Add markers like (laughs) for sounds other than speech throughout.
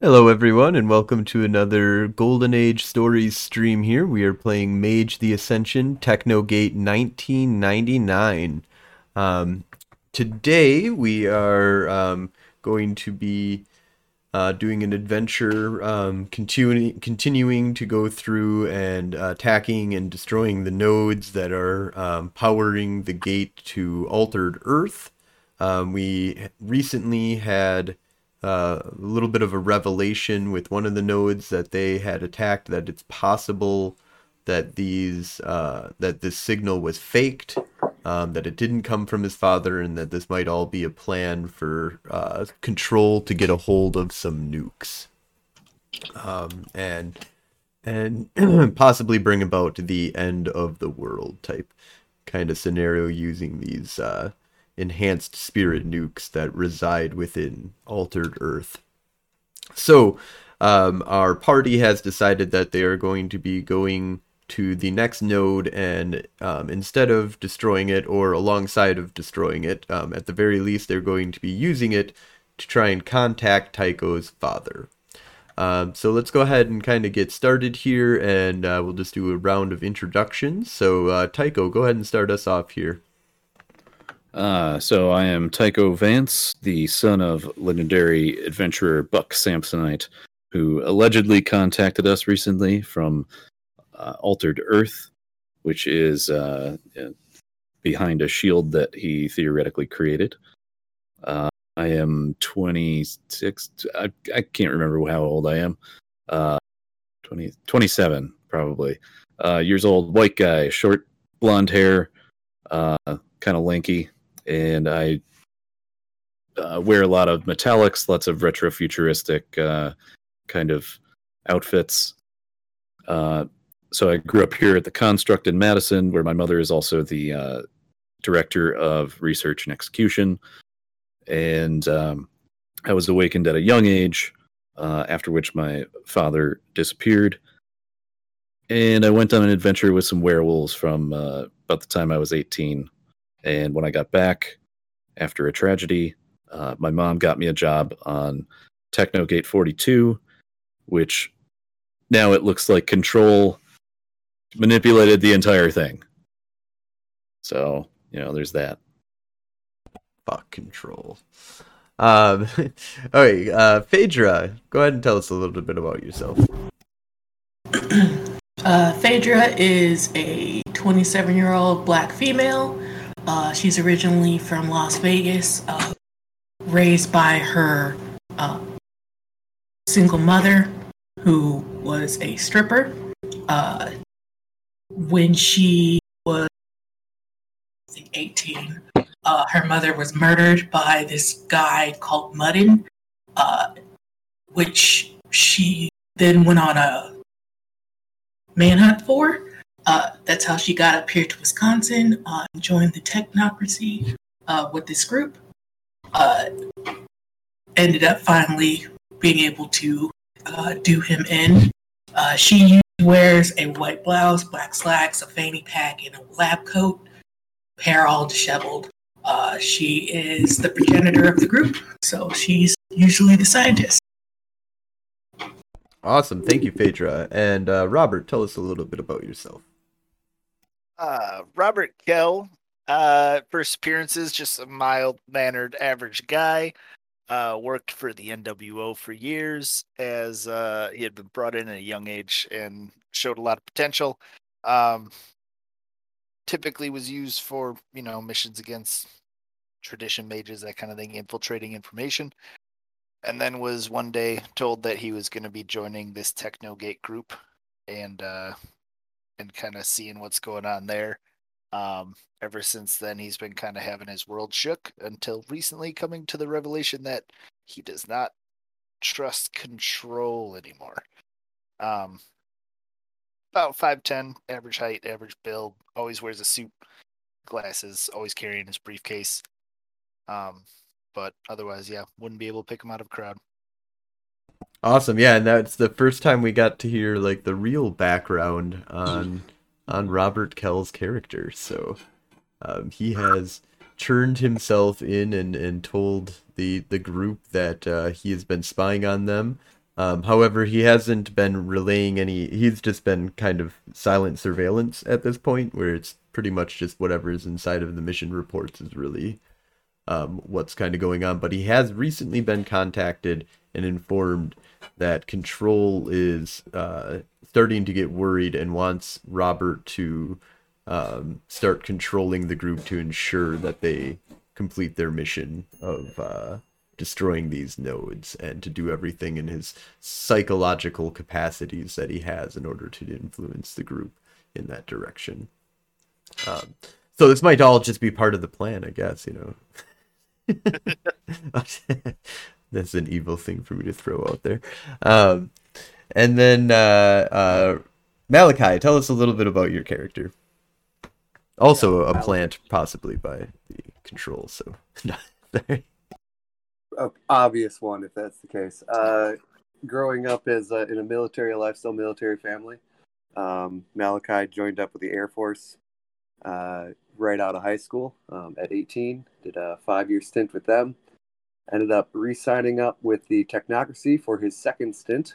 Hello, everyone, and welcome to another Golden Age Stories stream here. We are playing Mage the Ascension Technogate 1999. Um, today, we are um, going to be uh, doing an adventure, um, continuing, continuing to go through and uh, attacking and destroying the nodes that are um, powering the gate to Altered Earth. Um, we recently had a little bit of a revelation with one of the nodes that they had attacked that it's possible that these uh, that this signal was faked, um, that it didn't come from his father, and that this might all be a plan for uh, control to get a hold of some nukes, um, and and (clears throat) possibly bring about the end of the world type kind of scenario using these uh, enhanced spirit nukes that reside within altered Earth. So, um, our party has decided that they are going to be going to the next node, and um, instead of destroying it or alongside of destroying it, um, at the very least, they're going to be using it to try and contact Tycho's father. Um, so let's go ahead and kind of get started here, and uh, we'll just do a round of introductions. So, uh, Tycho, go ahead and start us off here. Uh, so I am Tycho Vance, the son of legendary adventurer Buck Samsonite, who allegedly contacted us recently from uh, Altered Earth, which is uh, behind a shield that he theoretically created. Uh, I am 26. I, I, can't remember how old I am. Uh, 20, 27, probably. Uh, years old, white guy, short blonde hair, uh, kind of lanky, and I uh, wear a lot of metallics, lots of retro futuristic uh, kind of outfits. Uh, so I grew up here at the Construct in Madison, where my mother is also the uh, director of research and execution. And um, I was awakened at a young age, uh, after which my father disappeared. And I went on an adventure with some werewolves from uh, about the time I was 18 and when I got back after a tragedy, uh, my mom got me a job on Technogate 42, which now it looks like Control manipulated the entire thing. So, you know, there's that. Fuck Control. Um, (laughs) okay, uh, Phaedra, go ahead and tell us a little bit about yourself. (clears throat) Uh, Phaedra is a 27 year old black female uh, she's originally from Las Vegas, uh, raised by her uh, single mother, who was a stripper. Uh, when she was 18, uh, her mother was murdered by this guy called Muddin, uh, which she then went on a manhunt for. Uh, that's how she got up here to Wisconsin, uh, joined the technocracy uh, with this group. Uh, ended up finally being able to uh, do him in. Uh, she wears a white blouse, black slacks, a fanny pack, and a lab coat, hair all disheveled. she is the progenitor of the group, so she's usually the scientist. Awesome. Thank you, Phaedra. And Robert, tell us a little bit about yourself. Uh, Robert Kell, uh, first appearances, just a mild mannered average guy. Uh, worked for the NWO for years as uh, he had been brought in at a young age and showed a lot of potential. Um, typically was used for, you know, missions against tradition mages, that kind of thing, infiltrating information. And then was one day told that he was going to be joining this Technogate group and uh, and kind of seeing what's going on there. Um, ever since then, he's been kind of having his world shook until recently coming to the revelation that he does not trust control anymore. Um, about 5'10, average height, average build, always wears a suit, glasses, always carrying his briefcase. Um, but otherwise, yeah, wouldn't be able to pick him out of a crowd. Awesome, yeah, and that's the first time we got to hear like the real background on on Robert Kell's character. So um, he has turned himself in and, and told the the group that uh, he has been spying on them. Um, however, he hasn't been relaying any. He's just been kind of silent surveillance at this point, where it's pretty much just whatever is inside of the mission reports is really um, what's kind of going on. But he has recently been contacted and informed that Control is uh, starting to get worried and wants Robert to um, start controlling the group to ensure that they complete their mission of uh, destroying these nodes and to do everything in his psychological capacities that he has in order to influence the group in that direction. Um, so this might all just be part of the plan, I guess, you know. (laughs) (laughs) (laughs) That's an evil thing for me to throw out there. Um, and then uh, uh, Malachi, tell us a little bit about your character. Also, a plant, possibly by the control. So, (laughs) obvious one if that's the case. Uh, growing up as a, in a military lifestyle, military family, um, Malachi joined up with the Air Force uh, right out of high school um, at 18. Did a five-year stint with them. Ended up re-signing up with the Technocracy for his second stint.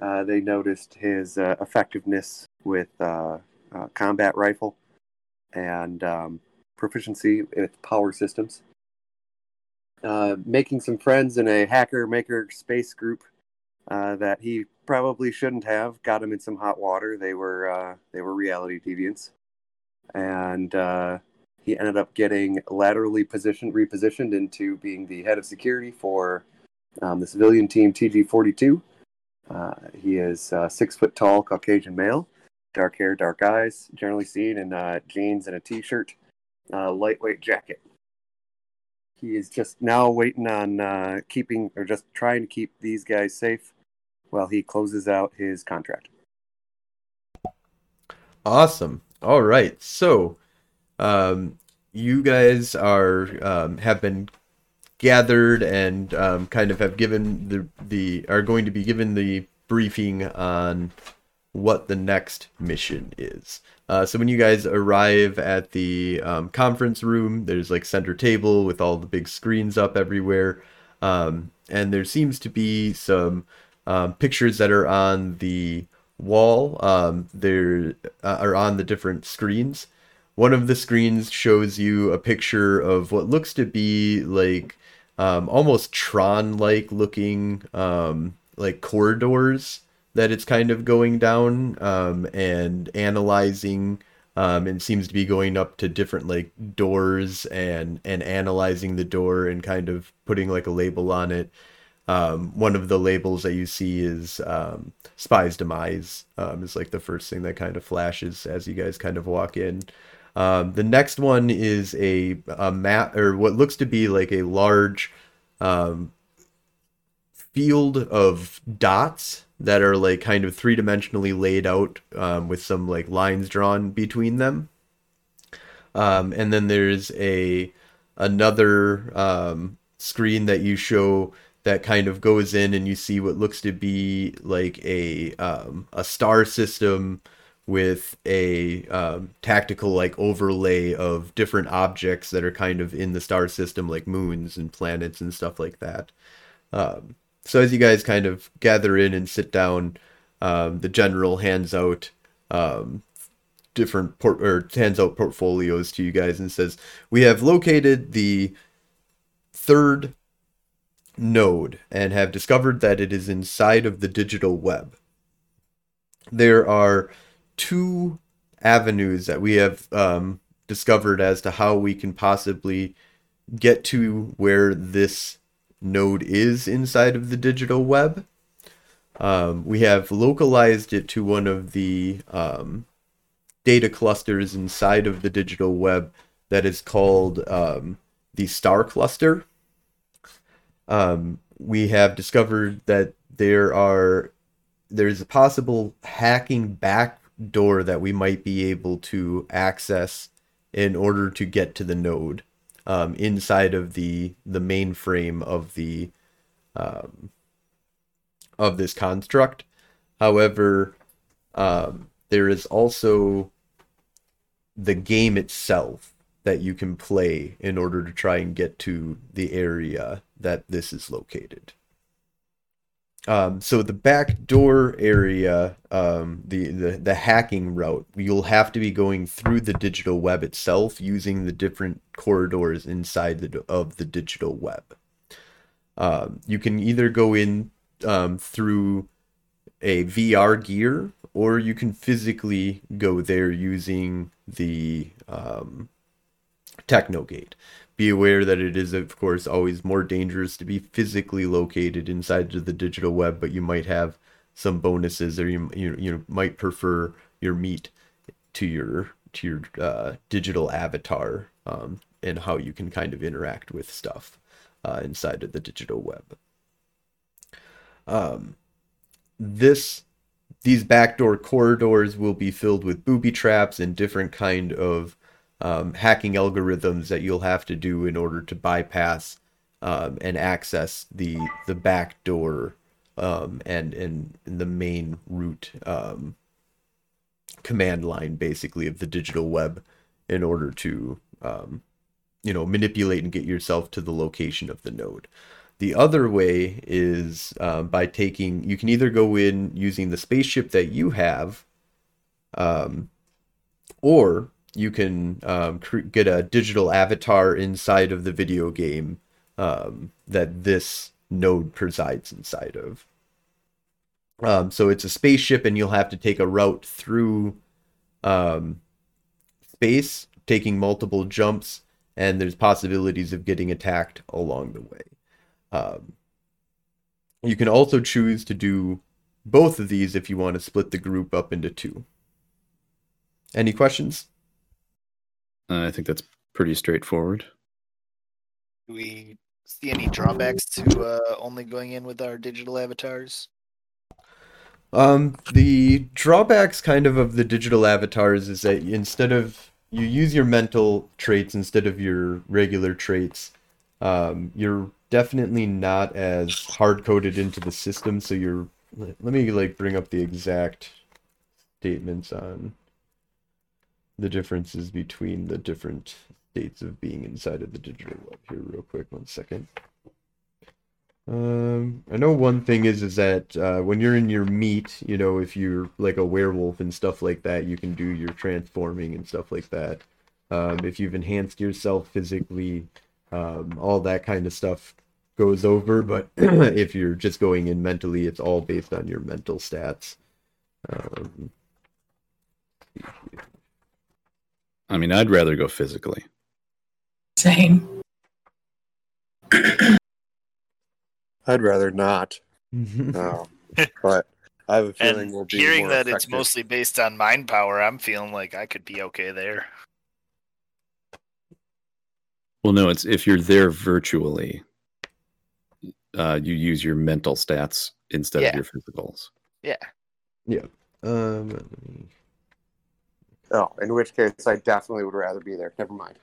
Uh, they noticed his uh, effectiveness with uh, uh, combat rifle and um, proficiency in power systems. Uh, making some friends in a hacker maker space group uh, that he probably shouldn't have. Got him in some hot water. They were they were reality deviants, and he ended up getting laterally positioned, repositioned into being the head of security for um, the civilian team TG42. Uh, he is six foot tall, Caucasian male dark hair, dark eyes, generally seen in uh, jeans and a t-shirt, uh, lightweight jacket. He is just now waiting on uh, keeping or just trying to keep these guys safe while he closes out his contract. Awesome. All right. So, um, you guys are um, have been gathered and um, kind of have given the the are going to be given the briefing on what the next mission is. Uh, so when you guys arrive at the um, conference room, there's like center table with all the big screens up everywhere, um, and there seems to be some um, pictures that are on the wall. Um, there uh, are on the different screens. One of the screens shows you a picture of what looks to be like um, almost Tron-like looking um, like corridors that it's kind of going down um, and analyzing um, and seems to be going up to different like doors and and analyzing the door and kind of putting like a label on it. Um, one of the labels that you see is um, spy's demise um, is like the first thing that kind of flashes as you guys kind of walk in um, the next one is a, a map or what looks to be like a large um, field of dots that are like kind of three dimensionally laid out um, with some like lines drawn between them. Um, and then there's a another um, screen that you show that kind of goes in and you see what looks to be like a um, a star system with a um, tactical like overlay of different objects that are kind of in the star system like moons and planets and stuff like that um, so as you guys kind of gather in and sit down, um, the general hands out um, different port or hands out portfolios to you guys and says, "We have located the third node and have discovered that it is inside of the digital web. There are two avenues that we have um, discovered as to how we can possibly get to where this node is inside of the digital web. Um, we have localized it to one of the um, data clusters inside of the digital web that is called um, the star cluster. Um, we have discovered that there are there's a possible hacking backdoor that we might be able to access in order to get to the node um, inside of the the mainframe of the um, of this construct. However, um, there is also the game itself that you can play in order to try and get to the area that this is located. Um, so the back door area, um, the, the the hacking route, you'll have to be going through the digital web itself using the different corridors inside the of the digital web. Um, you can either go in um, through a VR gear, or you can physically go there using the um, Technogate. Be aware that it is, of course, always more dangerous to be physically located inside of the digital web, but you might have some bonuses, or you you, you might prefer your meat to your to your uh, digital avatar um, and how you can kind of interact with stuff uh, inside of the digital web. Um, this these backdoor corridors will be filled with booby traps and different kind of um, hacking algorithms that you'll have to do in order to bypass um, and access the the back door um, and and the main root um, command line basically of the digital web in order to um, you know manipulate and get yourself to the location of the node. The other way is um, by taking you can either go in using the spaceship that you have, or you can um, cre- get a digital avatar inside of the video game um, that this node presides inside of. Um, so it's a spaceship, and you'll have to take a route through um, space, taking multiple jumps, and there's possibilities of getting attacked along the way. Um, you can also choose to do both of these if you want to split the group up into two. Any questions? Uh, I think that's pretty straightforward. Do we see any drawbacks to uh, only going in with our digital avatars? Um, the drawbacks kind of of the digital avatars is that instead of you use your mental traits instead of your regular traits, um, you're definitely not as hard coded into the system. So you're let me like bring up the exact statements on the differences between the different states of being inside of the digital web here real quick one second. Um i know one thing is is that uh, when you're in your meat you know if you're like a werewolf and stuff like that you can do your transforming and stuff like that. Um, if you've enhanced yourself physically um, all that kind of stuff goes over but (clears throat) if you're just going in mentally it's all based on your mental stats. Um, I mean, I'd rather go physically. Same. (clears throat) I'd rather not. (laughs) Um, but I have a feeling And we'll be hearing more that it's mostly based on mind power, I'm feeling like I could be okay there. Well, no, it's if you're there virtually, uh, you use your mental stats instead Yeah. of your physicals. Yeah. Yeah. Um let me- Oh, in which case I definitely would rather be there. Never mind.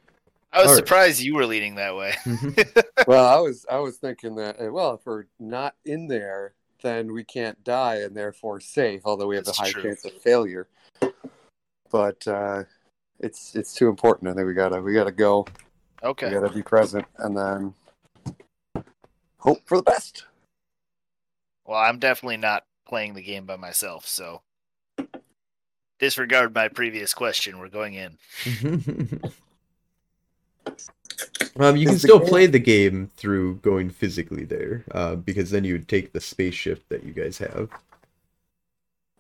I was All right. surprised you were leading that way. (laughs) (laughs) well, I was I was thinking that uh, well, if we're not in there, then we can't die and therefore safe. Although we have That's a high true. chance of failure. But uh, it's it's too important. I think we gotta we gotta go. Okay. We gotta be present and then hope for the best. Well, I'm definitely not playing the game by myself, so disregard my previous question. We're going in. (laughs) um, you can still play the game through going physically there, uh, because then you would take the spaceship that you guys have.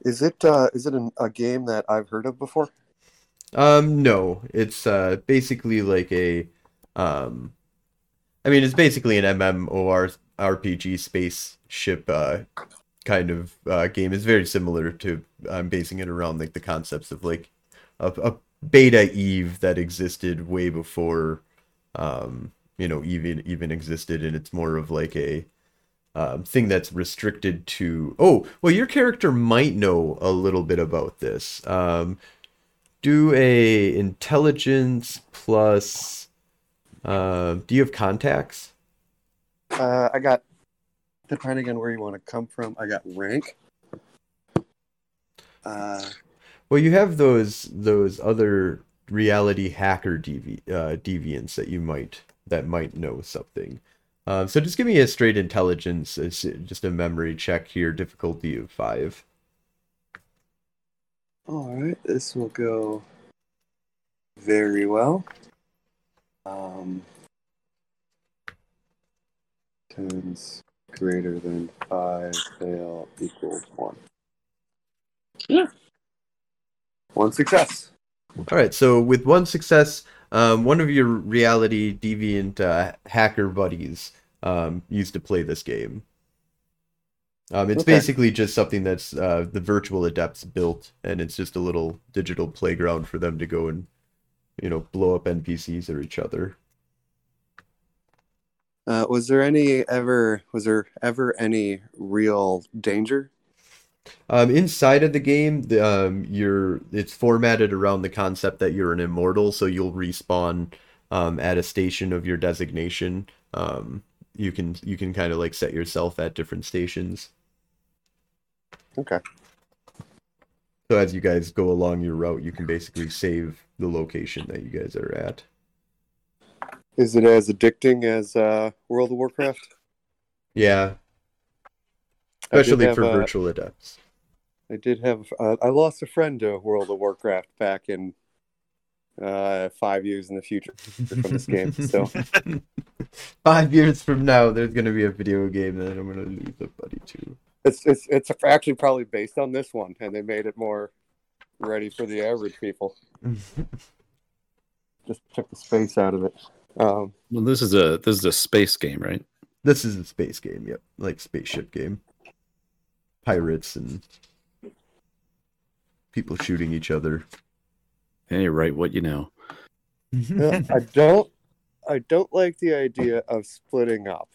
Is it uh, is it an, a game that I've heard of before? Um, no, it's uh basically like a, um, I mean, it's basically an MMORPG spaceship uh kind of uh, game. is very similar to I'm basing it around like the concepts of like a, a beta Eve that existed way before, um, you know, even even existed, and it's more of like a um, thing that's restricted to. Oh, well, your character might know a little bit about this. Um, do a intelligence plus. Uh, do you have contacts? Uh, I got depending on where you want to come from. I got rank. Uh, Well, you have those those other reality hacker devi- uh, deviants that you might that might know something. Um, so just give me a straight intelligence. Just a memory check here, difficulty of five. All right, this will go very well. Um, tens greater than five fail equals one. Yeah. One success. All right, so with one success, um, one of your reality deviant uh, hacker buddies um, used to play this game. Um, it's Okay. basically just something that's uh, the virtual adepts built, and it's just a little digital playground for them to go and, you know, blow up NPCs or each other. Uh, was there any ever was there ever any real danger? Um, inside of the game, the, um, you're it's formatted around the concept that you're an immortal, so you'll respawn um, at a station of your designation. Um, you can you can kind of like set yourself at different stations. Okay. So as you guys go along your route, you can basically save the location that you guys are at. Is it as addicting as uh, World of Warcraft? Yeah, especially for uh, virtual adepts. I did have. Uh, I lost a friend to World of Warcraft back in uh, five years in the future from this game. So (laughs) Five years from now, there's gonna be a video game that I'm gonna lose a buddy to. it's it's it's actually probably based on this one, and they made it more ready for the average people. (laughs) Just took the space out of it. Um, Well, this is a this is a space game, right? This is a space game, yep, like spaceship game. Pirates and people shooting each other. Hey, right, what you know. yeah, (laughs) I don't. I don't like the idea of splitting up.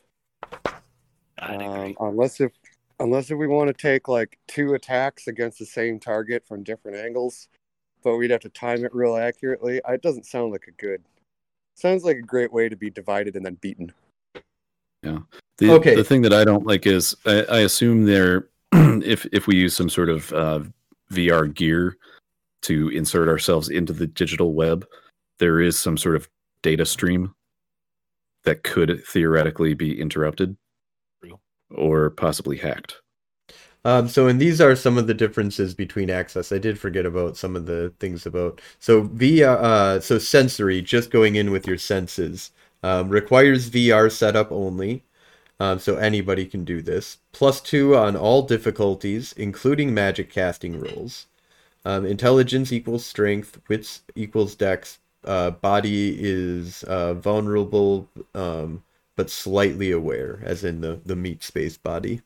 Um, unless if unless if we want to take like two attacks against the same target from different angles, but we'd have to time it real accurately. It doesn't sound like a good. Sounds like a great way to be divided and then beaten. The, Okay. the thing that I don't like is I, I assume there (clears throat) if if we use some sort of uh, VR gear to insert ourselves into the digital web, there is some sort of data stream that could theoretically be interrupted or possibly hacked. Um, so, and these are some of the differences between access. I did forget about some of the things about. So, via, uh, so sensory, just going in with your senses, um, requires VR setup only. Um, so anybody can do this. Plus two on all difficulties, including magic casting rolls. Um, intelligence equals strength, wits equals dex. Uh, body is uh, vulnerable, um, but slightly aware, as in the the meat space body.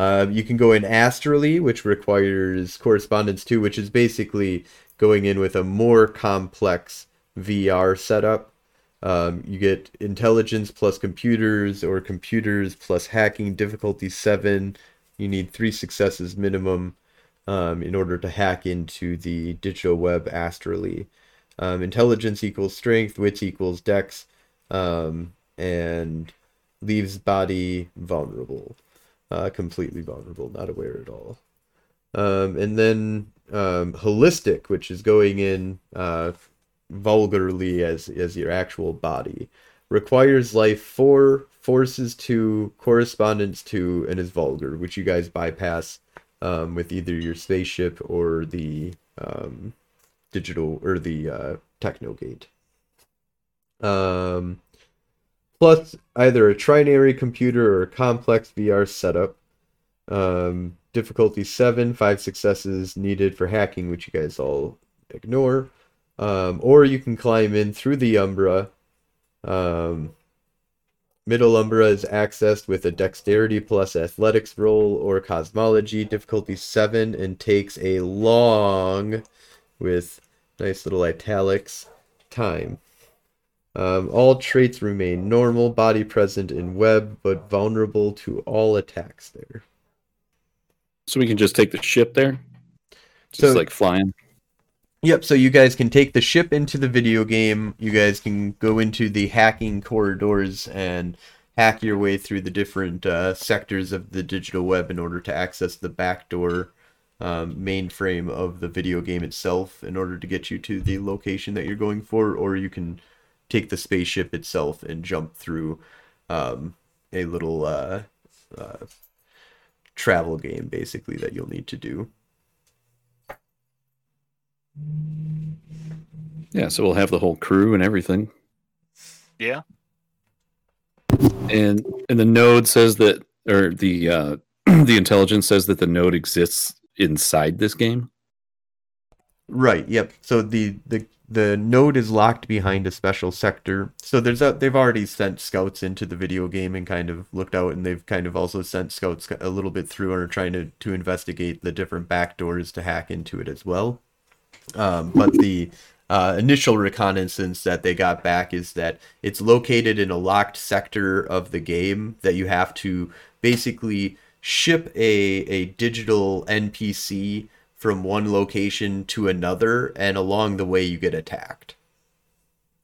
Uh, you can go in astrally, which requires correspondence two, which is basically going in with a more complex VR setup. Um, you get intelligence plus computers or computers plus hacking difficulty seven. You need three successes minimum um, in order to hack into the digital web astrally. Um, intelligence equals strength, wits equals dex, um, and leaves body vulnerable uh, completely vulnerable, not aware at all. Um, and then um, holistic, which is going in uh, vulgarly as as your actual body, requires life for forces to correspondence to and is vulgar, which you guys bypass um, with either your spaceship or the um, digital or the uh, technogate. Um, plus either a trinary computer or a complex VR setup. Um, difficulty seven, five successes needed for hacking, which you guys all ignore. Um, or you can climb in through the Umbra. Um, middle Umbra is accessed with a dexterity plus athletics roll or cosmology, difficulty seven, and takes a long, with nice little italics, time. Um, all traits remain normal, body present in web, but vulnerable to all attacks there. So we can just take the ship there, just So- like flying. Yep, so you guys can take the ship into the video game. You guys can go into the hacking corridors and hack your way through the different uh, sectors of the digital web in order to access the backdoor um, mainframe of the video game itself in order to get you to the location that you're going for, or you can take the spaceship itself and jump through um, a little uh, uh, travel game basically that you'll need to do. Yeah, so we'll have the whole crew and everything. Yeah. And and the node says that or the uh (clears throat) the intelligence says that the node exists inside this game. Right. Yep. So the the the node is locked behind a special sector. So there's a they've already sent scouts into the video game and kind of looked out, and they've kind of also sent scouts a little bit through and are trying to to investigate the different backdoors to hack into it as well. Um, but the uh, initial reconnaissance that they got back is that it's located in a locked sector of the game that you have to basically ship a a digital NPC from one location to another, and along the way you get attacked.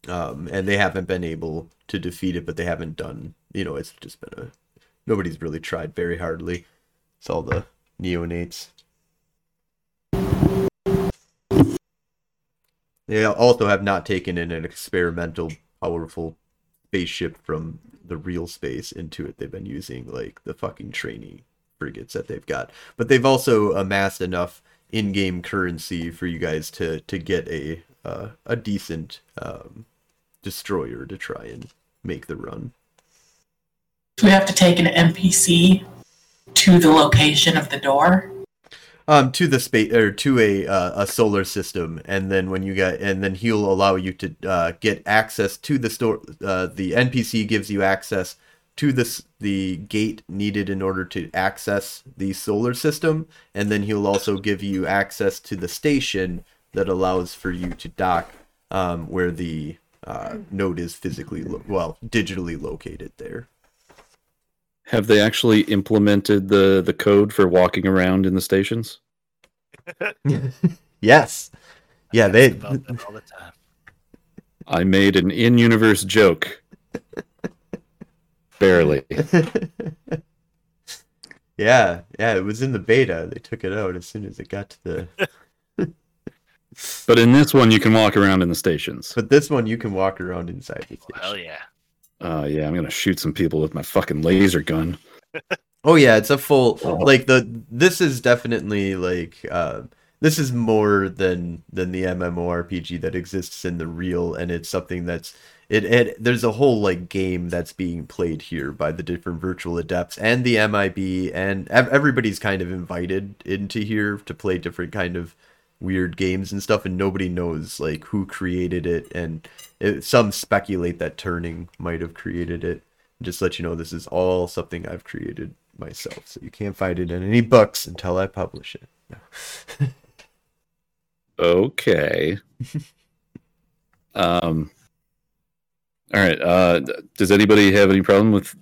Um, and they haven't been able to defeat it, but they haven't done. You know, it's just been a nobody's really tried very hardly. It's all the neonates. They also have not taken in an experimental, powerful spaceship from the real space into it. They've been using like the fucking trainee frigates that they've got, but they've also amassed enough in-game currency for you guys to to get a uh, a decent um, destroyer to try and make the run. Do we have to take an NPC to the location of the door? Um, to the space or to a uh, a solar system, and then when you get and then he'll allow you to uh, get access to the store. Uh, the NPC gives you access to this the gate needed in order to access the solar system, and then he'll also give you access to the station that allows for you to dock um, where the uh, node is physically lo- well digitally located there. Have they actually implemented the the code for walking around in the stations? (laughs) yes, yeah, they About that all the time. I made an in-universe joke. (laughs) Barely. (laughs) yeah, yeah, it was in the beta. They took it out as soon as it got to the. But in this one you can walk around in the stations. But this one, you can walk around inside the station. Hell yeah. Uh yeah, I'm gonna shoot some people with my fucking laser gun. Oh yeah, it's a full like the. This is definitely like uh, this is more than than the MMORPG that exists in the real, and it's something that's it. it there's a whole like game that's being played here by the different virtual adepts and the MIB, and ev- everybody's kind of invited into here to play different kind of weird games and stuff and nobody knows like who created it and it, some speculate that Turing might have created it just let you know this is all something i've created myself so you can't find it in any books until i publish it No. (laughs) Okay. (laughs) um all right. Uh does anybody have any problem with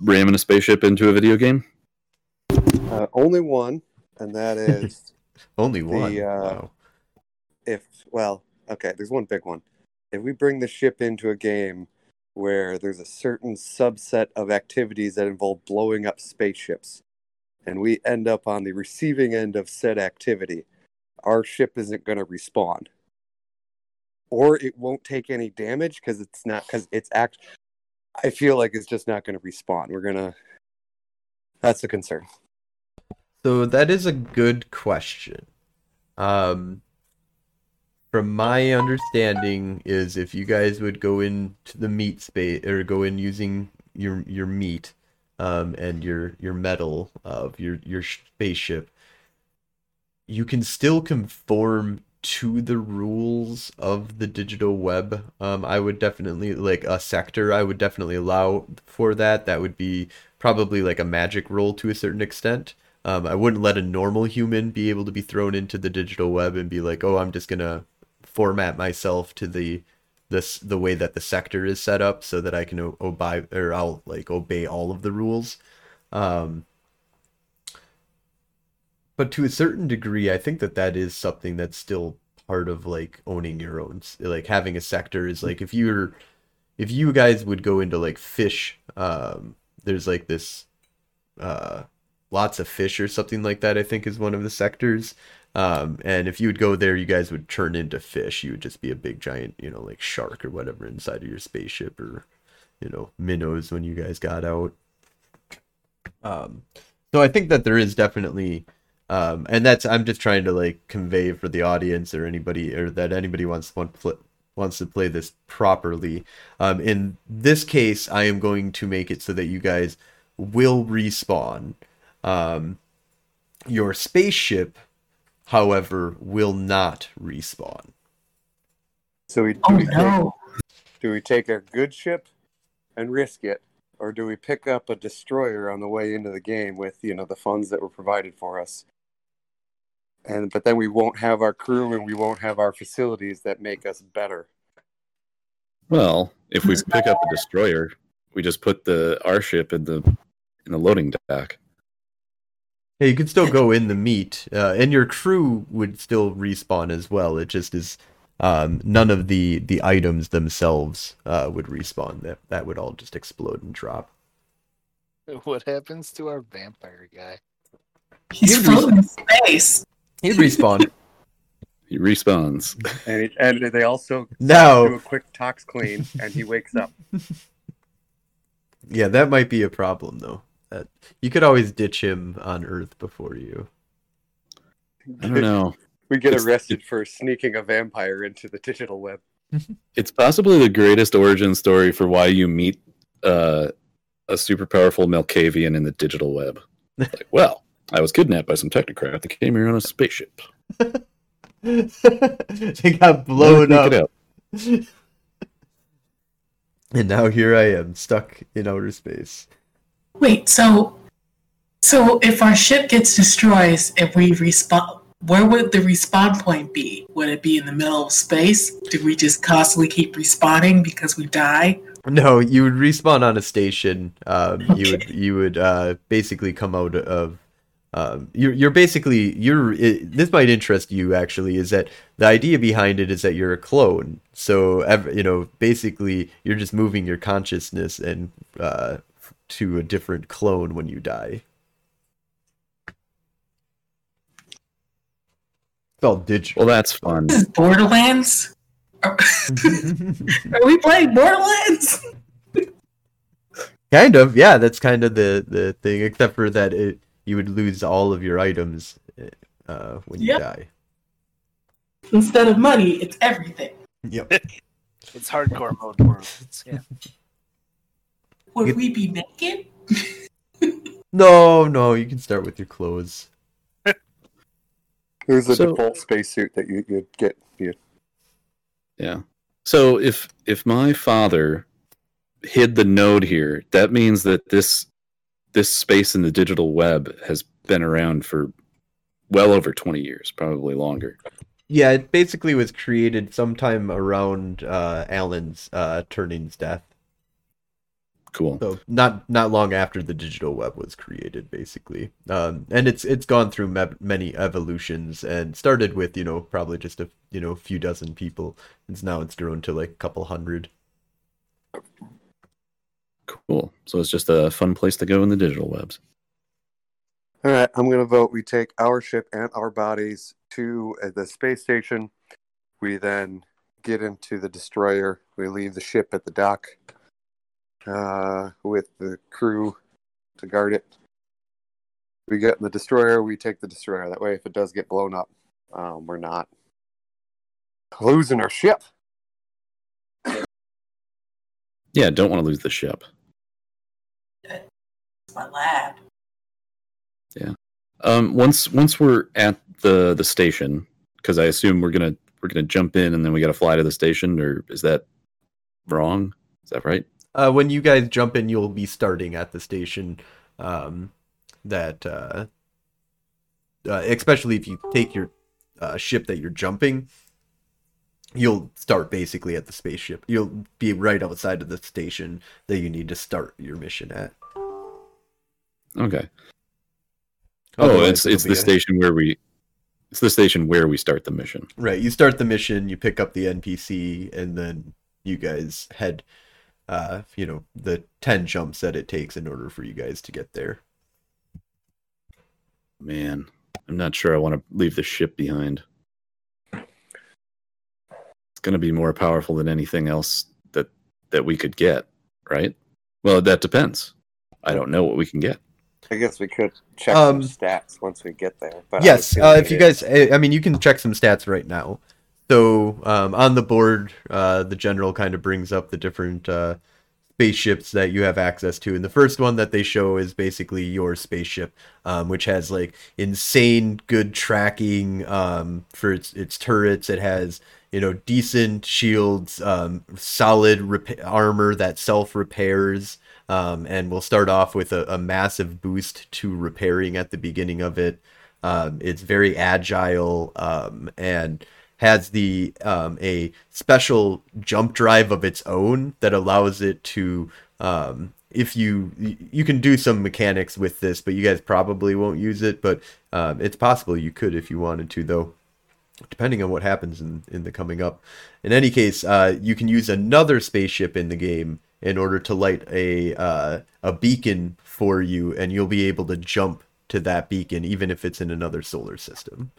ramming a spaceship into a video game? Uh, only one, and that (laughs) is only one uh, wow. if well, okay, there's one big one. If we bring the ship into a game where there's a certain subset of activities that involve blowing up spaceships, and we end up on the receiving end of said activity, our ship isn't going to respawn, or it won't take any damage because it's not because it's act. I feel like it's just not going to respawn. We're gonna. That's the concern. So that is a good question. Um, from my understanding, is if you guys would go into the meat space or go in using your your meat, um, and your your metal of your your spaceship, you can still conform to the rules of the digital web. Um, I would definitely like a sector. I would definitely allow for that. That would be probably like a magic roll to a certain extent. Um, I wouldn't let a normal human be able to be thrown into the digital web and be like, oh, I'm just gonna format myself to the this the way that the sector is set up so that I can obey or I'll like obey all of the rules. Um, but to a certain degree, I think that that is something that's still part of like owning your own. Like having a sector is like if you're if you guys would go into like fish, um, there's like this uh lots of fish or something like that, I think is one of the sectors. Um, and if you would go there, you guys would turn into fish. You would just be a big giant, you know, like shark or whatever inside of your spaceship or you know minnows when you guys got out. Um, so I think that there is definitely, um, and that's I'm just trying to like convey for the audience or anybody or that anybody wants want pl- wants to play this properly. Um, in this case, I am going to make it so that you guys will respawn. Um, your spaceship, however, will not respawn. So we do, Oh we take, no. do we take a good ship and risk it, or do we pick up a destroyer on the way into the game with you know the funds that were provided for us? And but then we won't have our crew and we won't have our facilities that make us better. Well, if we pick up a destroyer, we just put the our ship in the in the loading dock. Yeah, you could still go in the meat, uh, and your crew would still respawn as well. It just is um, none of the the items themselves uh, would respawn. That that would all just explode and drop. What happens to our vampire guy? He's He'd floating in space. He'd respawn. (laughs) He respawns. And it, and they also do a quick tox clean, and he wakes up. yeah, that might be a problem though. That you could always ditch him on Earth before you. I don't know. We get It's- arrested for sneaking a vampire into the digital web. (laughs) It's possibly the greatest origin story for why you meet uh, a super powerful Malkavian in the digital web. (laughs) Like, well, I was kidnapped by some technocrat that came here on a spaceship. (laughs) they got blown Never up. sneak it out. (laughs) And now here I am, stuck in outer space. Wait, so so if our ship gets destroyed and we respawn, where would the respawn point be? Would it be in the middle of space? Do we just constantly keep respawning because we die? No, you would respawn on a station. Um, you would you would uh, basically come out of. Um, you're you're basically you're. It, this might interest you actually. Is that the idea behind it? Is that you're a clone. So ev- you know, basically, you're just moving your consciousness and uh, to a different clone when you die. It's all digital. Well, that's fun. This is Borderlands. Are, (laughs) are we playing Borderlands? Kind of, yeah. That's kind of the the thing, except for that it you would lose all of your items uh, when you Yep. die. Instead of money, it's everything. Yep. (laughs) It's hardcore mode worlds. Yeah. (laughs) Would we be naked? (laughs) No, no. You can start with your clothes. There's a So- default spacesuit that you you'd get. You, Yeah. So if if my father hid the node here, that means that this this space in the digital web has been around for well over 20 years, probably longer. Yeah, it basically was created sometime around uh, Alan's uh, Turing's death. Cool. So not not long after the digital web was created, basically. Um, and it's it's gone through me- many evolutions and started with you know probably just a you know few dozen people. And now it's grown to like a couple hundred. Cool. So it's just a fun place to go in the digital webs. all right, I'm gonna vote. We take our ship and our bodies to uh, the space station. We then get into the destroyer. We leave the ship at the dock uh, with the crew to guard it. We get in the destroyer. We take the destroyer. That way, if it does get blown up, um, we're not losing our ship. Yeah, don't want to lose the ship. It's my lab. Yeah. Um, once once we're at the the station, because I assume we're gonna we're gonna jump in and then we got to fly to the station, or is that wrong? Is that right? Uh, when you guys jump in, you'll be starting at the station. Um, that uh, uh, especially if you take your uh, ship that you're jumping, you'll start basically at the spaceship. You'll be right outside of the station that you need to start your mission at. Okay. Oh, it's it's the a- station where we it's the station where we start the mission. Right. You start the mission, you pick up the NPC, and then you guys head, uh, you know, the 10 jumps that it takes in order for you guys to get there. Man, I'm not sure I want to leave the ship behind. It's going to be more powerful than anything else that that we could get, right? Well, that depends. I don't know what we can get. I guess we could check Um, some stats once we get there. But yes, uh, if you guys, I I mean, you can check some stats right now. So um, on the board, uh, the general kind of brings up the different uh, spaceships that you have access to, and the first one that they show is basically your spaceship, um, which has like insane good tracking um, for its its turrets. It has you know decent shields, um, solid rep- armor that self repairs. Um, and we'll start off with a, a massive boost to repairing at the beginning of it. Um, it's very agile um, and has the um, a special jump drive of its own that allows it to um, if you you can do some mechanics with this, but you guys probably won't use it. But um, it's possible you could if you wanted to, though depending on what happens in, in the coming up. In any case, uh, you can use another spaceship in the game in order to light a uh, a beacon for you, and you'll be able to jump to that beacon even if it's in another solar system.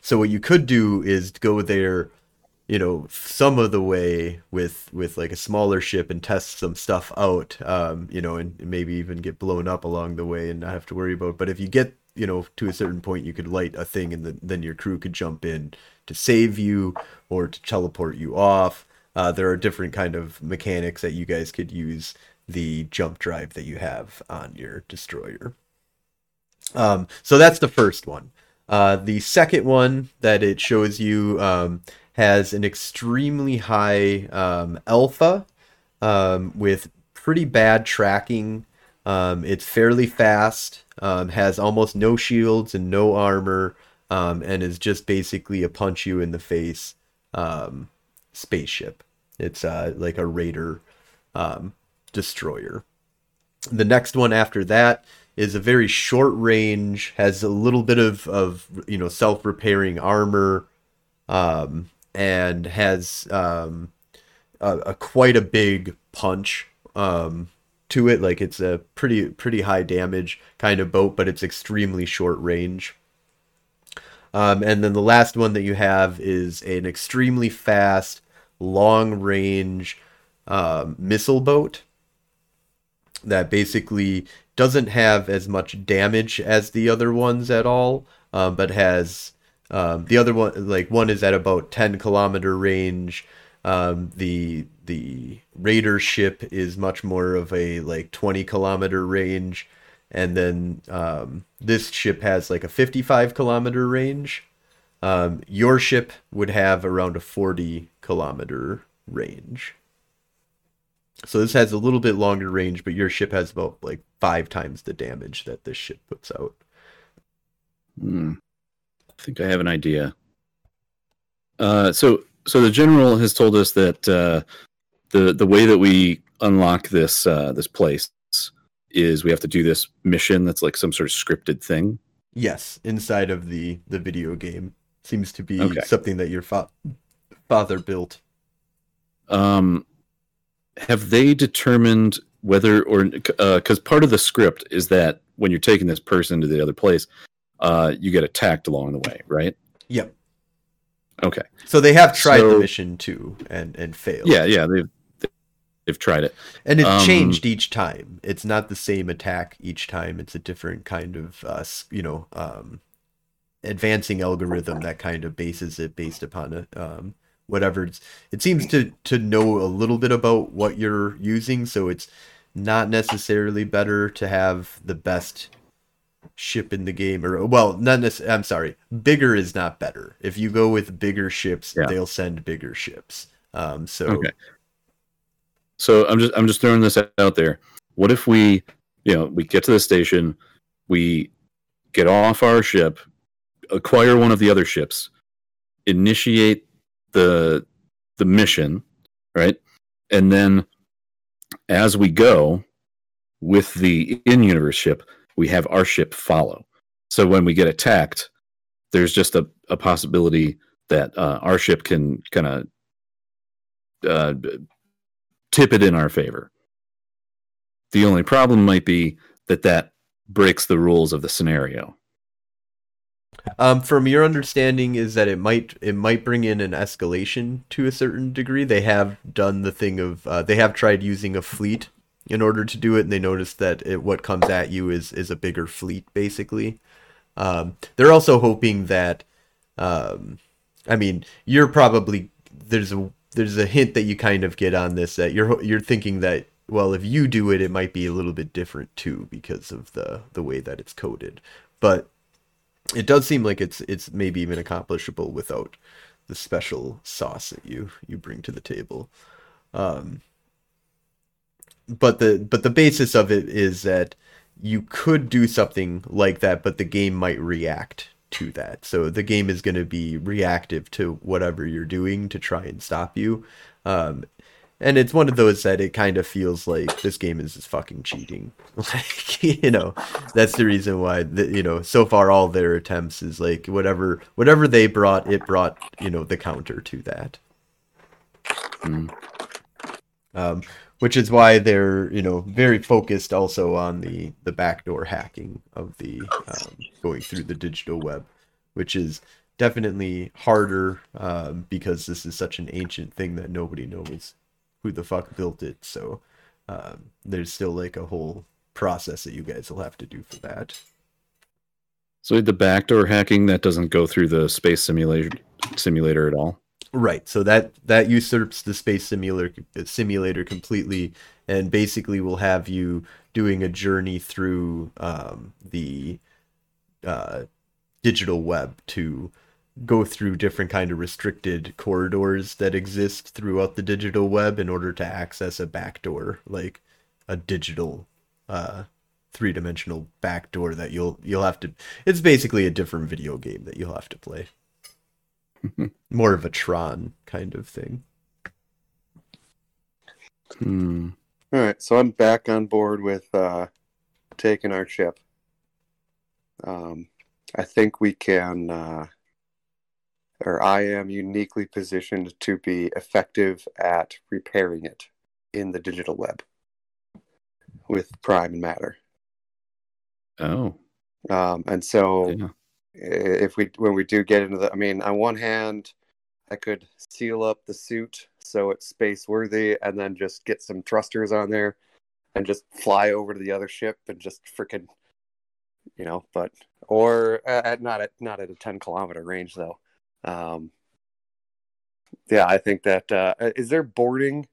So what you could do is go there, you know, some of the way with with like a smaller ship and test some stuff out, um, you know, and maybe even get blown up along the way and not have to worry about. But if you get you know to a certain point, you could light a thing, and then then your crew could jump in to save you or to teleport you off. Uh, there are different kind of mechanics that you guys could use the jump drive that you have on your destroyer. Um, so that's the first one. Uh, the second one that it shows you um, has an extremely high um, alpha um, with pretty bad tracking. Um, it's fairly fast, um, has almost no shields and no armor, and is just basically a punch you in the face spaceship. It's uh, like a raider um, destroyer. The next one after that is a very short range, has a little bit of, of you know self repairing armor, um, and has um, a, a quite a big punch um, to it. Like it's a pretty pretty high damage kind of boat, but it's extremely short range. Um, and then the last one that you have is an extremely fast, long range um, missile boat that basically doesn't have as much damage as the other ones at all, um, but has um, the other one like one is at about 10 kilometer range. Um, the the raider ship is much more of a like 20 kilometer range, and then um, this ship has like a 55 kilometer range. Um, your ship would have around a 40 kilometer range. So this has a little bit longer range, but your ship has about like five times the damage that this ship puts out. Hmm. I think I have an idea. Uh, so, so the general has told us that uh, the the way that we unlock this uh, this place is we have to do this mission that's like some sort of scripted thing. Yes, inside of the the video game seems to be Okay. something that your fa- father built. Um, have they determined whether or because part of the script is that when you're taking this person to the other place, uh, you get attacked along the way, right? Yep. Okay. So they have tried the mission too and and failed. Yeah, yeah, they've they've tried it. and it's Um, changed each time. It's not the same attack each time. It's a different kind of uh, you know um, advancing algorithm that kind of bases it based upon it. Um, whatever it's, it seems to to know a little bit about what you're using, so it's not necessarily better to have the best ship in the game or well not necessarily i'm sorry bigger is not better if you go with bigger ships Yeah. they'll send bigger ships um so Okay. So I'm just I'm just throwing this out there. What if we, you know, we get to the station, we get off our ship, acquire one of the other ships, initiate the the mission, right? And then as we go with the in-universe ship, we have our ship follow. So when we get attacked, there's just a, a possibility that uh, our ship can kind of uh, tip it in our favor. The only problem might be that that breaks the rules of the scenario. Um, from your understanding, is that it might it might bring in an escalation to a certain degree. They have done the thing of uh, they have tried using a fleet in order to do it, and they noticed that it, what comes at you is is a bigger fleet, basically. Um, they're also hoping that, um, I mean, you're probably there's a there's a hint that you kind of get on this that you're you're thinking that well if you do it it might be a little bit different too because of the the way that it's coded but it does seem like it's it's maybe even accomplishable without the special sauce that you you bring to the table. Um but the but the basis of it is that you could do something like that but the game might react to that. So the game is going to be reactive to whatever you're doing to try and stop you. Um and it's one of those that it kind of feels like this game is just fucking cheating (laughs) like you know that's the reason why the, you know so far all their attempts is like whatever whatever they brought it brought you know the counter to that Mm. um, which is why they're you know very focused also on the the backdoor hacking of the um, going through the digital web which is definitely harder um, because this is such an ancient thing that nobody knows who the fuck built it so um, there's still like a whole process that you guys will have to do for that So the backdoor hacking that doesn't go through the space simulator simulator at all. Right. So that that usurps the space simulator simulator completely, and basically will have you doing a journey through um, the uh, digital web to go through different kind of restricted corridors that exist throughout the digital web in order to access a backdoor, like a digital uh, three dimensional backdoor that you'll you'll have to. It's basically a different video game that you'll have to play (laughs) more of a Tron kind of thing. Hmm. All right, so I'm back on board with uh, taking our ship. Um, I think we can, uh, or I am uniquely positioned to be effective at repairing it in the digital web with Prime and Matter. Oh. Um, and so, Yeah. if we when we do get into the, I mean, on one hand, I could seal up the suit so it's space worthy, and then just get some thrusters on there, and just fly over to the other ship and just freaking, you know. But or at not at not at a ten kilometer range though. Um, yeah, I think that uh, is there boarding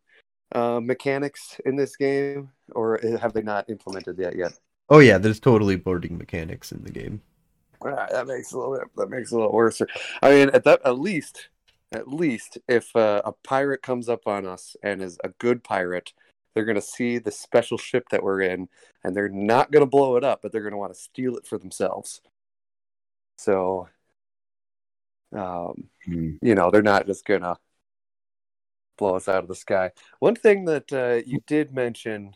uh, mechanics in this game, or have they not implemented that yet? Oh yeah, there's totally boarding mechanics in the game. Ah, that makes a little bit. that makes a little worse. I mean, at that at least at least if uh, a pirate comes up on us and is a good pirate, they're gonna see the special ship that we're in, and they're not gonna blow it up, but they're gonna want to steal it for themselves. So, um, Hmm. you know, they're not just gonna blow us out of the sky. One thing that uh, you did mention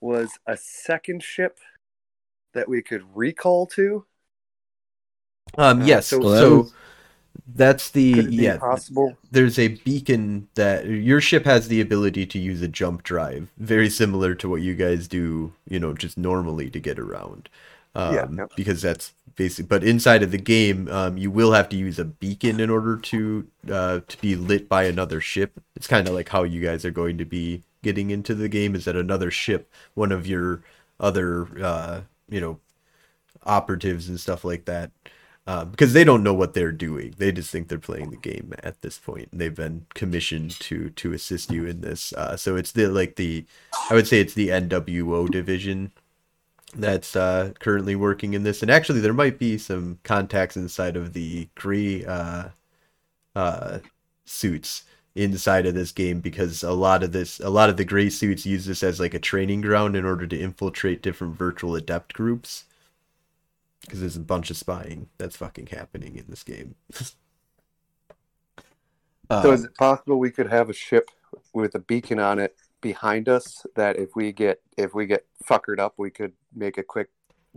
was a second ship that we could recall to. Um, Uh, yes, so- so, Well, that was- that's the Could it be yeah. possible? There's a beacon that your ship has the ability to use a jump drive, very similar to what you guys do, you know, just normally to get around. Um, Yeah, because that's basic. But inside of the game, um, you will have to use a beacon in order to uh, to be lit by another ship. It's kind of like how you guys are going to be getting into the game. Is that another ship, one of your other, uh, you know, operatives and stuff like that? Uh, because they don't know what they're doing. They just think they're playing the game at this point. They've been commissioned to to assist you in this. Uh, so it's the like the, I would say it's the NWO division that's uh, currently working in this. And actually, there might be some contacts inside of the gray uh, uh, suits inside of this game because a lot of this, a lot of the gray suits use this as like a training ground in order to infiltrate different virtual adept groups. Because there's a bunch of spying that's fucking happening in this game. (laughs) So Uh, is it possible we could have a ship with a beacon on it behind us that if we get if we get fuckered up we could make a quick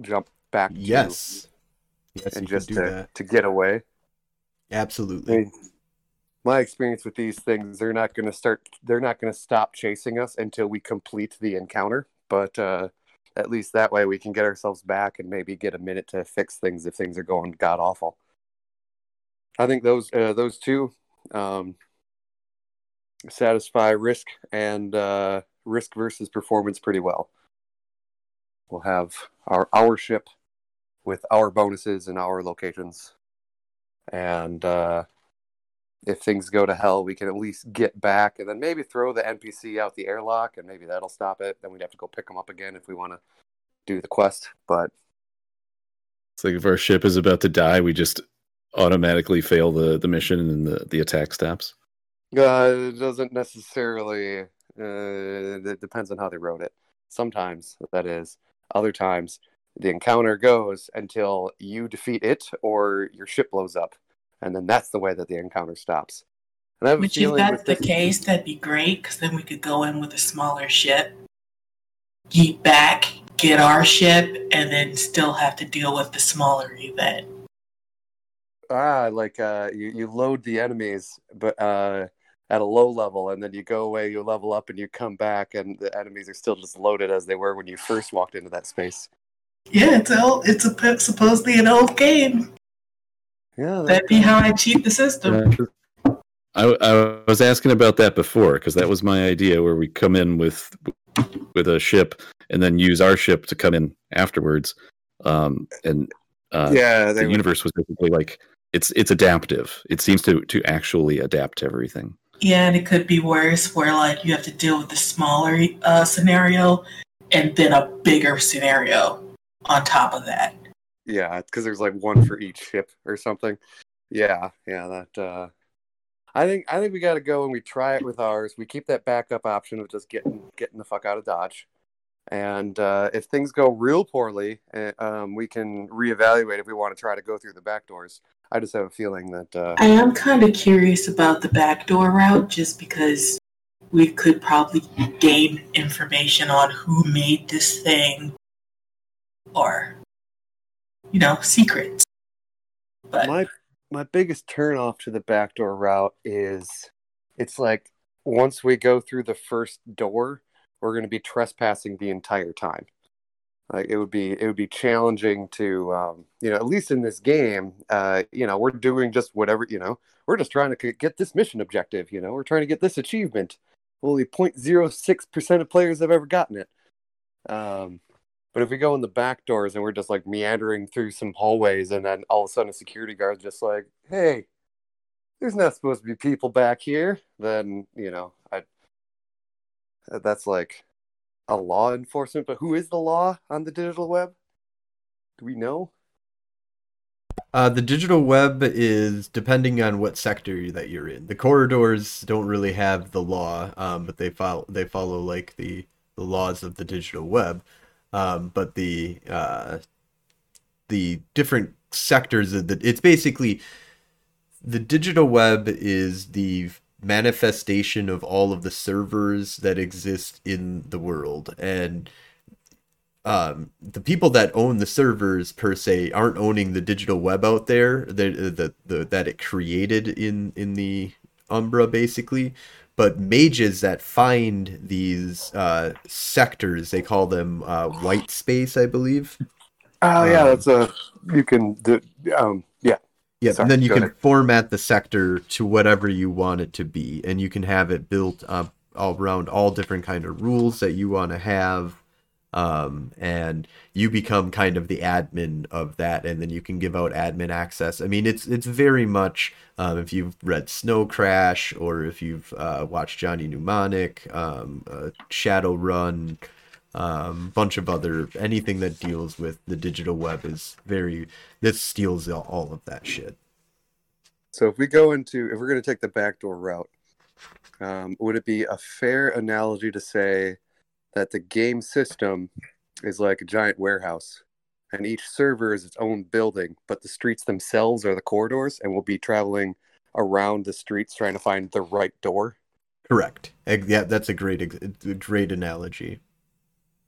jump back to yes. Yes, and you just can do to, that. to get away. I Absolutely. mean, my experience with these things, they're not going to start. They're not going to stop chasing us until we complete the encounter. But uh, at least that way we can get ourselves back and maybe get a minute to fix things if things are going god awful. I think those uh, those two um, satisfy risk and uh, risk versus performance pretty well. We'll have our our ship with our bonuses and our locations, and uh, if things go to hell, we can at least get back and then maybe throw the NPC out the airlock, and maybe that'll stop it. Then we'd have to go pick them up again if we want to do the quest. But It's like if our ship is about to die, we just automatically fail the, the mission and the, the attack stops. Uh, it doesn't necessarily. Uh, it depends on how they wrote it. Sometimes that is. Other times, the encounter goes until you defeat it or your ship blows up, and then that's the way that the encounter stops. And I Which, if that's the this- case, that'd be great because then we could go in with a smaller ship, yeet back, get our ship, and then still have to deal with the smaller event. Ah, like uh, you you load the enemies, but uh, at a low level, and then you go away, you level up, and you come back, and the enemies are still just loaded as they were when you first walked into that space. Yeah, it's old, it's a, supposedly an old game. Yeah, that, That'd be how I cheat the system. I, I was asking about that before because that was my idea where we come in with with a ship and then use our ship to come in afterwards. Um, and uh, yeah, the would- universe was basically like it's it's adaptive. It seems to to actually adapt to everything. Yeah, and it could be worse where like you have to deal with the smaller uh, scenario and then a bigger scenario on top of that. Yeah, because there's like one for each ship or something. Yeah, yeah, that. uh I think I think we got to go and we try it with ours. We keep that backup option of just getting getting the fuck out of Dodge, and uh, if things go real poorly, uh, um, we can reevaluate if we want to try to go through the back doors. I just have a feeling that uh, I am kind of curious about the backdoor route just because we could probably gain information on who made this thing or, you know, secrets. But my my biggest turn off to the backdoor route is it's like once we go through the first door, we're going to be trespassing the entire time. Like it would be it would be challenging to um, you know at least in this game uh, you know we're doing just whatever you know we're just trying to get this mission objective you know we're trying to get this achievement. Only 0.06 percent of players have ever gotten it. Um, but if we go in the back doors and we're just like meandering through some hallways, and then all of a sudden a security guard's just like, "Hey, there's not supposed to be people back here," then you know, that's like a law enforcement. But who is the law on the digital web? Do we know? Uh, the digital web is depending on what sector that you're in. The corridors don't really have the law, um, but they follow they follow like the the laws of the digital web. Um, but the uh, the different sectors of the it's basically the digital web is the manifestation of all of the servers that exist in the world and um, the people that own the servers per se aren't owning the digital web out there that the, the, that it created in in the Umbra basically, but mages that find these uh, sectors they call them uh, white space I believe. Oh yeah, Um, that's a you can do. Um, yeah, Sorry, and then you can ahead. format the sector to whatever you want it to be, and you can have it built up all around all different kind of rules that you want to have, um, and you become kind of the admin of that, and then you can give out admin access. I mean, it's it's very much um, if you've read Snow Crash or if you've uh, watched Johnny Mnemonic, um, uh, Shadowrun, um, bunch of other anything that deals with the digital web is very this steals all, of that shit. So if we go into if we're going to take the backdoor route, um, would it be a fair analogy to say that the game system is like a giant warehouse, and each server is its own building, but the streets themselves are the corridors, and we'll be traveling around the streets trying to find the right door? Correct. Yeah, that's a great a great analogy.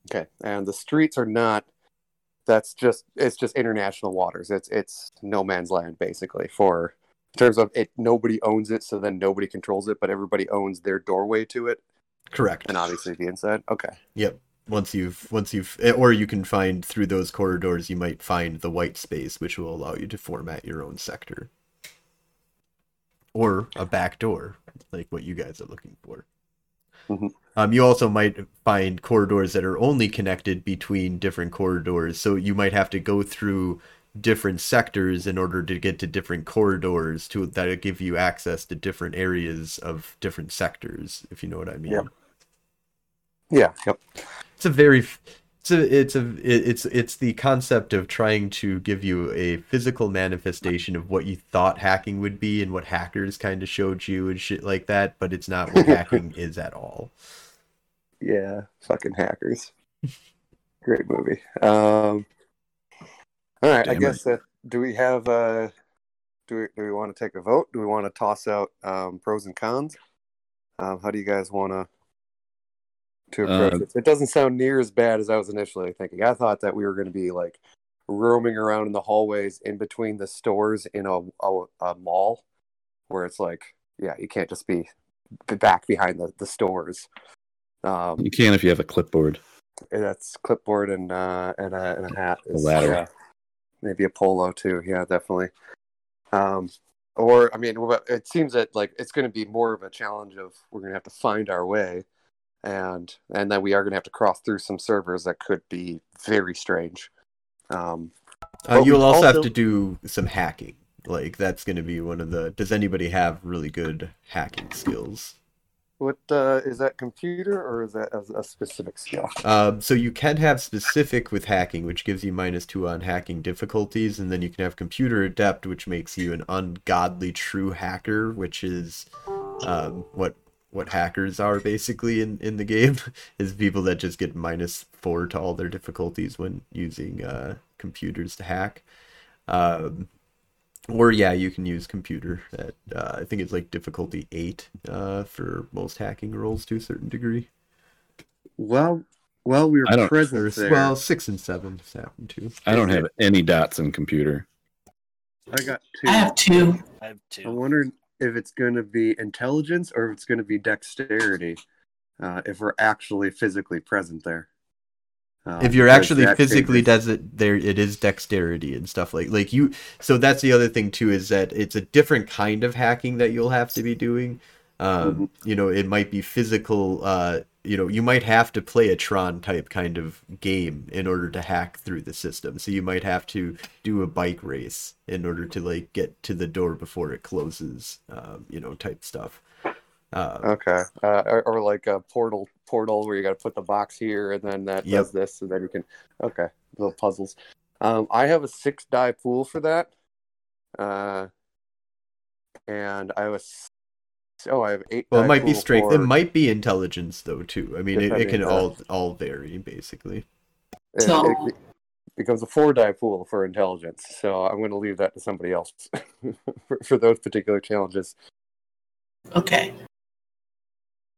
Okay, and the streets are not. That's just it's just international waters. It's it's no man's land basically for in terms of it. Nobody owns it, so then nobody controls it, but everybody owns their doorway to it, Correct. and obviously the inside. Okay, Yep. once you've once you've eh, or you can find through those corridors you might find the white space which will allow you to format your own sector or a back door like what you guys are looking for Mhm. um, you also might find corridors that are only connected between different corridors so you might have to go through different sectors in order to get to different corridors to that give you access to different areas of different sectors if you know what i mean Yeah. Yeah. Yep. it's a very it's a it's a it's it's the concept of trying to give you a physical manifestation of what you thought hacking would be and what hackers kind of showed you and shit like that but it's not what hacking (laughs) is at all Yeah. Fucking hackers. Great movie. Um. All right. I guess that. Do we have? Uh. Do we do we want to take a vote? Do we want to toss out um, pros and cons? Um, how do you guys want to to approach Uh, it? It doesn't sound near as bad as I was initially thinking. I thought that we were going to be like roaming around in the hallways in between the stores in a, a, a mall, where it's like, yeah, you can't just be back behind the, the stores. Um, You can if you have a clipboard. and that's clipboard and uh, and a and a hat. A ladder. yeah. maybe a polo too. Yeah, definitely. Um, or I mean, it seems that like it's going to be more of a challenge of we're going to have to find our way, and and then we are going to have to cross through some servers that could be very strange. Um, uh, you'll we also have to do some hacking like that's going to be one of the does anybody have really good hacking skills what uh, is that computer or is that a, a specific skill? Um, so you can have specific with hacking, which gives you minus two on hacking difficulties, and then you can have computer adept, which makes you an ungodly true hacker, which is um, what what hackers are basically in, in the game (laughs) is people that just get minus four to all their difficulties when using uh, computers to hack. Um, or yeah, you can use computer at uh, I think it's like difficulty eight uh, for most hacking roles to a certain degree. Well, well, we were I present there. well, six and seven has happened too. I don't have any dots in computer. I got two. I have two. I have two. I two. If it's going to be intelligence or if it's going to be dexterity. Uh, if we're actually physically present there. Um, if you're actually physically changes- does it there it is dexterity and stuff like like you so that's the other thing too is that it's a different kind of hacking that you'll have to be doing um Mhm. you know it might be physical uh you know you might have to play a tron type kind of game in order to hack through the system so you might have to do a bike race in order to like get to the door before it closes um you know type stuff uh, Okay, uh, or, or like a portal portal where you got to put the box here and then that Yep. does this and then you can. Okay, little puzzles. Um, I have a six die pool for that. Uh, and I was. Oh, I have eight. well it might be pool strength it might be intelligence though too i mean it, it can all all vary basically it- So- it becomes a four die pool for intelligence. So I'm going to leave that to somebody else (laughs) for, for those particular challenges. Okay.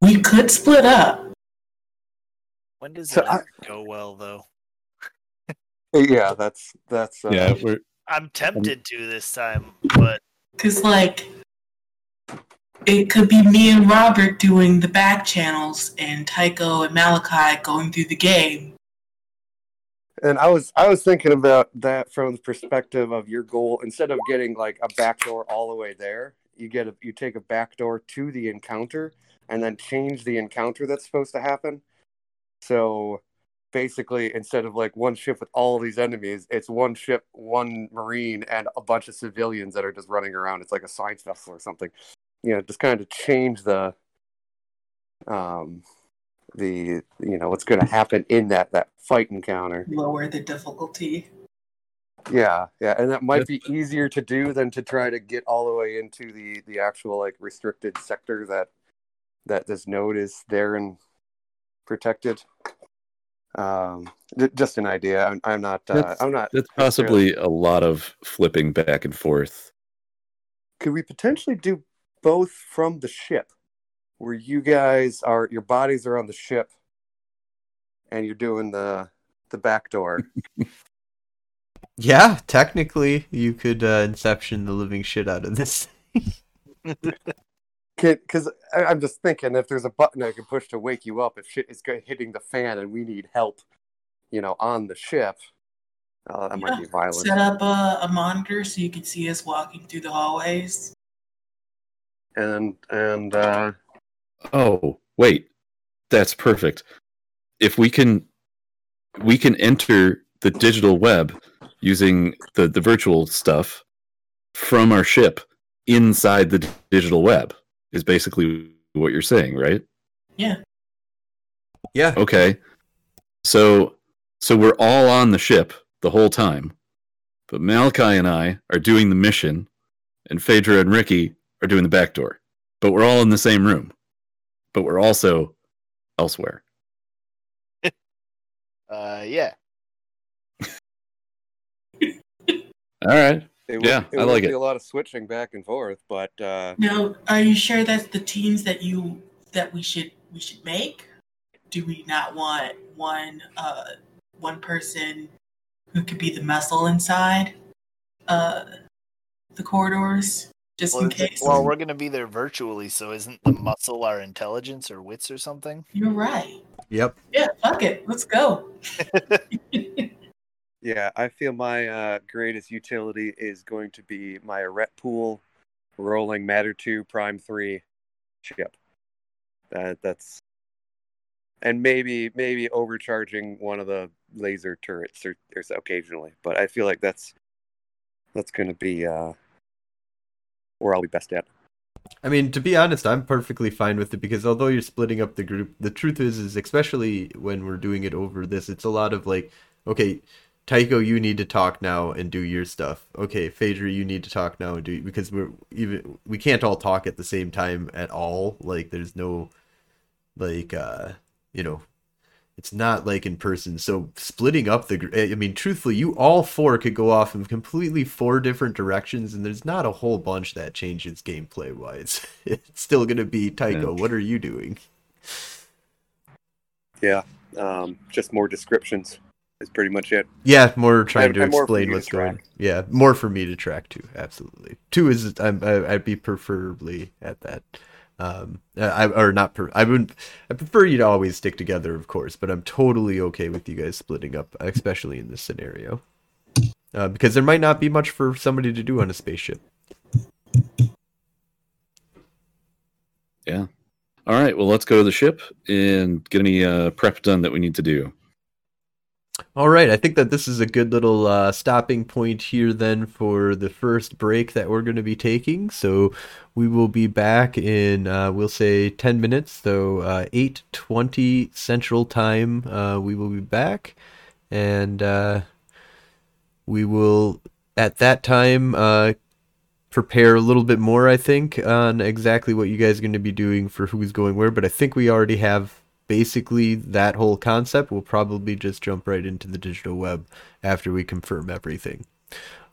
We could split up. When does So it I... go well though? (laughs) yeah, that's that's. Uh... Yeah, we're... I'm tempted to this time, but Because, like, it could be me and Robert doing the back channels and Tycho and Malachi going through the game. And I was I was thinking about that from the perspective of your goal. Instead of getting like a backdoor all the way there, you get a you take a backdoor to the encounter and then change the encounter that's supposed to happen. So basically, instead of like one ship with all these enemies, it's one ship, one marine, and a bunch of civilians that are just running around. It's like a science vessel or something. You know, just kind of change the um the you know what's going to happen in that that fight encounter. Lower the difficulty. Yeah, yeah, and that might be easier to do than to try to get all the way into the the actual like restricted sector that that this node is there and protected. Um, j- just an idea. I'm, I'm not. Uh, That's- I'm not. that's possibly a lot of flipping back and forth. Could we potentially do both from the ship, where you guys are, your bodies are on the ship, and you're doing the the back door. (laughs) Yeah, technically, you could uh, inception the living shit out of this. Because (laughs) I'm just thinking if there's a button I can push to wake you up if shit is hitting the fan and we need help, you know, on the ship, uh, that might be violent. Set up a, a monitor so you can see us walking through the hallways. And and uh, Oh, wait. That's perfect. If we can we can enter the digital web using the, the virtual stuff from our ship inside the digital web is basically what you're saying, right? Yeah. Yeah. Okay. So so we're all on the ship the whole time. But Malachi and I are doing the mission and Phaedra and Ricky are doing the back door. But we're all in the same room. But we're also elsewhere. (laughs) Uh, yeah. (laughs) All right. it would, Yeah, it I would like be it. a lot of switching back and forth, but uh, Now, are you sure that's the teams that you that we should we should make? Do we not want one uh one person who could be the muscle inside uh the corridors just Well, in case? well, we're gonna be there virtually, so isn't the muscle our intelligence or wits or something? You're right. Yep. Yeah, fuck it. Let's go. (laughs) yeah, I feel my uh, greatest utility is going to be my Arete Pool rolling Matter 2 Prime 3 chip. That that's and maybe maybe overcharging one of the laser turrets or, or occasionally, but I feel like that's that's going to be uh where I'll be best at. I mean, to be honest, I'm perfectly fine with it because although you're splitting up the group, the truth is, is especially when we're doing it over this, it's a lot of like, okay, Tycho, you need to talk now and do your stuff. Okay, Phaedra, you need to talk now and do because we're even we can't all talk at the same time at all. Like, there's no, like, uh, you know, it's not like in person. So splitting up the, I mean, truthfully, you all four could go off in completely four different directions, and there's not a whole bunch that changes gameplay wise. (laughs) It's still gonna be Tycho. Yeah. What are you doing? Yeah. Um just more descriptions is pretty much it. Yeah, more trying And- to and more explain you to what's going. track. Yeah, more for me to track too. Absolutely. Two is I'm, I, I'd be preferably at that. Um, I or not. Per, I would. I prefer you to always stick together, of course, but I'm totally okay with you guys splitting up, especially in this scenario, uh, because there might not be much for somebody to do on a spaceship. Yeah. All right. Well, let's go to the ship and get any uh, prep done that we need to do. All right, I think that this is a good little uh, stopping point here then for the first break that we're going to be taking. So we will be back in uh, we'll say 10 minutes, so uh, 8:20 Central Time. Uh, we will be back, and uh, we will at that time uh, prepare a little bit more. I think on exactly what you guys are going to be doing for who's going where. But I think we already have basically that whole concept. We'll probably just jump right into the digital web after we confirm everything.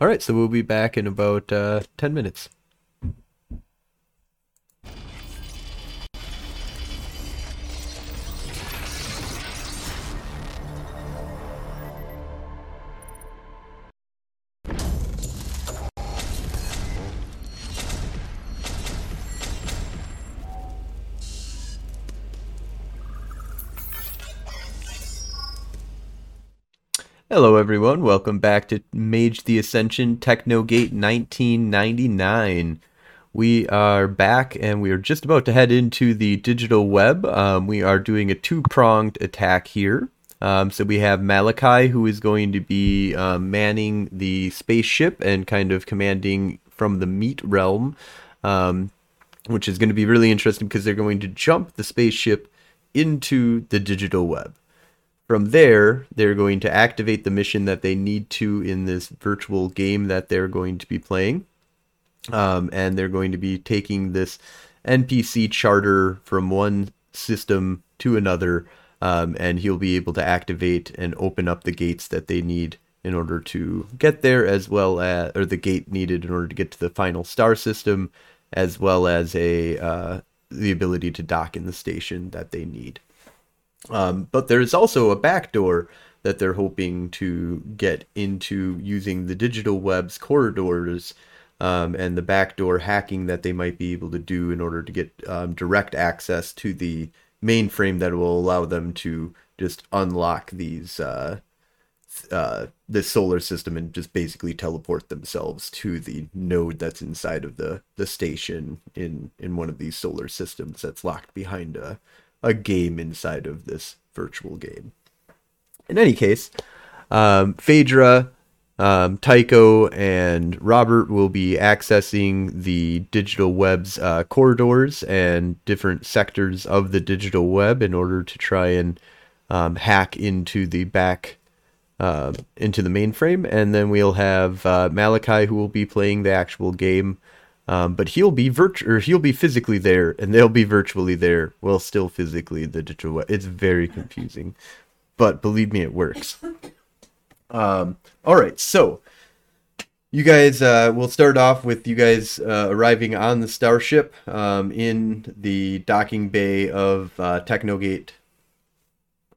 All right, so we'll be back in about uh, 10 minutes. Hello, everyone. Welcome back to Mage the Ascension Technogate 1999. We are back and we are just about to head into the digital web. Um, we are doing a two pronged attack here. Um, so we have Malachi, who is going to be um, manning the spaceship and kind of commanding from the meat realm, um, which is going to be really interesting because they're going to jump the spaceship into the digital web. From there, they're going to activate the mission that they need to in this virtual game that they're going to be playing. Um, and they're going to be taking this NPC charter from one system to another. Um, and he'll be able to activate and open up the gates that they need in order to get there, as well as, or the gate needed in order to get to the final star system, as well as a uh, the ability to dock in the station that they need. Um, but there's also a backdoor that they're hoping to get into using the digital web's corridors um, and the backdoor hacking that they might be able to do in order to get um, direct access to the mainframe that will allow them to just unlock these uh, uh, the solar system and just basically teleport themselves to the node that's inside of the the station in in one of these solar systems that's locked behind a a game inside of this virtual game. In any case, um, Phaedra, um, Tycho, and Robert will be accessing the digital web's uh, corridors and different sectors of the digital web in order to try and um, hack into the back uh, into the mainframe, and then we'll have uh, Malachi who will be playing the actual game. Um, but he'll be virtu- or he'll be physically there, and they'll be virtually there, while still physically the digital. Web. It's very confusing, but believe me, it works. Um, all right, so you guys, uh, we'll start off with you guys uh, arriving on the starship um, in the docking bay of uh, Technogate.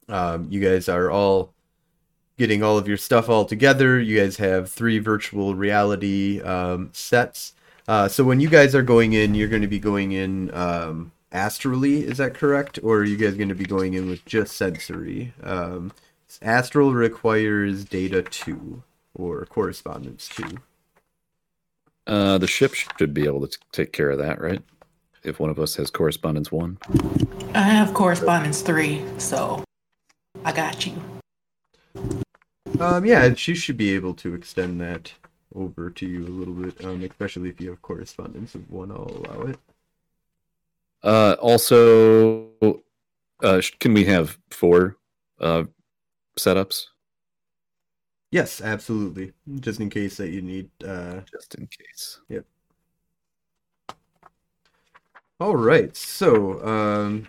Um, you guys are all getting all of your stuff all together. You guys have three virtual reality um, sets. Uh, so when you guys are going in, you're going to be going in um, astrally. Is that correct, or are you guys going to be going in with just sensory? Um, astral requires data two or correspondence two. Uh, the ship should be able to t- take care of that, right? If one of us has correspondence one. I have correspondence three, so I got you. Um, yeah, she should be able to extend that over to you a little bit, um, especially if you have correspondence of one. I'll allow it. Uh, also, uh, can we have four uh, setups Yes, absolutely. Just in case that you need. Uh, just in case? Yep. All right, so um,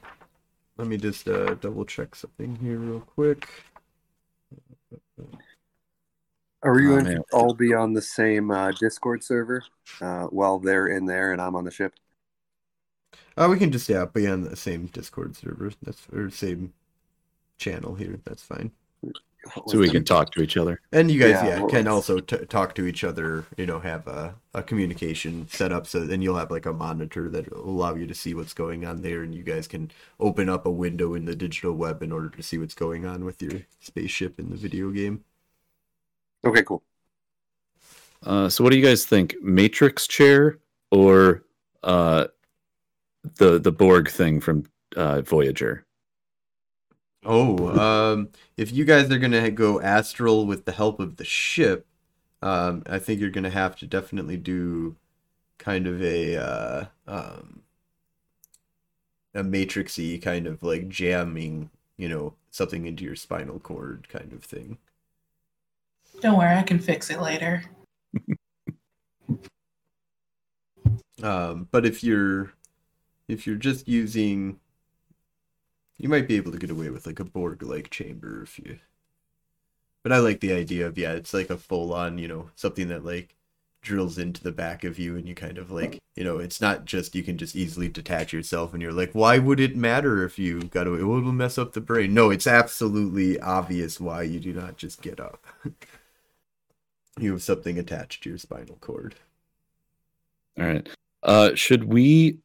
let me just uh, double check something here real quick. Are we Oh, going man. to all be on the same uh, Discord server uh, while they're in there and I'm on the ship? Uh, we can just yeah, be on the same Discord server. That's or same channel here. That's fine. So we can talk to each other. And you guys, Yeah, yeah, can it's- also t- talk to each other. You know, have a, a communication set up so then you'll have like a monitor that will allow you to see what's going on there, and you guys can open up a window in the digital web in order to see what's going on with your spaceship in the video game. Okay, cool. Uh, so what do you guys think? Matrix chair or uh, the the Borg thing from uh, Voyager? Oh, um, if you guys are gonna go astral with the help of the ship, um, I think you're gonna have to definitely do kind of a uh, um, a matrixy kind of like jamming, you know, something into your spinal cord kind of thing. Don't worry, I can fix it later. (laughs) Um, but if you're if you're just using, you might be able to get away with like a Borg-like chamber if you. But I like the idea of yeah, it's like a full-on, you know, something that like drills into the back of you and you kind of like, you know, it's not just you can just easily detach yourself and you're like, why would it matter if you got away? It will mess up the brain. No, it's absolutely obvious why you do not just get up. (laughs) you have something attached to your spinal cord. All right. Uh, should we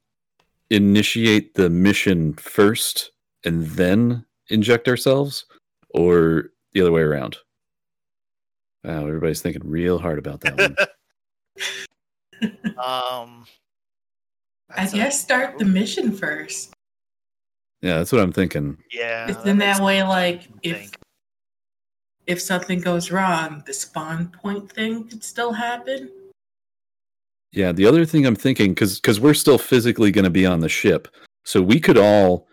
initiate the mission first and then inject ourselves, or the other way around? Wow, everybody's thinking real hard about that one. (laughs) Um, I that's a- guess start the mission first. yeah, that's what I'm thinking. Yeah. It's in makes that way, like if think. If something goes wrong, the spawn point thing could still happen. Yeah, the other thing I'm thinking, because because we're still physically going to be on the ship, so we could all,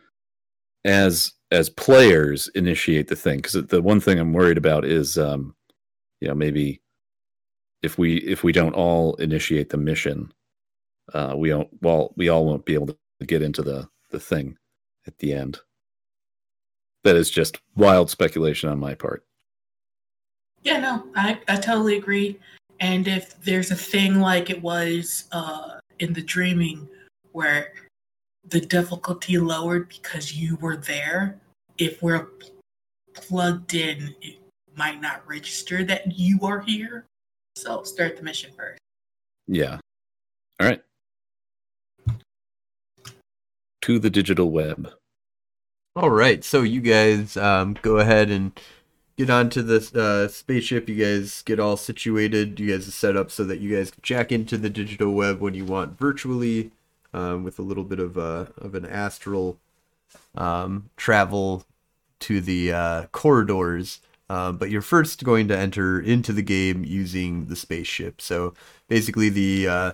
as as players, initiate the thing. Because the one thing I'm worried about is, um, you know, maybe if we if we don't all initiate the mission, uh, we don't well we all won't be able to get into the the thing at the end. That is just wild speculation on my part. Yeah, no, I, I totally agree. And if there's a thing like it was uh, in the dreaming where the difficulty lowered because you were there, if we're pl- plugged in, it might not register that you are here. So start the mission first. Yeah, All right. To the digital web. All right, so you guys um, go ahead and get onto the uh, spaceship. You guys get all situated. You guys are set up so that you guys can jack into the digital web when you want virtually, um, with a little bit of a of an astral um, travel to the uh, corridors. Um, but you're first going to enter into the game using the spaceship. So basically, the uh,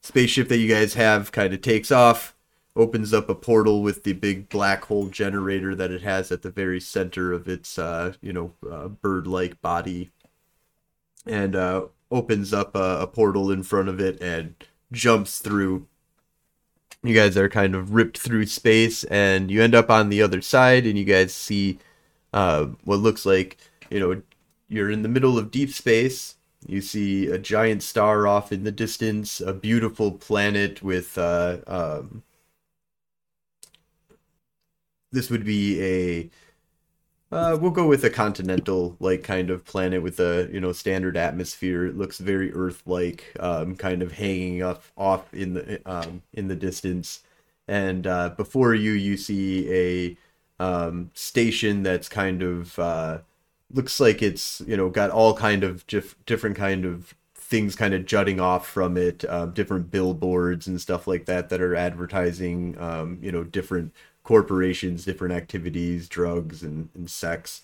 spaceship that you guys have kind of takes off, opens up a portal with the big black hole generator that it has at the very center of its, uh, you know, uh, bird-like body, and uh, opens up a, a portal in front of it and jumps through. You guys are kind of ripped through space, and you end up on the other side, and you guys see uh, what looks like, you know, you're in the middle of deep space. You see a giant star off in the distance, a beautiful planet with. Uh, um, this would be a. Uh, we'll go with a continental like kind of planet with a you know standard atmosphere. It looks very Earth-like, um, kind of hanging up off in the um, in the distance. And uh, before you, you see a um, station that's kind of uh, looks like it's you know got all kind of dif- different kind of things kind of jutting off from it, um, different billboards and stuff like that that are advertising um, you know different corporations, different activities, drugs and, and sex.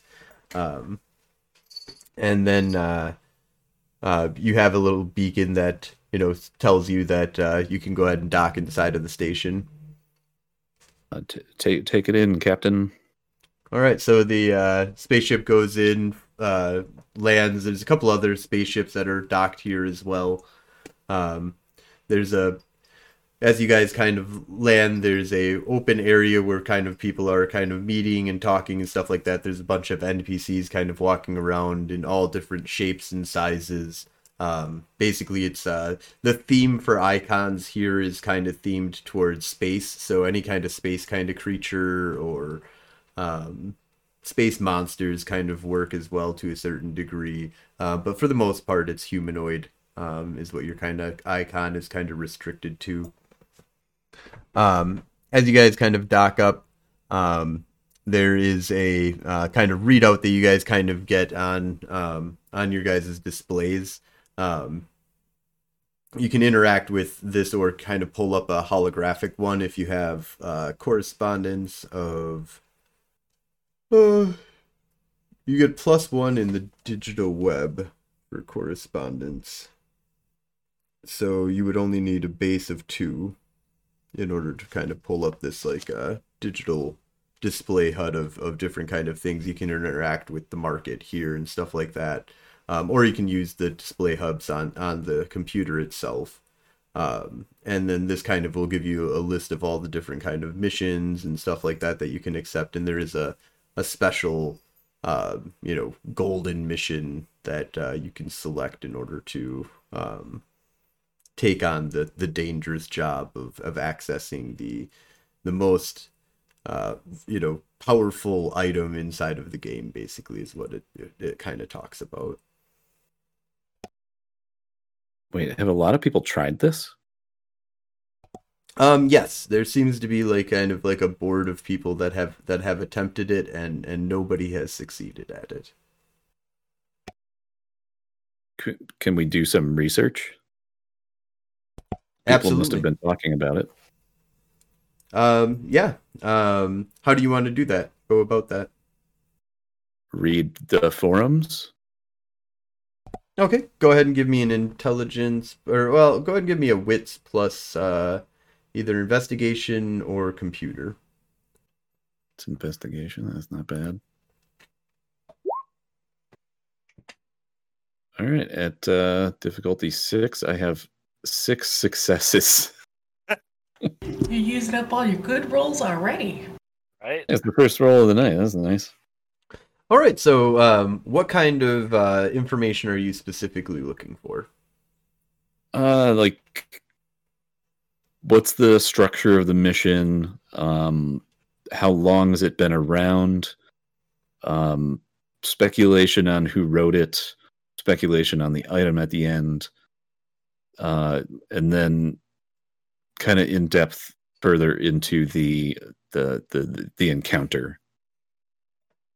Um, and then uh, uh, you have a little beacon that you know tells you that uh, you can go ahead and dock inside of the station. Uh, t- take take it in, Captain. All right, so the uh, spaceship goes in, uh, lands. There's a couple other spaceships that are docked here as well. Um, there's a, as you guys kind of land, there's a open area where kind of people are kind of meeting and talking and stuff like that. There's a bunch of NPCs kind of walking around in all different shapes and sizes. Um, basically, it's uh, the theme for icons here is kind of themed towards space. So any kind of space kind of creature or um, space monsters kind of work as well to a certain degree. Uh, but for the most part, it's humanoid. Um, is what your kind of icon is kind of restricted to. Um, as you guys kind of dock up, um, there is a uh, kind of readout that you guys kind of get on um, on your guys' displays. Um, you can interact with this or kind of pull up a holographic one if you have uh, correspondence of. Uh, you get plus one in the digital web for correspondence. So you would only need a base of two in order to kind of pull up this like uh, digital display HUD of, of different kind of things you can interact with the market here and stuff like that. Um, or you can use the display hubs on, on the computer itself. Um, and then this kind of will give you a list of all the different kind of missions and stuff like that that you can accept. And there is a, a special, uh, you know, golden mission that uh, you can select in order to um, take on the, the dangerous job of, of accessing the the most uh, you know powerful item inside of the game basically is what it it, it kind of talks about Wait, have a lot of people tried this? um yes there seems to be like kind of like a board of people that have that have attempted it and and nobody has succeeded at it Can we do some research? People must have been talking about it. um yeah um how do you want to do that go about that Read the forums. Okay, go ahead and give me an intelligence, or well, go ahead and give me a wits plus uh, either investigation or computer. It's investigation. That's not bad. All right, at uh, difficulty six, I have six successes. You're using up all your good rolls already. Right? That's the first roll of the night. That's nice. All right, so um, what kind of uh, information are you specifically looking for? Uh, like, what's the structure of the mission? Um, how long has it been around? Um, speculation on who wrote it. Speculation on the item at the end. Uh, and then kind of in depth further into the the the the encounter.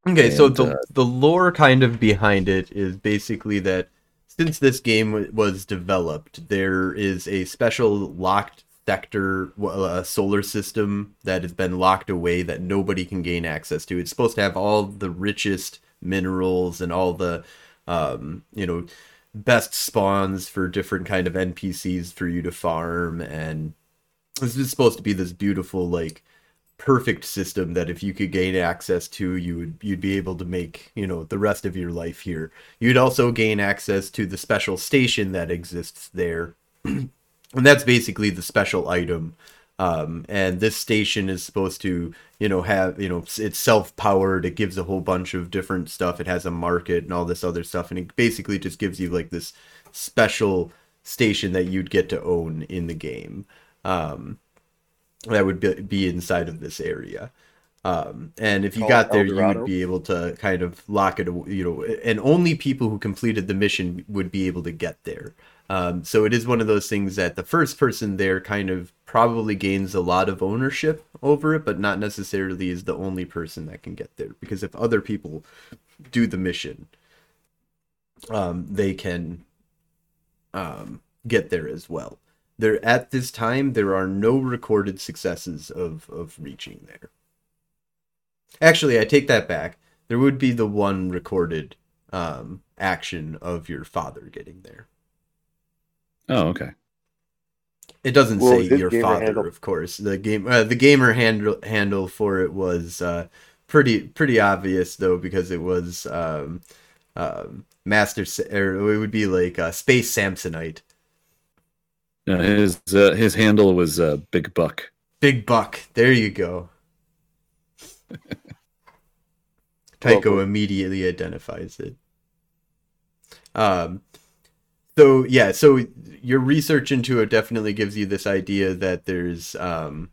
Okay, so the uh, the lore kind of behind it is basically that since this game w- was developed, there is a special locked sector, uh, solar system that has been locked away that nobody can gain access to. It's supposed to have all the richest minerals and all the, um, you know, best spawns for different kind of NPCs for you to farm, and this is supposed to be this beautiful like perfect system that if you could gain access to you would you'd be able to make you know the rest of your life here. You'd also gain access to the special station that exists there. (clears throat) And that's basically the special item um, and this station is supposed to you know have you know it's self-powered it gives a whole bunch of different stuff it has a market and all this other stuff and it basically just gives you like this special station that you'd get to own in the game um, that would be, be inside of this area. Um, and if you got there, you would be able to kind of lock it, you know, and only people who completed the mission would be able to get there. Um, so it is one of those things that the first person there kind of probably gains a lot of ownership over it, but not necessarily is the only person that can get there. Because if other people do the mission, um, they can um, get there as well. There at this time there are no recorded successes of of reaching there. Actually, I take that back. There would be the one recorded um, action of your father getting there. Oh, okay. It doesn't What say your father, handle? of course. The game, uh, the gamer handle handle for it was uh, pretty pretty obvious though because it was um, um, Master, or it would be like uh, Space Samsonite, Uh, his uh, his handle was uh, Big Buck. Big Buck. There you go. (laughs) Tycho Lovely. immediately identifies it. Um, so yeah, so your research into it definitely gives you this idea that there's um,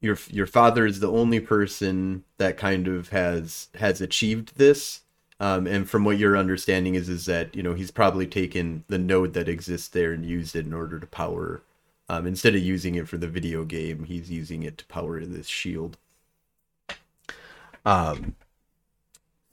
your your father is the only person that kind of has has achieved this. Um, and from what your understanding is, is that you know he's probably taken the node that exists there and used it in order to power. Um, instead of using it for the video game, he's using it to power this shield. Um,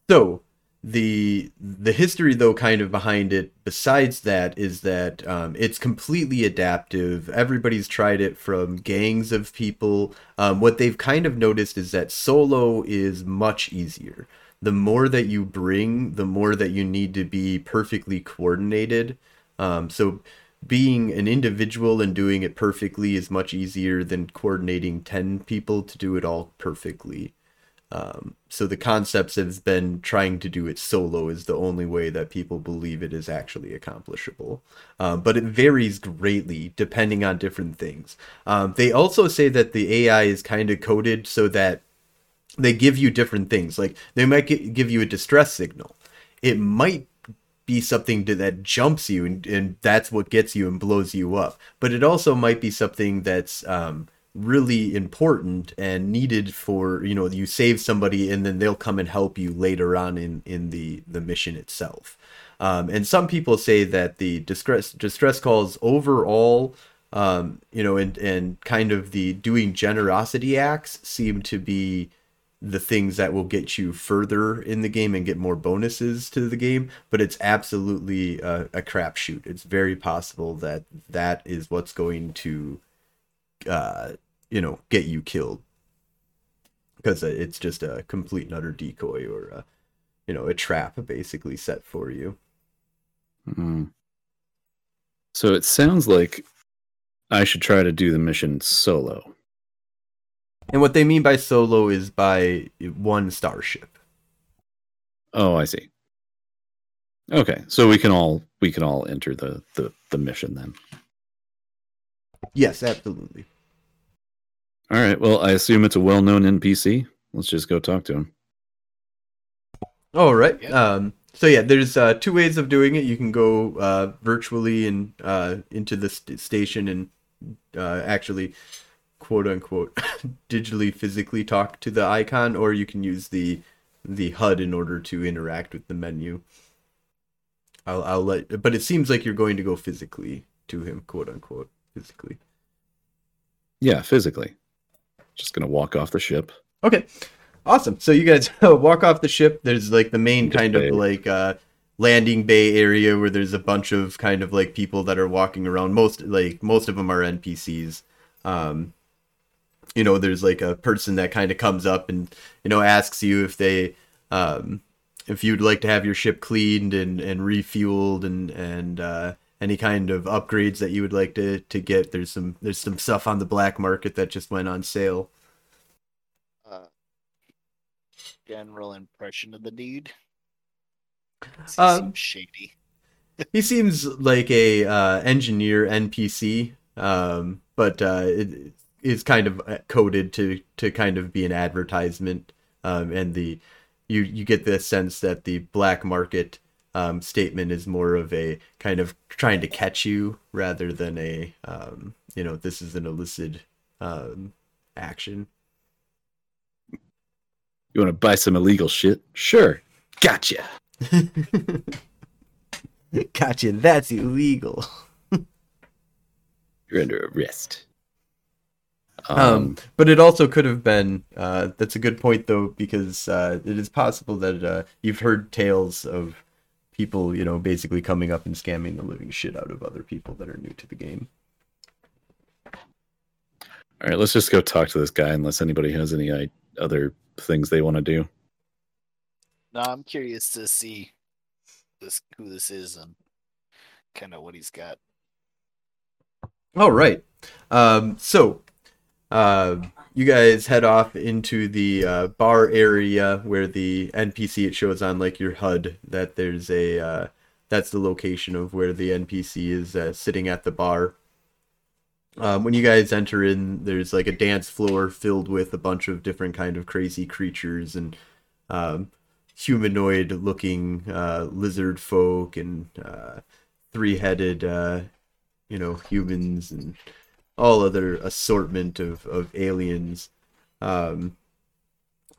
so the the history though kind of behind it besides that is that um, it's completely adaptive. Everybody's tried it from gangs of people. Um, what they've kind of noticed is that solo is much easier. The more that you bring the more that you need to be perfectly coordinated. Um, so being an individual and doing it perfectly is much easier than coordinating 10 people to do it all perfectly um, so the concepts have been trying to do it solo is the only way that people believe it is actually accomplishable. Um, but it varies greatly depending on different things. Um, they also say that the AI is kind of coded so that they give you different things. Like they might gi- give you a distress signal. It might be something to, that jumps you and, and that's what gets you and blows you up. But it also might be something that's um, really important and needed for you know you save somebody and then they'll come and help you later on in in the the mission itself. Um, and some people say that the distress distress calls overall um, you know, and and kind of the doing generosity acts seem to be the things that will get you further in the game and get more bonuses to the game. But it's absolutely a, a crapshoot. It's very possible that that is what's going to, uh, you know, get you killed because it's just a complete and utter decoy or a, you know, a trap basically set for you. Mm. So it sounds like I should try to do the mission solo. And what they mean by solo is by one starship. Oh, I see. Okay, so we can all we can all enter the the, the mission then. Yes, absolutely. All right. Well, I assume it's a well-known NPC. Let's just go talk to him. All right. Yeah. Um, so yeah, there's uh, two ways of doing it. You can go uh, virtually and uh, into the st- station and uh, actually, quote unquote, (laughs) digitally physically talk to the icon, or you can use the the HUD in order to interact with the menu. I'll I'll let, but it seems like you're going to go physically to him, quote unquote, physically. Yeah, physically. Just gonna walk off the ship. Okay, awesome. So you guys (laughs) walk off the ship. There's like the main Just kind bay. of like uh, landing bay area where there's a bunch of kind of like people that are walking around. Most like most of them are NPCs. Um, you know, there's like a person that kind of comes up and you know asks you if they um, if you'd like to have your ship cleaned and and refueled and and uh, any kind of upgrades that you would like to to get. There's some there's some stuff on the black market that just went on sale. Uh, general impression of the dude. He Um, seem shady. (laughs) he seems like a uh, engineer NPC, um, but uh, it is kind of uh, coded to to kind of be an advertisement, um, and the you you get the sense that the black market um, statement is more of a kind of trying to catch you rather than a um, you know this is an illicit um, action. You want to buy some illegal shit? Sure. Gotcha. (laughs) gotcha. That's illegal. You're under arrest. Um, but it also could have been. Uh, that's a good point, though, because uh, it is possible that uh, you've heard tales of people, you know, basically coming up and scamming the living shit out of other people that are new to the game. all right, let's just go talk to this guy unless anybody has any i- other things they want to do. No, I'm curious to see this who this is and kind of what he's got. All right. Um, so, uh, you guys head off into the uh, bar area where the NPC it shows on like your HUD that there's a uh, that's the location of where the NPC is uh, sitting at the bar. Um, when you guys enter in, there's like a dance floor filled with a bunch of different kind of crazy creatures and um, humanoid-looking uh, lizard folk and uh, three-headed uh, you know humans and all other assortment of, of aliens. Um,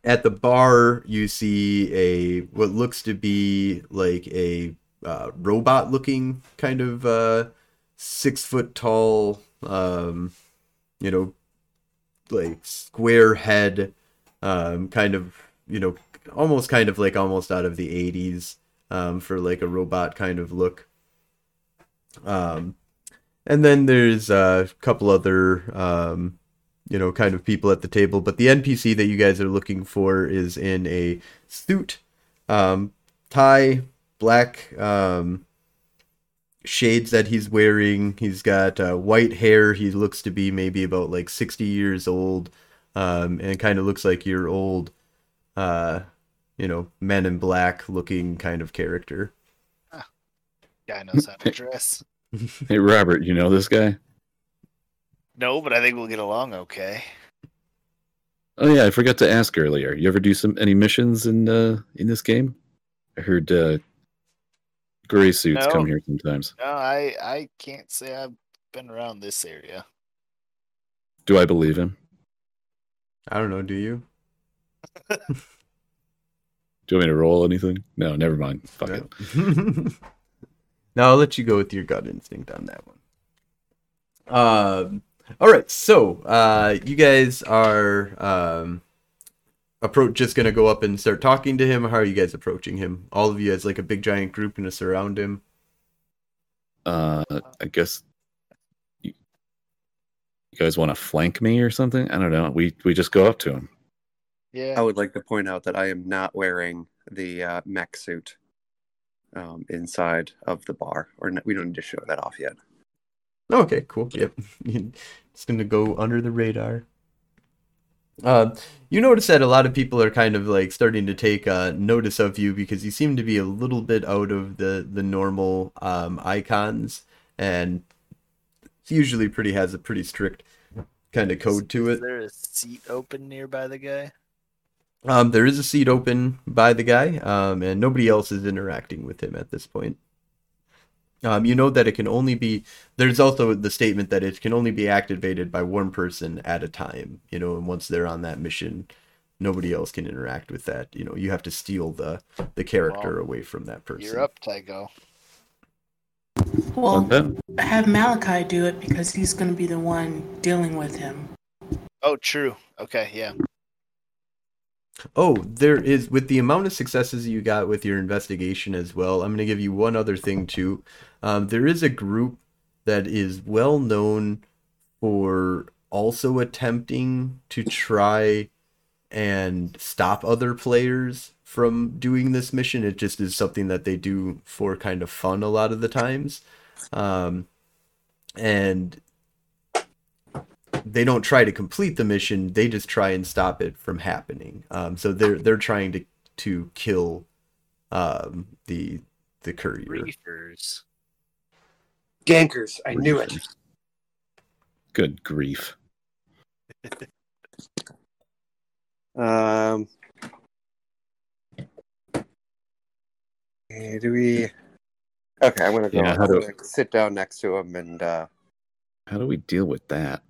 at the bar you see a what looks to be like a uh, robot looking kind of uh, six foot tall um, you know like square head um, kind of you know almost kind of like almost out of the 80s um, for like a robot kind of look. Um, and then there's a couple other, um, you know, kind of people at the table. But the NPC that you guys are looking for is in a suit, um, tie, black um, shades that he's wearing. He's got uh, white hair. He looks to be maybe about like 60 years old, um, and kind of looks like your old, uh, you know, Men in Black looking kind of character. Guy knows how to dress. (laughs) Hey, Robert, you know this guy? No, but I think we'll get along okay. Oh yeah, I forgot to ask earlier. You ever do some any missions in uh in this game? I heard uh gray suits No. come here sometimes. No, I I can't say I've been around this area. Do I believe him? I don't know. Do you? (laughs) Do you want me to roll anything? No, never mind. Fuck it. (laughs) now I'll let you go with your gut instinct on that one. Um, all right, so uh, you guys are um, approach just gonna go up and start talking to him. How are you guys approaching him? All of you as like a big giant group gonna surround him. Uh I guess you, you guys want to flank me or something? I don't know. We we just go up to him. Yeah. I would like to point out that I am not wearing the uh, mech suit um, inside of the bar, or n- we don't need to show that off yet. Okay, cool. Yep. (laughs) it's going to go under the radar. Uh, you notice that a lot of people are kind of like starting to take uh, notice of you because you seem to be a little bit out of the the normal um, icons, and it's usually pretty has a pretty strict kind of code to Is it. there a seat open nearby the guy? Um, there is a seat open by the guy, um, and nobody else is interacting with him at this point. Um, you know that it can only be. There's also the statement that it can only be activated by one person at a time. You know, and once they're on that mission, nobody else can interact with that. You know, you have to steal the the character Well, away from that person. You're up, Tycho. Well, Okay. have Malachi do it because he's going to be the one dealing with him. Oh, true. Okay, yeah. Oh, there is with the amount of successes you got with your investigation as well. I'm going to give you one other thing too. Um, there is a group that is well known for also attempting to try and stop other players from doing this mission. It just is something that they do for kind of fun a lot of the times. Um, and they don't try to complete the mission; they just try and stop it from happening. Um, so they're they're trying to to kill um, the the courier. Griefers. Gankers, I knew it. Good grief. (laughs) Um, do we? Okay, I'm gonna go. Yeah, I'm do- sit down next to him, and uh, How do we deal with that?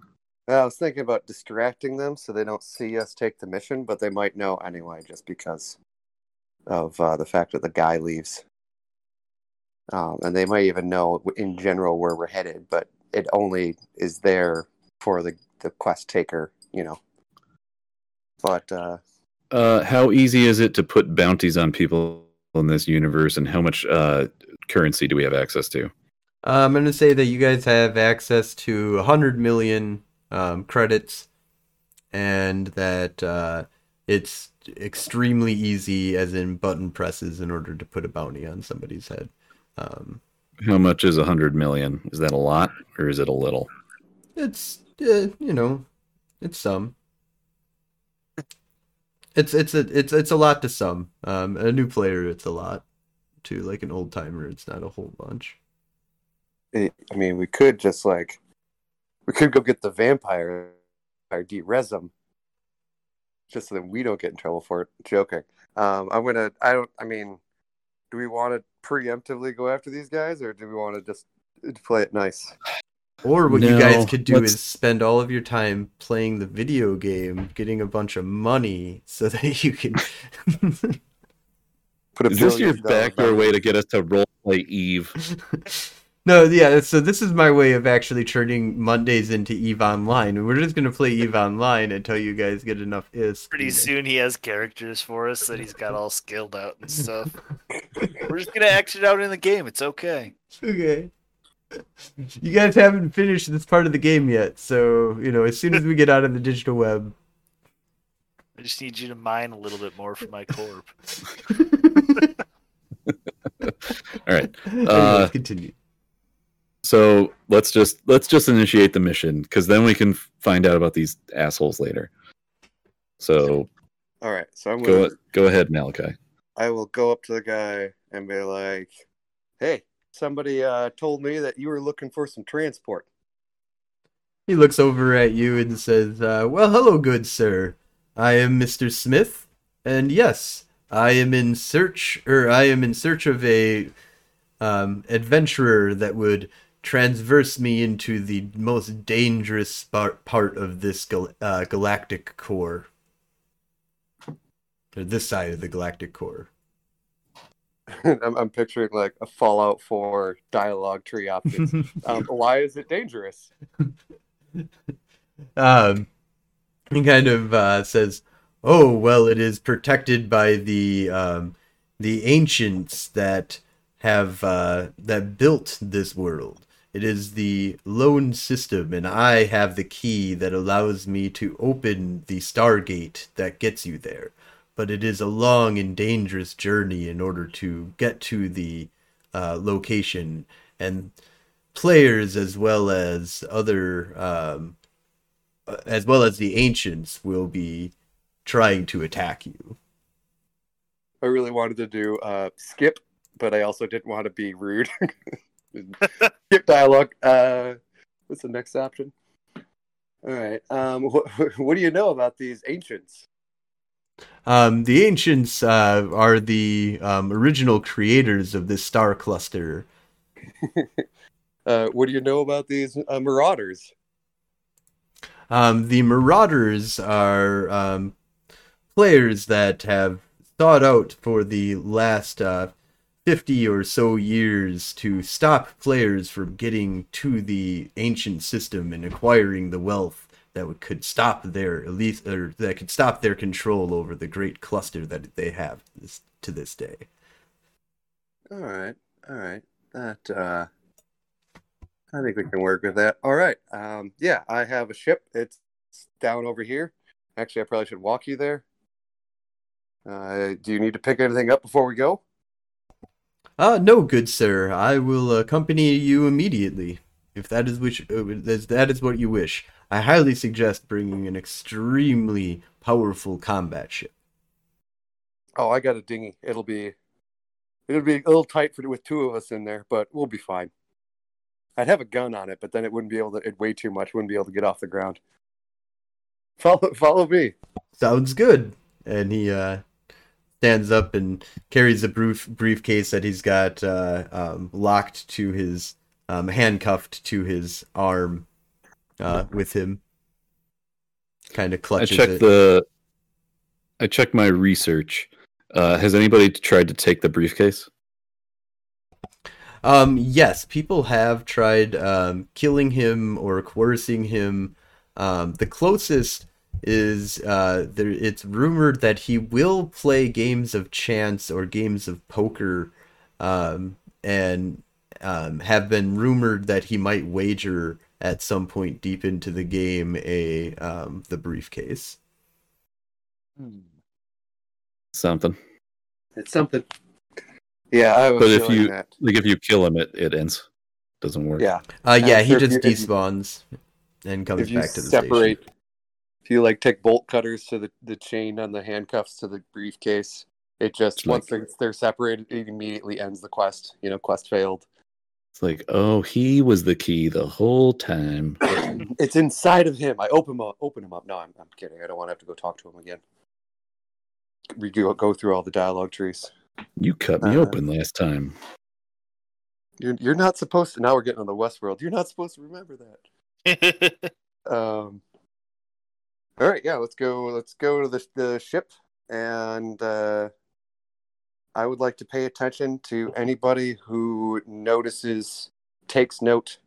I was thinking about distracting them so they don't see us take the mission, but they might know anyway, just because of uh, the fact that the guy leaves. Um, and they might even know in general where we're headed, but it only is there for the the quest taker, you know. But uh, Uh, how easy is it to put bounties on people in this universe, and how much uh, currency do we have access to? Uh, I'm going to say that you guys have access to 100 million um, credits and that uh, it's extremely easy, as in button presses, in order to put a bounty on somebody's head. Um, How much is a hundred million? Is that a lot, or is it a little? it's, uh, you know, it's some. It's it's a it's it's a lot to some. Um, a new player, it's a lot. To like an old timer, it's not a whole bunch. I mean, we could just like we could go get the vampire or de-res them, just so that we don't get in trouble for it. Joking. Um, I'm gonna. I don't. I mean, do we want to preemptively go after these guys, or do we want to just play it nice? Or what you guys could do let's- is spend all of your time playing the video game, getting a bunch of money so (laughs) that you can. Put a Is this your billion dollars backdoor way to get us to role play Eve? (laughs) no, yeah, so this is my way of actually turning Mondays into Eve Online. And we're just going to play Eve Online until you guys get enough is. Pretty soon he has characters for us that he's got all skilled out and stuff. (laughs) We're just gonna act it out in the game. It's okay. Okay. You guys haven't finished this part of the game yet, so, you know, as soon as we get out of the digital web. I just need you to mine a little bit more for my corp. (laughs) (laughs) All right. Anyways, Uh, continue. So let's just let's just initiate the mission because then we can find out about these assholes later. So All right, so I'm gonna. go go ahead, Malachi. I will go up to the guy and be like, "Hey, somebody uh, told me that you were looking for some transport." He looks over at you and says, uh, Well, hello, good sir. I am Mr. Smith, and yes, I am in search, or I am in search of a um, adventurer that would transverse me into the most dangerous par- part of this gal- uh, galactic core. Or this side of the galactic core. (laughs) I'm, I'm picturing like a Fallout 4 dialogue tree options. (laughs) um, why is it dangerous? (laughs) um, he kind of uh, says, "Oh well, it is protected by the um, the ancients that have uh, that built this world. It is the loan system, and I have the key that allows me to open the Stargate that gets you there. But it is a long and dangerous journey in order to get to the uh, location, and players as well as other um, uh, as well as the ancients will be trying to attack you. I really wanted to do uh, skip, but I also didn't want to be rude. (laughs) skip dialogue. Uh, what's the next option? All right. Um, wh- (laughs) what do you know about these ancients? Um, the ancients uh, are the um, original creators of this star cluster. (laughs) Uh, what do you know about these uh, marauders? Um, the Marauders are um, players that have sought out for the last uh, 50 or so years to stop players from getting to the ancient system and acquiring the wealth that could stop their elite or that could stop their control over the great cluster that they have this, to this day. All right, all right. That uh, I think we can work with that. All right. Um, yeah, I have a ship. It's down over here. Actually, I probably should walk you there. Uh, do you need to pick anything up before we go? Ah, no, good sir. I will accompany you immediately, if that is which uh, that is what you wish. I highly suggest bringing an extremely powerful combat ship. Oh, I got a dinghy. It'll be it'll be a little tight for with two of us in there, but we'll be fine. I'd have a gun on it, but then it wouldn't be able to. It'd weigh too much. Wouldn't be able to get off the ground. (laughs) Follow, follow me. Sounds good. And he uh, stands up and carries a brief briefcase that he's got uh, um, locked to his, um, handcuffed to his arm, uh, with him. Kind of I clutches checked it. the. I checked my research. Uh, has anybody tried to take the briefcase? Um, yes, people have tried um, killing him or coercing him. Um, the closest is uh, there. It's rumored that he will play games of chance or games of poker, um, and um, have been rumored that he might wager at some point deep into the game a um, the briefcase. Something. It's something. Yeah, I was But if you that. like, if you kill him, it, it ends. Doesn't work. Yeah, Uh, yeah, he just you- if you- despawns and comes if you back to the separate, station. If you like take bolt cutters to the, the chain on the handcuffs to the briefcase, it just It's once like- they're, they're separated, it immediately ends the quest. You know, quest failed. It's like, oh, he was the key the whole time. (coughs) it's inside of him. I open him up. Open him up. No, I'm, I'm kidding. I don't want to have to go talk to him again. We go go through all the dialogue trees. You cut me Uh, open last time. You're you're not supposed to. Now we're getting on the Westworld You're not supposed to remember that. (laughs) Um. All right, yeah. Let's go. Let's go to the the ship, and uh, I would like to pay attention to anybody who notices, takes note,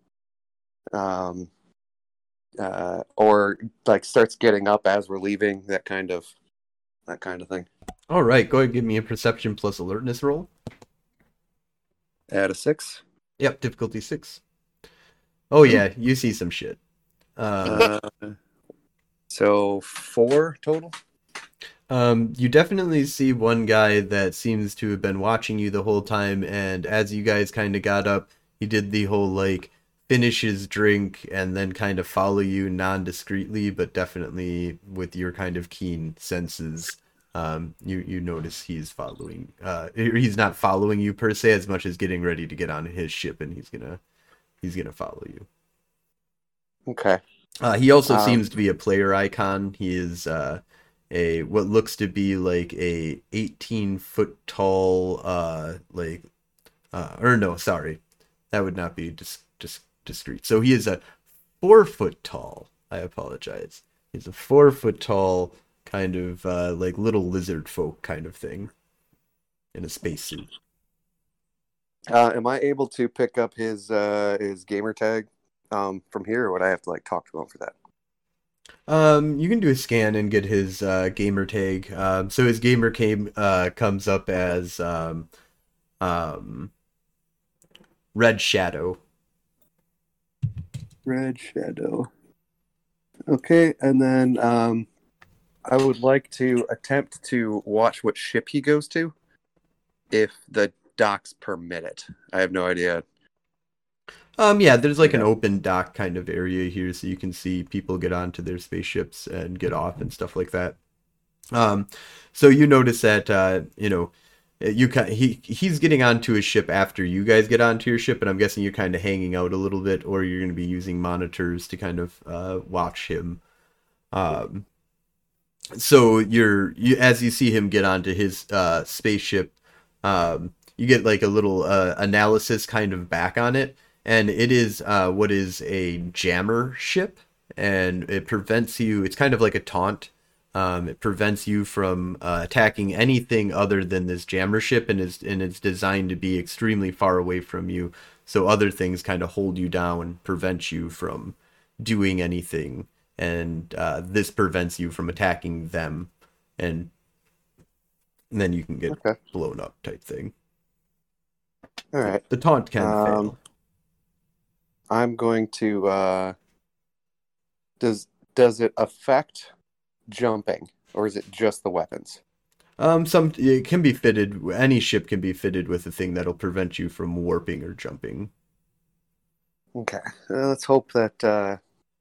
um, uh, or like starts getting up as we're leaving. That kind of, that kind of thing. All right, go ahead and give me a perception plus alertness roll. Add a six. Yep, difficulty six. Oh yeah, you see some shit. Um, Uh, (laughs) so four total. um, you definitely see one guy that seems to have been watching you the whole time, and as you guys kind of got up, he did the whole like finish his drink and then kind of follow you non-discreetly, but definitely with your kind of keen senses. Um, you you notice he's following. Uh, he's not following you per se as much as getting ready to get on his ship, and he's gonna he's gonna follow you. Okay. Uh, he also Um, seems to be a player icon. He is uh, a what looks to be like a 18 foot tall, uh, like, uh, or no, sorry, that would not be dis- dis- discreet. So he is a four foot tall. I apologize. He's a four foot tall, kind of uh, like little lizard folk kind of thing, in a spacesuit. Uh, am I able to pick up his uh, his gamer tag um, from here, or would I have to like talk to him for that? Um, you can do a scan and get his uh, gamer tag. Um, so his gamer came uh, comes up as um, um, Red Shadow. Red Shadow. Okay, and then um, I would like to attempt to watch what ship he goes to, if the docks permit it. I have no idea. Um, yeah, there's like an open dock kind of area here, so you can see people get onto their spaceships and get off and stuff like that. Um, so you notice that uh, you know, you ki- he he's getting onto his ship after you guys get onto your ship, and I'm guessing you're kind of hanging out a little bit, or you're going to be using monitors to kind of uh, watch him. Um, so you're you as you see him get onto his uh, spaceship, um, you get like a little uh, analysis kind of back on it, and it is uh, what is a jammer ship, and it prevents you. It's kind of like a taunt Um, it prevents you from uh, attacking anything other than this jammer ship, and is and it's designed to be extremely far away from you. So other things kind of hold you down, prevent you from doing anything, and uh, this prevents you from attacking them, and, and then you can get Okay. blown up type thing. All right. The taunt can Um, fail. I'm going to. Uh, does does it affect jumping, or is it just the weapons? Um, some it can be fitted. Any ship can be fitted with a thing that'll prevent you from warping or jumping. Okay. Uh, let's hope that uh,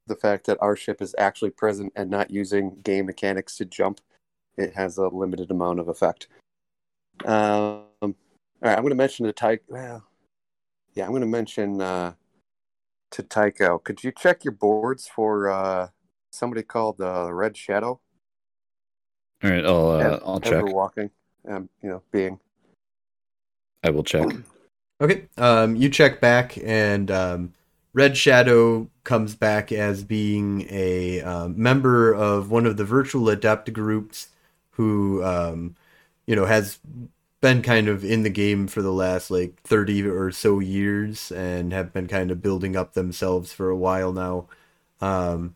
the fact that our ship is actually present and not using game mechanics to jump, it has a limited amount of effect. Um, all right, I'm going to mention the Tycho. Well, yeah, I'm going to mention uh, to Tycho. Could you check your boards for uh, somebody called uh, Red Shadow? All right, I'll uh, Ev- I'll check. Ever walking, um, you know, being. I will check. (clears throat) Okay. Um, you check back, and um, Red Shadow comes back as being a um, member of one of the virtual adept groups who, um, you know, has been kind of in the game for the last like 30 or so years and have been kind of building up themselves for a while now. Um,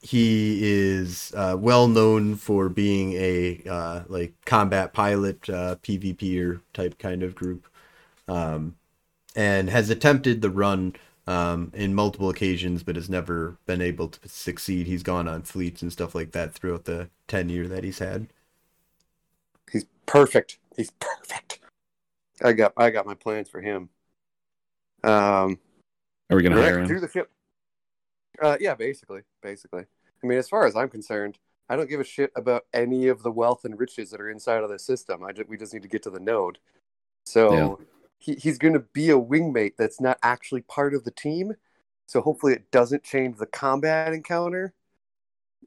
he is uh, well known for being a uh, like combat pilot, uh, PvPer type kind of group um, and has attempted the run um, in multiple occasions, but has never been able to succeed. He's gone on fleets and stuff like that throughout the tenure that he's had. He's perfect. He's perfect. I got I got my plans for him. Um, Are we gonna hire him? through the ship. Uh, yeah, basically, basically. I mean, as far as I'm concerned, I don't give a shit about any of the wealth and riches that are inside of the system. I just, we just need to get to the node. So he, he's going to be a wingmate that's not actually part of the team. So hopefully, it doesn't change the combat encounter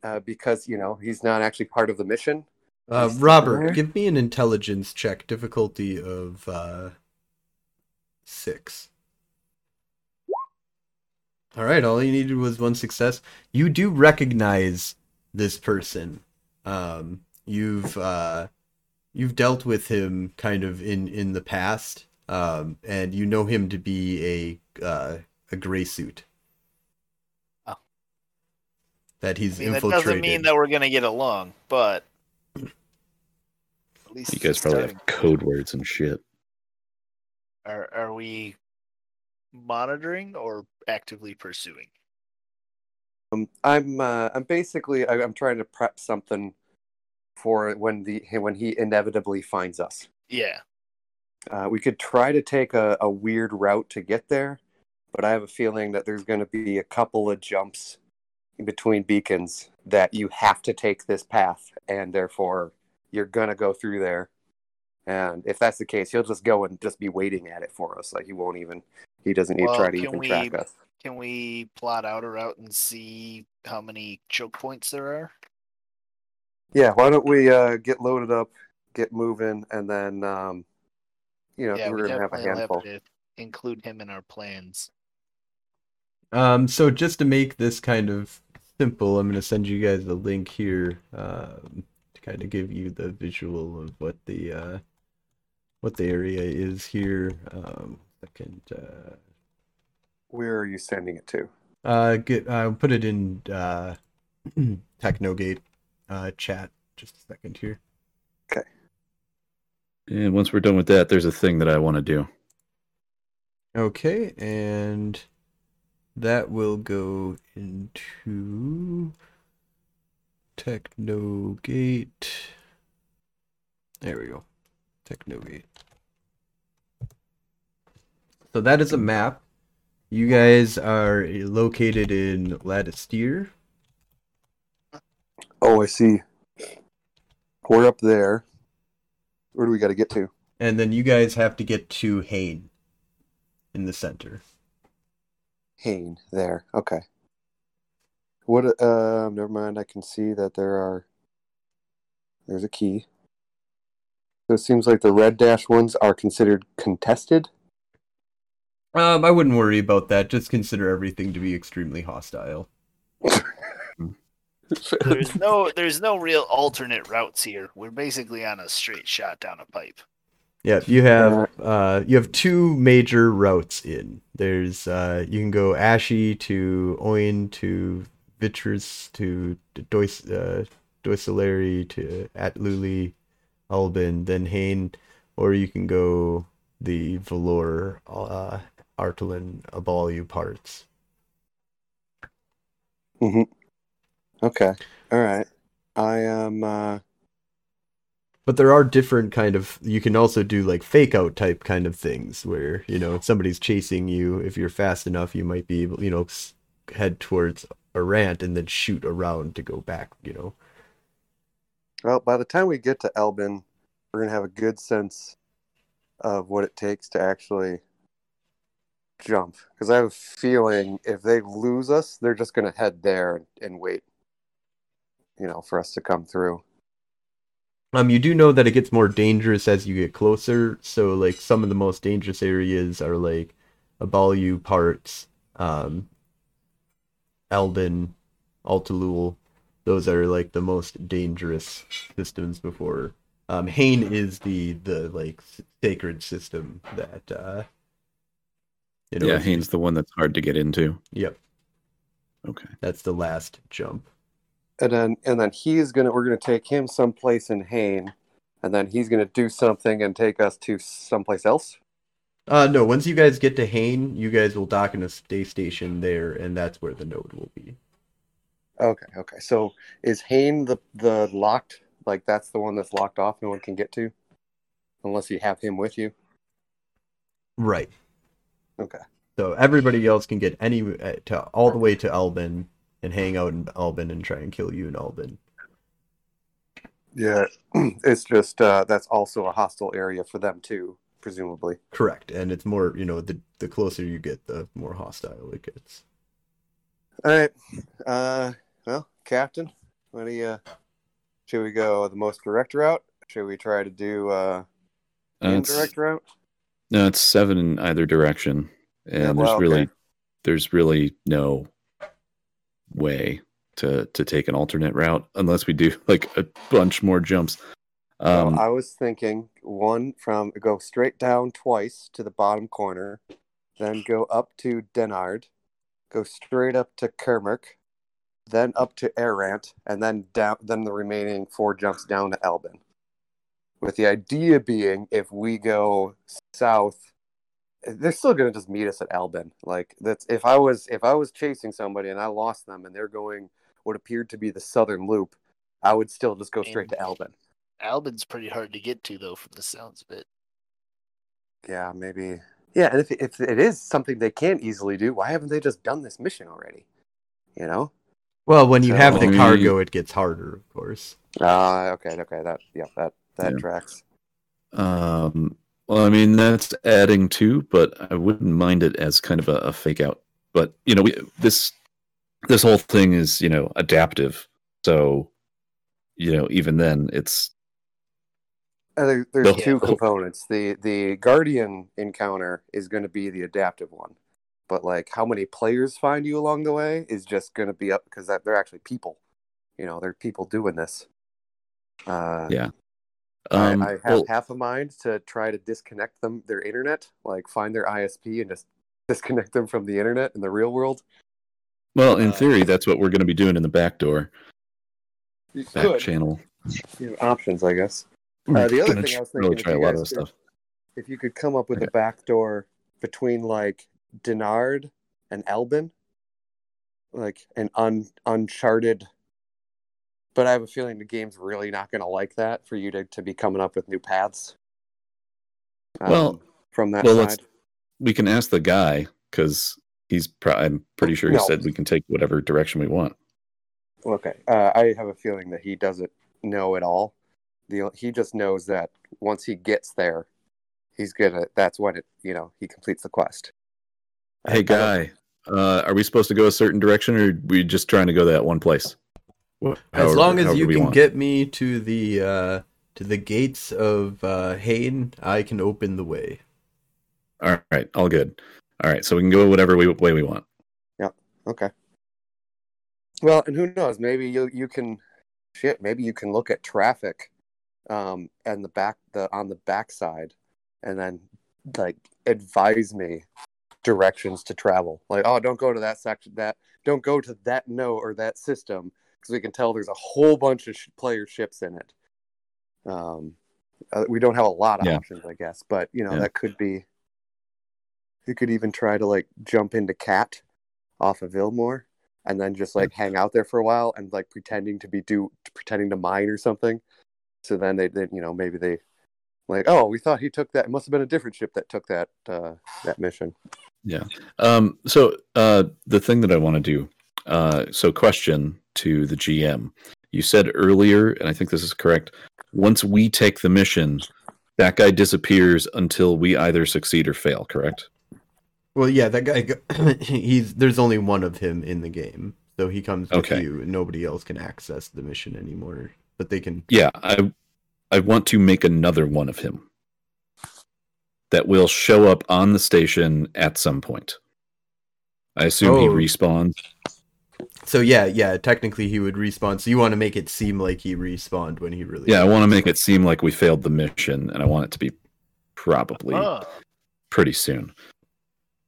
uh, because you know he's not actually part of the mission. Uh, Robert, there. give me an intelligence check, difficulty of uh, six. All right, all you needed was one success. You do recognize this person. Um, you've uh, you've dealt with him kind of in in the past, um, and you know him to be a uh, a gray suit. Oh. That he's I mean, that doesn't mean that we're gonna get along, but at least You guys probably have code words and shit. Are are we monitoring or actively pursuing? Um, I'm uh, I'm basically I, I'm trying to prep something for when the when he inevitably finds us. Yeah. Uh, we could try to take a, a weird route to get there, but I have a feeling that there's going to be a couple of jumps in between beacons that you have to take this path, and therefore you're going to go through there. And if that's the case, he'll just go and just be waiting at it for us. Like he won't even he doesn't need Well, to try to even we- track us. Can we plot out a route and see how many choke points there are? Yeah, why don't we uh, get loaded up, get moving, and then um, you know yeah, we're we gonna have a handful. have to include him in our plans. Um, so just to make this kind of simple, I'm going to send you guys the link here um, to kind of give you the visual of what the uh, what the area is here. Um, second, uh, Where are you sending it to? uh, get I'll put it in uh, (clears throat) Technogate uh, chat. Just a second here. Okay. And once we're done with that, there's a thing that I want to do. Okay, and that will go into Technogate. There we go. Technogate. So that is a map. You guys are located in Latisteer. Oh, I see. We're up there. Where do we got to get to? And then you guys have to get to Hain in the center. Hain. There. Okay. What? Uh, never mind. I can see that there are. There's a key. So it seems like the red dash ones are considered contested. Um, I wouldn't worry about that. Just consider everything to be extremely hostile. (laughs) There's no there's no real alternate routes here. We're basically on a straight shot down a pipe. Yeah, you have uh, you have two major routes in. There's uh, you can go Ashy to Oin to Vitrus to Dois uh, to Atluli, Albin, then Hain, or you can go the Valor, uh, Artelin, Abalu parts. hmm Okay. All right. I am. Uh, But there are different kind of you can also do like fake out type kind of things where, you know, if somebody's chasing you, if you're fast enough, you might be able, you know, head towards a rant and then shoot around to go back, you know. well, by the time we get to Elbin, we're gonna have a good sense of what it takes to actually jump. Because I have a feeling if they lose us, they're just gonna head there and, and wait. You know, for us to come through. Um, you do know that it gets more dangerous as you get closer. So, like, some of the most dangerous areas are like Abalu parts, um, Albin, Altalul. Those are like the most dangerous systems before. Um, Hain is the the like sacred system that uh, you know. yeah, is- Hain's the one that's hard to get into. Yep, Okay. that's the last jump. and then and then he's gonna we're gonna take him someplace in Hain, and then he's gonna do something and take us to someplace else. Uh, no, once you guys get to Hain, you guys will dock in a space station there, and that's where the node will be. Okay, okay. So is Hain the the locked? Like that's the one that's locked off, no one can get to, unless you have him with you. Right. Okay. So everybody else can get any uh, to all the way to Albin and hang out in Albin and try and kill you in Albin. Yeah, (clears throat) it's just uh, that's also a hostile area for them too, presumably. Correct. And it's more, you know, the the closer you get, the more hostile it gets. All right. Uh, well, Captain, what do you? Should we go the most direct route? Should we try to do uh, Uh, the it's- indirect route? no, it's seven in either direction, and Yeah, there's well, really okay. there's really no way to to take an alternate route unless we do like a bunch more jumps. So Um, I was thinking one from go straight down twice to the bottom corner, then go up to Denard, go straight up to Kermurk, then up to Errant, and then down then the remaining four jumps down to Albin. With the idea being if we go south they're still gonna just meet us at Albin. Like that's if I was if I was chasing somebody and I lost them and they're going what appeared to be the southern loop, I would still just go straight to Albin. Albin's pretty hard to get to though, from the sounds of it. Yeah, maybe. Yeah, and if if it is something they can't easily do, why haven't they just done this mission already? You know? Well, when you So- have the cargo, it gets harder, of course. Ah, okay, okay, that yeah, that that Yeah. tracks. Um, well, I mean that's adding to, but I wouldn't mind it as kind of a, a fake out. But you know, we, this this whole thing is you know adaptive, so you know even then it's Uh, there, there's The two components. The the Guardian encounter is going to be the adaptive one, but like how many players find you along the way is just going to be up because that they're actually people. You know, they're people doing this. Uh, Yeah. I, um, I have well, half a mind to try to disconnect them their internet, like find their ISP and just (laughs) disconnect them from the internet in the real world. well, in uh, theory, that's what we're going to be doing in the back door, back could. channel. You have options, I guess. Uh, the other thing I was thinking, if try a you lot of could- stuff. if you could come up with Okay. a back door between like Denard and Albin, like an un uncharted. But I have a feeling the game's really not going to like that for you to, to be coming up with new paths. um, Well- from that well, let's- side, We can ask the guy because he's. Pro- I'm pretty sure he No. said we can take whatever direction we want. okay. Uh, I have a feeling that he doesn't know at all. The he just knows that once he gets there, he's gonna. That's when it. You know, he completes the quest. I- I Hey, guy, uh, are we supposed to go a certain direction, or are we just trying to go that one place? Wh- as long as you can want. get me to the uh, to the gates of uh, Hain, I can open the way. All right, all good. All right, so we can go whatever we, way we want. Yeah. Okay. Well, and who knows? Maybe you you can shit. Maybe you can look at traffic, um, and the back the on the backside, and then like advise me directions to travel. Like, oh, don't go to that section. That don't go to that node or that system because we can tell there's a whole bunch of sh- player ships in it. Um, uh, we don't have a lot of Yeah. options, I guess, but you know Yeah. that could be. You could even try to like jump into Cat off of Ilmore and then just like hang out there for a while and like pretending to be do pretending to mine or something. So then they, they you know maybe they like oh we thought he took that it must have been a different ship that took that uh, that mission. Yeah. Um, so uh, the thing that I want to do. Uh, so question to the GM. You said earlier, and I think this is correct. Once we take the mission, that guy disappears until we either succeed or fail. Correct? Well, yeah, that guy. (clears throat) He's there's only one of him in the game, so he comes with Okay. you, and nobody else can access the mission anymore. But they can. Yeah. I I want to make another one of him that will show up on the station at some point. I assume he Oh. respawns. So yeah, yeah. Technically, he would respawn. So you want to make it seem like he respawned when he really. Yeah, I want to make it seem like we failed the mission, and I want it to be probably Oh, pretty soon.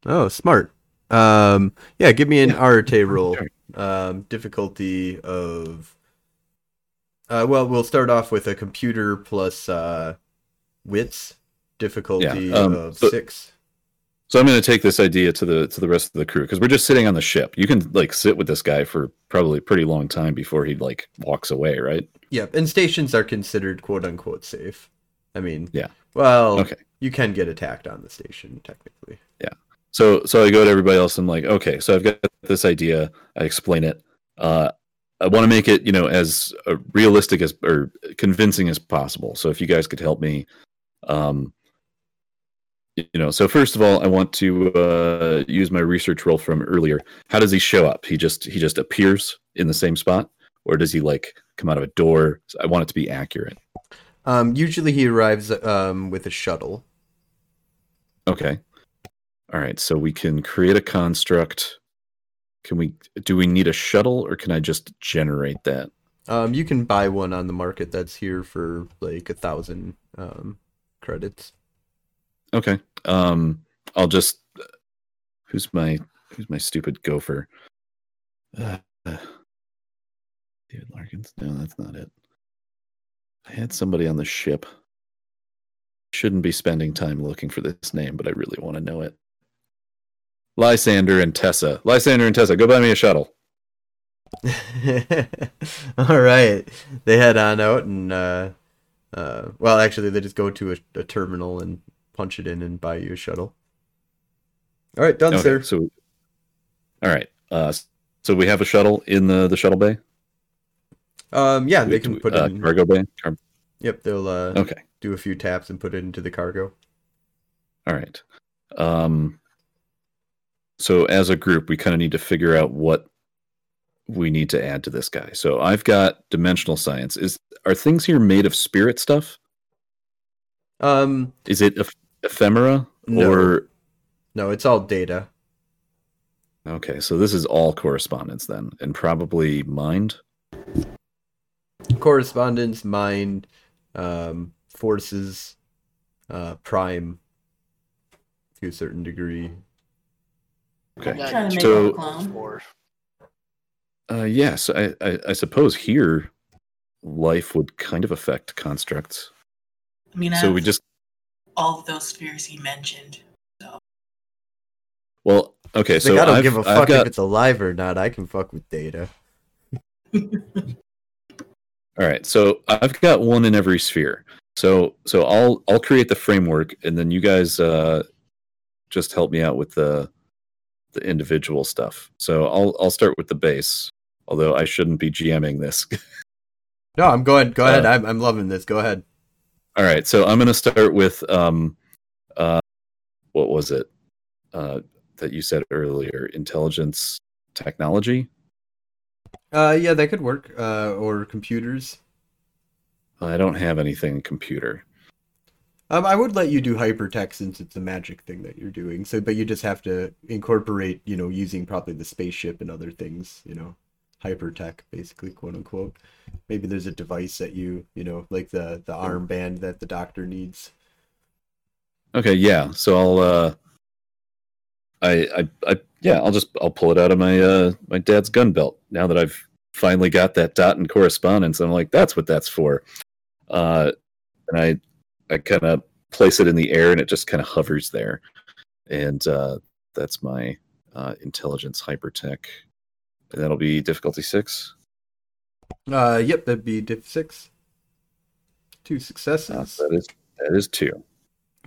Oh, smart. Um, yeah. Give me an Yeah. Arete roll. (laughs) Um, difficulty of. Uh, well, we'll start off with a computer plus uh, wits. Difficulty um, of so- six. So I'm going to take this idea to the to the rest of the crew because we're just sitting on the ship. You can like sit with this guy for probably a pretty long time before he like walks away, right? Yep, and stations are considered quote unquote safe. I mean, Yeah. Well, Okay. you can get attacked on the station technically. Yeah. So so I go to everybody else. And I'm like, okay, so I've got this idea. I explain it. Uh, I want to make it you know as uh, realistic as or convincing as possible. So if you guys could help me, um, you know. So first of all, I want to uh, use my research roll from earlier. How does he show up? He just he just appears in the same spot, or does he like come out of a door? I want it to be accurate. Um, usually he arrives um, with a shuttle. Okay. All right. So we can create a construct. Can we? Do we need a shuttle, or can I just generate that? Um, you can buy one on the market that's here for like a thousand um, credits. Okay. Um, I'll just. Who's my Who's my stupid gopher? Uh, (sighs) David Larkins. No, that's not it. I had somebody on the ship. Shouldn't be spending time looking for this name, but I really want to know it. Lysander and Tessa. Lysander and Tessa, go buy me a shuttle. (laughs) All right, they head on out and uh, uh, well, actually, they just go to a, a terminal and punch it in and buy you a shuttle. All right, done, Okay, sir. so, all right. Uh, so we have a shuttle in the the shuttle bay. Um, yeah, they can we- put uh, it in. cargo bay. Car- Yep, they'll uh, okay. do a few taps and put it into the cargo. All right. Um, so as a group, we kind of need to figure out what we need to add to this guy. So I've got dimensional science. Is are things here made of spirit stuff? Um, Is it eph- ephemera No. or no, it's all data. okay? So this is all correspondence then, and probably mind. correspondence, mind, um, forces, uh, prime, to a certain degree. Okay. got Trying to make So- a clone. Uh, yes, I, I I suppose here life would kind of affect constructs. I mean, I So we just all of those spheres he mentioned. well okay. Like, So I don't I've, give a I've fuck got if it's alive or not. I can fuck with data. (laughs) All right, so I've got one in every sphere. So so I'll I'll create the framework, and then you guys uh, just help me out with the the individual stuff. So I'll I'll start with the base. Although I shouldn't be GMing this. (laughs) No, I'm going. Go ahead. Uh, I'm, I'm loving this. Go ahead. All right, so I'm going to start with um, uh, what was it uh, that you said earlier? Intelligence technology. Uh, yeah, that could work. Uh, or computers. I don't have anything computer. Um, I would let you do hypertech since it's a magic thing that you're doing. So, but you just have to incorporate, you know, using probably the spaceship and other things, you know. hypertech, basically, quote unquote. Maybe there's a device that you, you know, like the the armband that the doctor needs. Okay, yeah. So I'll uh I I I yeah, I'll just I'll pull it out of my uh my dad's gun belt now that I've finally got that dot in correspondence. I'm like, that's what that's for. Uh and I I kind of place it in the air and it just kind of hovers there. And uh that's my uh intelligence hypertech. And that'll be difficulty 6. Uh, yep, that'd be diff six. Two successes. that is that is 2.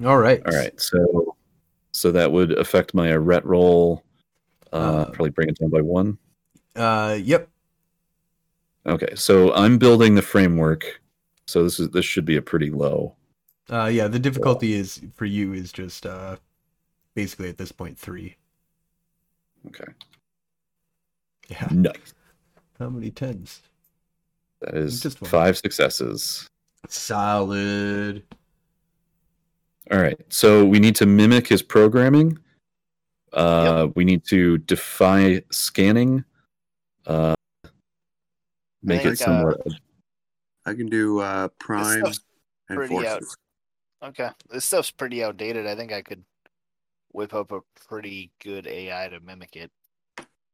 All right. All right, so so that would affect my ret roll. Uh, Uh, probably bring it down by one. Uh, yep. Okay, so I'm building the framework. So this is this should be a pretty low. Uh, yeah, the difficulty is for you is just uh, basically at this point three. Okay, Yeah. nice. How many tens? That is Just one. five successes. Solid. All right, so we need to mimic his programming. Uh, We need to defy scanning. Uh, make think, it somewhat. I can do uh, prime and pretty out. forces. Okay, this stuff's pretty outdated. I think I could whip up a pretty good AI to mimic it.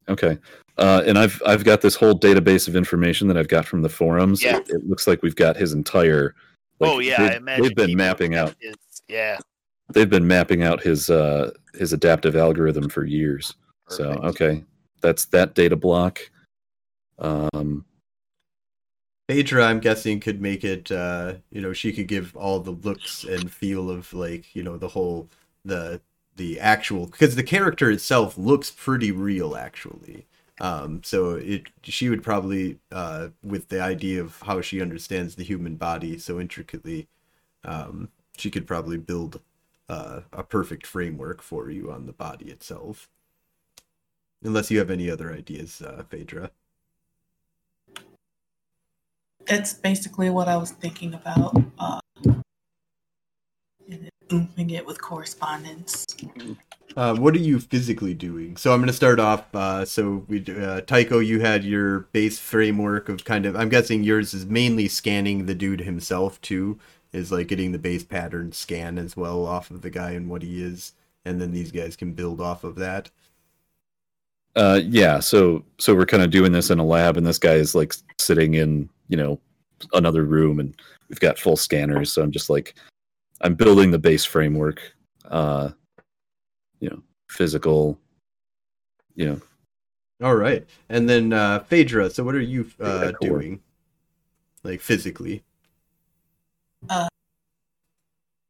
Okay, uh, and I've I've got this whole database of information that I've got from the forums. Yeah. It, it looks like we've got his entire. like, oh yeah, I they've- imagine they've been mapping out. his- yeah. They've been mapping out his uh his adaptive algorithm for years. So okay, that's that data block. Um, Phaedra, I'm guessing, could make it. Uh, you know, she could give all the looks and feel of like you know the whole the the actual because the character itself looks pretty real actually. Um, so it she would probably uh, with the idea of how she understands the human body so intricately, um, she could probably build uh, a perfect framework for you on the body itself. Unless you have any other ideas, uh, Phaedra. That's basically what I was thinking about. Uh, and booming it with correspondence. Uh, what are you physically doing? So I'm going to start off. Uh, so we, uh, Tycho, you had your base framework of kind of. I'm guessing yours is mainly scanning the dude himself too. Is like getting the base pattern scan as well off of the guy and what he is, and then these guys can build off of that. Uh, yeah. So so we're kind of doing this in a lab, and this guy is like sitting in you know another room, and we've got full scanners. So I'm just like I'm building the base framework. Uh, you know, physical. You know, All right, and then uh, Phaedra. So what are you uh, Yeah, cool. doing, like physically? Uh,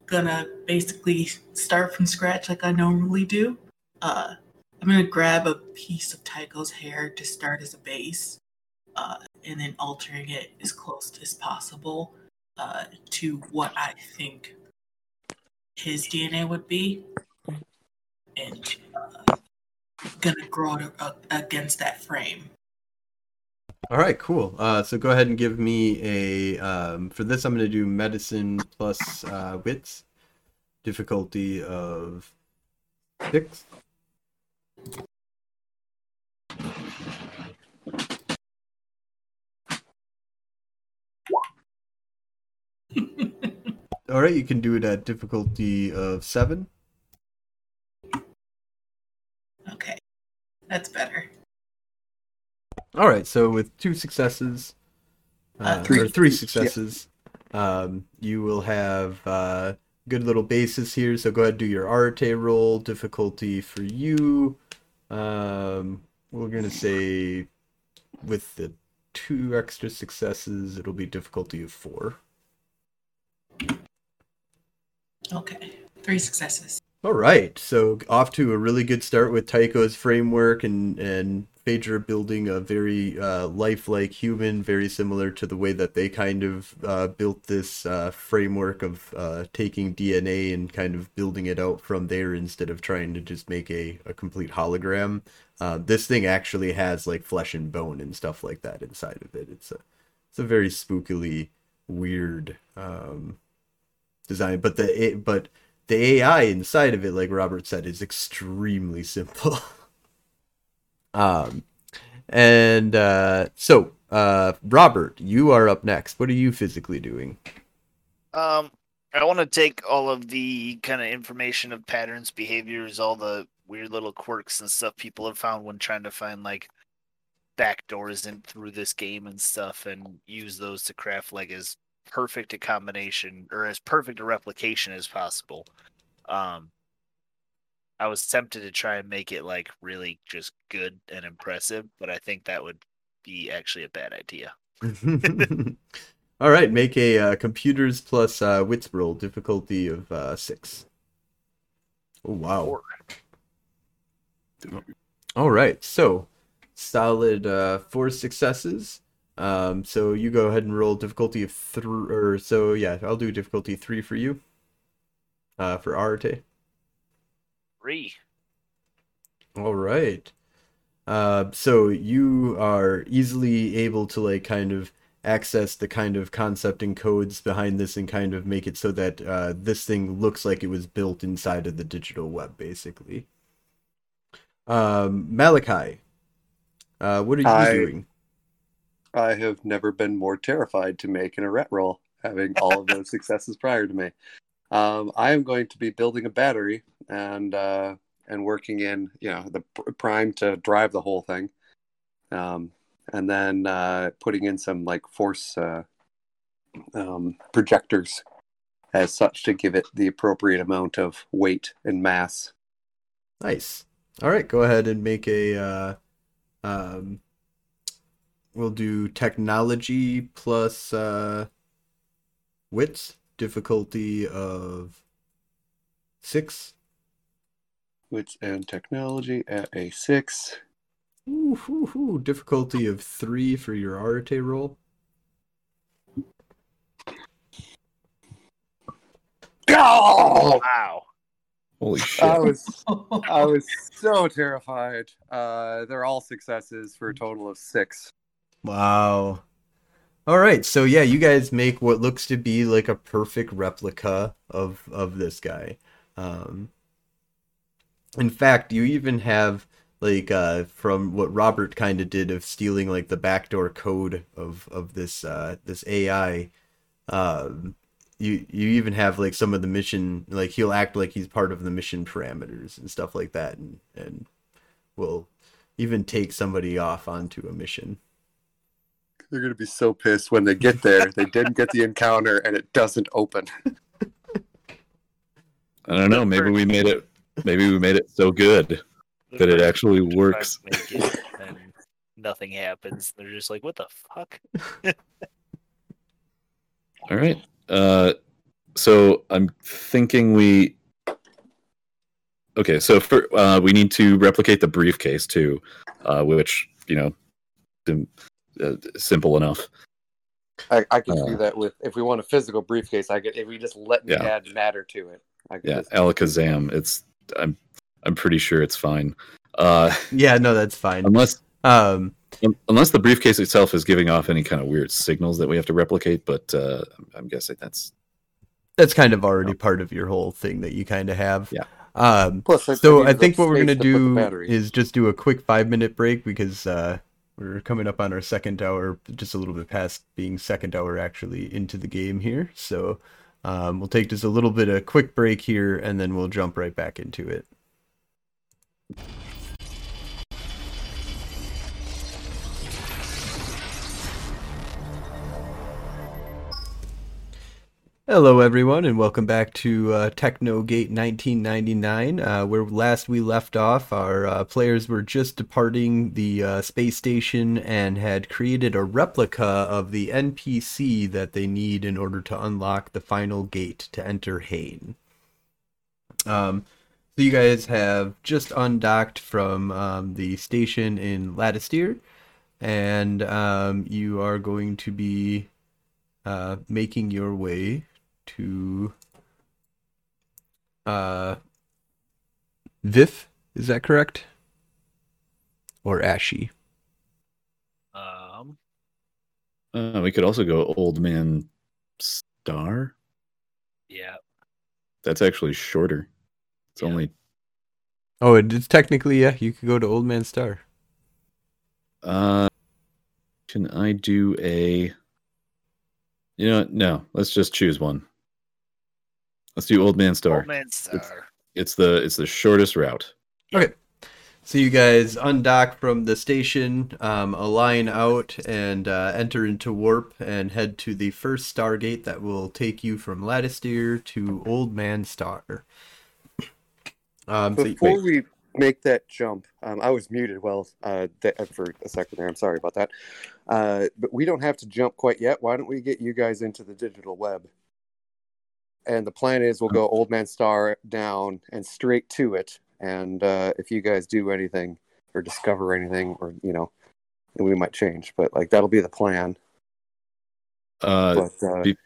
Gonna basically start from scratch like I normally do. Uh, I'm gonna grab a piece of Tycho's hair to start as a base, uh, and then altering it as close as possible uh, to what I think his DNA would be, and uh, gonna grow it against that frame. All right, cool. Uh, so go ahead and give me a. Um, for this, I'm going to do medicine plus uh, wits, difficulty of six. All right, you can do it at difficulty of seven. Okay, that's better. All right, so with two successes, uh, Uh, three, or three successes, um, you will have uh, good little basis here. So go ahead and do your Arete roll. Difficulty for you, um, we're gonna say with the two extra successes, it'll be difficulty of four. Okay, three successes. All right, so off to a really good start with Tycho's framework and and Phaedra building a very uh, lifelike human, very similar to the way that they kind of uh, built this uh, framework of uh, taking DNA and kind of building it out from there instead of trying to just make a, a complete hologram. Uh, this thing actually has like flesh and bone and stuff like that inside of it. It's a it's a very spookily weird um, design, but the but the AI inside of it, like Robert said, is extremely simple. (laughs) um, and uh, so, uh, Robert, you are up next. What are you physically doing? Um, I want to take all of the kind of information of patterns, behaviors, all the weird little quirks and stuff people have found when trying to find like back doors in through this game and stuff, and use those to craft like as perfect a combination or as perfect a replication as possible. Um, I was tempted to try and make it like really just good and impressive, but I think that would be actually a bad idea. (laughs) All right, make a uh, computers plus uh, wits roll difficulty of uh, six. Oh wow! Four. All right, so solid uh, four successes. Um, so you go ahead and roll difficulty of three, or so yeah, I'll do difficulty three for you. Uh, for Arete. Three. All right. Uh, so you are easily able to like kind of access the kind of concept and codes behind this and kind of make it so that uh, this thing looks like it was built inside of the digital web, basically. Um, Malachi, uh, what are you I- doing? I have never been more terrified to make an ret roll, having all of those (laughs) successes prior to me. Um, I am going to be building a battery and uh, and working in you know the pr- prime to drive the whole thing, um, and then uh, putting in some like force uh, um, projectors as such to give it the appropriate amount of weight and mass. Nice. All right, go ahead and make a. Uh, um, we'll do technology plus uh, wits difficulty of six. Wits and technology at a six. Ooh, hoo, hoo. difficulty of three for your Arete roll. Oh! Wow. Holy shit! I was I was (laughs) so terrified. Uh, they're all successes for a total of six. Wow. All right, so yeah, you guys make what looks to be like a perfect replica of of this guy. Um, in fact, you even have like uh, from what Robert kind of did of stealing like the backdoor code of of this uh, this AI. Um, you you even have like some of the mission like he'll act like he's part of the mission parameters and stuff like that, and and will even take somebody off onto a mission. They're gonna be so pissed when they get there. they didn't get the encounter and it doesn't open. I don't know. Maybe we made it. Maybe we made it so good that it actually works. it, and nothing happens. They're just like, "What the fuck?" (laughs) All right. Uh, so I'm thinking we. Okay, so for uh, we need to replicate the briefcase too, uh, which you know, sim- uh, simple enough. I, I can Uh, do that with if we want a physical briefcase. I could if we just let me Yeah. add matter to it. I could Yeah, just, Alakazam. It's I'm I'm pretty sure it's fine. Uh, (laughs) Yeah, no, that's fine. unless Um, unless the briefcase itself is giving off any kind of weird signals that we have to replicate, but uh, I'm guessing that's that's kind of already part of your whole thing that you kind of have. Yeah. Um, Plus, I- so I I think what we're gonna to do is just do a quick five minute break because uh, we're coming up on our second hour, just a little bit past being second hour actually into the game here. So um, we'll take just a little bit of quick break here, and then we'll jump right back into it. Hello, everyone, and welcome back to uh, TechnoGate 1999. Uh, where last we left off, our uh, players were just departing the uh, space station and had created a replica of the NPC that they need in order to unlock the final gate to enter Hain. Um, so you guys have just undocked from um, the station in Latisteer, and um, you are going to be uh, making your way to uh Vif, is that correct? Or Ashy? Um, uh, we could also go Old Man Star. yeah. That's actually shorter. It's Yeah. only Oh, it's technically yeah. You could go to Old Man Star. Uh, can I do a? You know, no. Let's just choose one. Let's do Old Man Star. Old Man Star. It's the it's the shortest route. Okay. So you guys undock from the station, um, align out, and uh, enter into warp and head to the first Stargate that will take you from Lattisteer to Old Man Star. Um, so you- Before we make that jump, um, I was muted well uh, th- for a second there. I'm sorry about that. Uh, but we don't have to jump quite yet. Why don't we get you guys into the digital web? And the plan is we'll go Old Man Star down and straight to it. And uh, if you guys do anything or discover anything, or you know, we might change. But like that'll be the plan. Uh, But uh, be-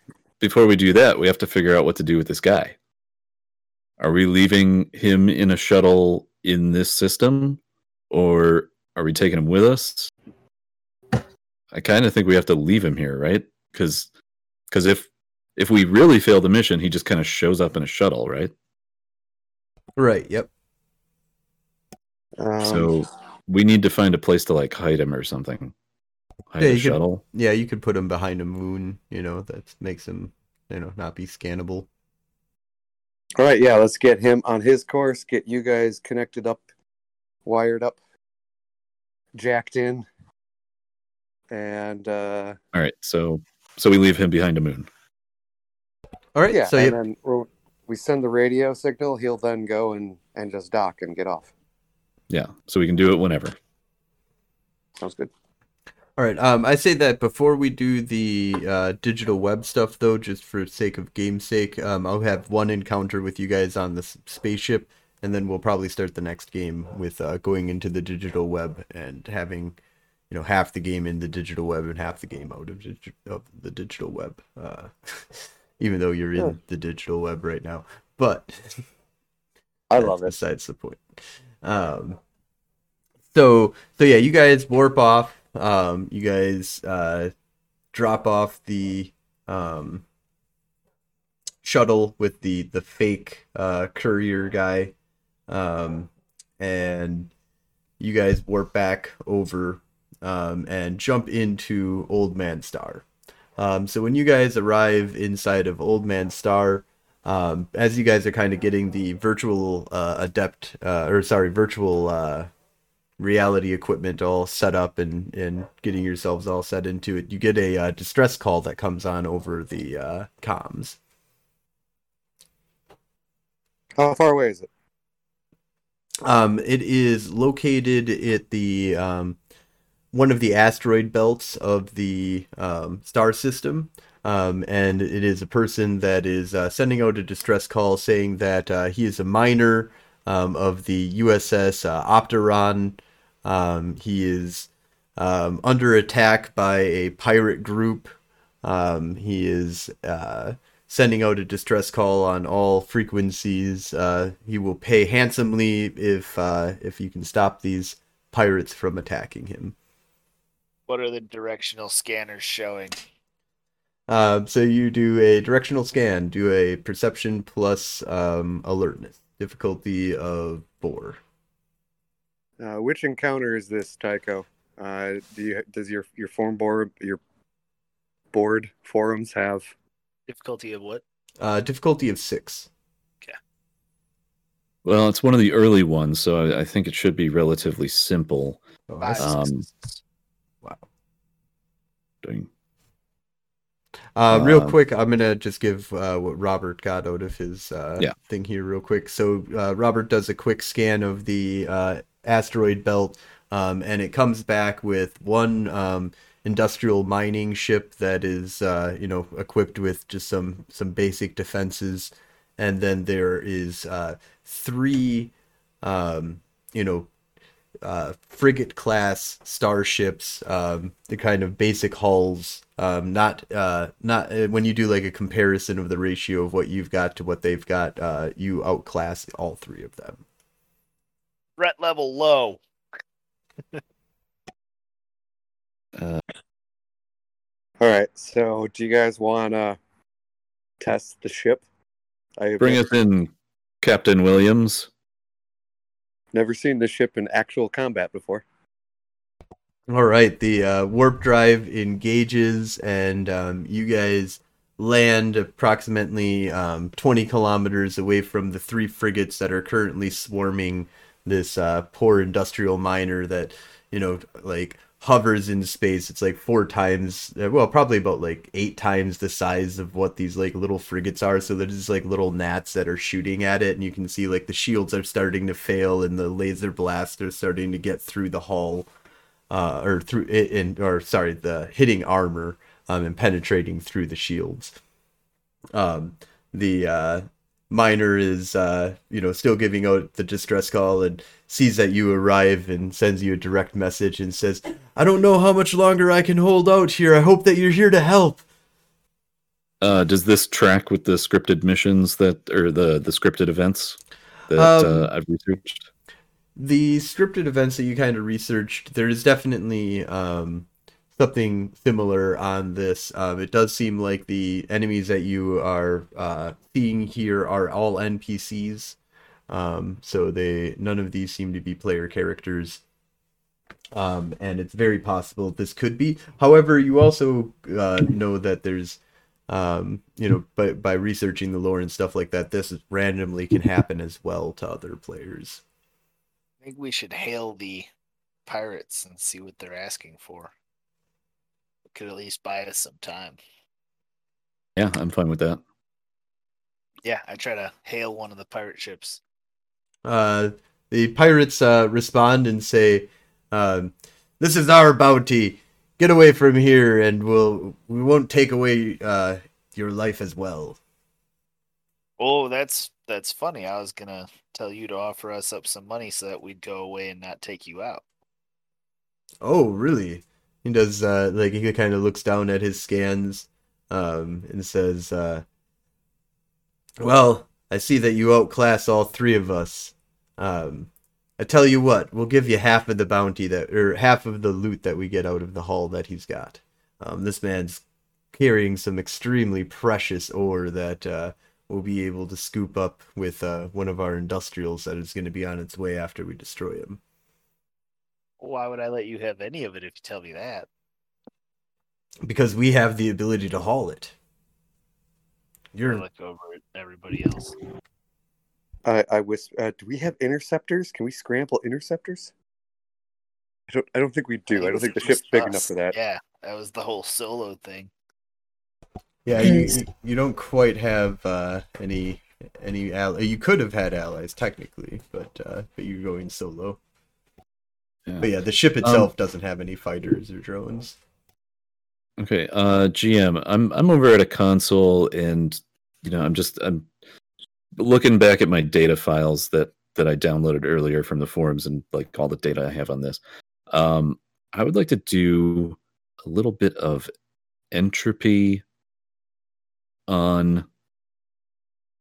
before we do that, we have to figure out what to do with this guy. Are we leaving him in a shuttle in this system, or are we taking him with us? I kind of think we have to leave him here, right? Because because if if we really fail the mission, he just kind of shows up in a shuttle, right? right, yep. um, so we need to find a place to like hide him or something. Hide Yeah, the you could- shuttle. Yeah, you could put him behind a moon, you know, that makes him, you know, not be scannable. All right, yeah, let's get him on his course, get you guys connected up, wired up, jacked in, and uh All right, so so we leave him behind a moon. All right, yeah, so and you then we'll, send the radio signal. He'll then go and and just dock and get off. Yeah, so we can do it whenever. Sounds good. All right. Um, I say that before we do the uh, digital web stuff, though, just for sake of game's sake, um, I'll have one encounter with you guys on the spaceship, and then we'll probably start the next game with uh, going into the digital web and having, you know, half the game in the digital web and half the game out of, digi- of the digital web. Uh, (laughs) even though you're in Yeah. the digital web right now, but I love it. Besides the point. Um, so so yeah, you guys warp off. Um, you guys uh, drop off the um, shuttle with the the fake uh, courier guy, um, and you guys warp back over um, and jump into Old Man Star. Um, so when you guys arrive inside of Old Man Star, um, as you guys are kind of getting the virtual uh, adept, uh, or sorry, virtual uh, reality equipment all set up and, and getting yourselves all set into it, you get a uh, distress call that comes on over the uh, comms. How far away is it? Um, it is located at the um, one of the asteroid belts of the um, star system. Um, and it is a person that is uh, sending out a distress call saying that uh, he is a miner um, of the USS uh, Opteron. Um, he is um, under attack by a pirate group. Um, he is uh, sending out a distress call on all frequencies. Uh, he will pay handsomely if uh, if you can stop these pirates from attacking him. What are the directional scanners showing? Uh, so you do a directional scan, do a perception plus um, alertness, difficulty of four. Uh, which encounter is this, Tycho? Uh, do you does your your form board your board forums have? Difficulty of what? Uh, difficulty of six. Okay. Well, it's one of the early ones, so I, I think it should be relatively simple. Oh, Five, Um, six. Doing Uh, real Um, quick, I'm gonna just give uh, what Robert got out of his uh, Yeah. thing here, real quick. So uh, Robert does a quick scan of the uh, asteroid belt, um, and it comes back with one um, industrial mining ship that is, uh, you know, equipped with just some some basic defenses, and then there is uh, three, um, you know, uh, frigate class starships, um, the kind of basic hulls. Um, not uh, not uh, when you do like a comparison of the ratio of what you've got to what they've got, uh, you outclass all three of them. Threat level low. uh, All right. So, do you guys want to test the ship? I bring us in, Captain Williams. Never seen this ship in actual combat before. All right, the uh, warp drive engages, and um, you guys land approximately um, 20 kilometers away from the three frigates that are currently swarming this uh, poor industrial miner that, you know, like hovers in space. It's like four times, well, probably about like eight times the size of what these like little frigates are. So there's like little gnats that are shooting at it, and you can see like the shields are starting to fail, and the laser blasts are starting to get through the hull, uh, or through it, and or sorry, the hitting armor um, and penetrating through the shields. Um, the uh, miner is uh, you know still giving out the distress call and sees that you arrive and sends you a direct message and says, "I don't know how much longer I can hold out here. I hope that you're here to help." Uh, does this track with the scripted missions that, or the the scripted events that Um, uh, I've researched? the scripted events that you kind of researched, there is definitely um, something similar on this. Um, it does seem like the enemies that you are uh, seeing here are all NPCs. Um, so they none of these seem to be player characters. Um, and it's very possible this could be. However, you also uh, know that there's um, you know, by by researching the lore and stuff like that, this randomly can happen as well to other players. I think we should hail the pirates and see what they're asking for. Could at least buy us some time. Yeah, I'm fine with that. Yeah, I try to hail one of the pirate ships. Uh, the pirates uh, respond and say, um, "This is our bounty. Get away from here, and we'll we won't take away uh, your life as well." Oh, that's that's funny. I was gonna tell you to offer us up some money so that we'd go away and not take you out. Oh, really? He does. Uh, like he kind of looks down at his scans, um, and says, uh, "Well, I see that you outclass all three of us. Um, I tell you what, we'll give you half of the bounty that, or half of the loot that we get out of the haul that he's got. Um, this man's carrying some extremely precious ore that uh, we'll be able to scoop up with uh, one of our industrials that is going to be on its way after we destroy him." Why would I let you have any of it if you tell me that? Because we have the ability to haul it. You're look over at everybody else. I, I whisper, uh, do we have interceptors? Can we scramble interceptors? I don't. I don't think we do. I don't think the ship's big us. enough for that. Yeah, that was the whole solo thing. yeah, you, you- you don't quite have uh, any any ally. You could have had allies technically, but uh, but you're going solo. Yeah. But yeah, the ship itself doesn't have any fighters or drones. Okay, uh GM, I'm I'm over at a console and you know, I'm just I'm looking back at my data files that that I downloaded earlier from the forums and like all the data I have on this. Um I would like to do a little bit of entropy on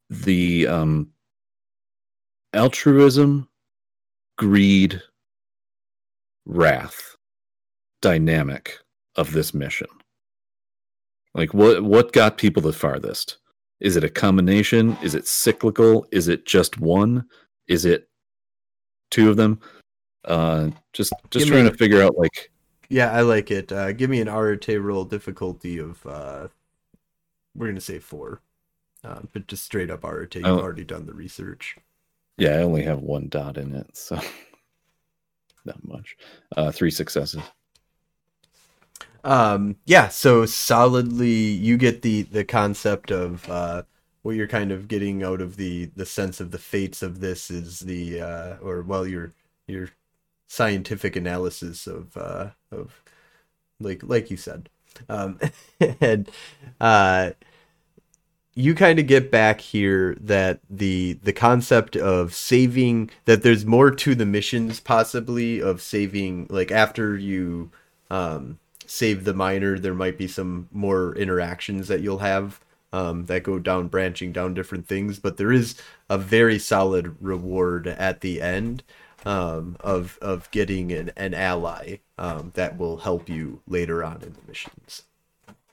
the um altruism, greed, wrath dynamic of this mission. Like what what got people the farthest? Is it a combination? Is it cyclical? Is it just one? Is it two of them? Uh just just Give trying me- to figure out like Yeah, I like it. Uh, give me an Arete roll difficulty of uh, we're gonna say four, uh, but just straight up Arete. You've Oh. already done the research. yeah, I only have one dot in it, so (laughs) not much. Uh three successes. Um, yeah, so solidly you get the the concept of uh, what you're kind of getting out of the the sense of the fates of this is the uh, or well your your scientific analysis of uh, of like like you said, um, (laughs) and uh, you kind of get back here that the the concept of saving that there's more to the missions possibly of saving like after you um save the miner there might be some more interactions that you'll have um, that go down branching down different things but there is a very solid reward at the end um, of of getting an, an ally um, that will help you later on in the missions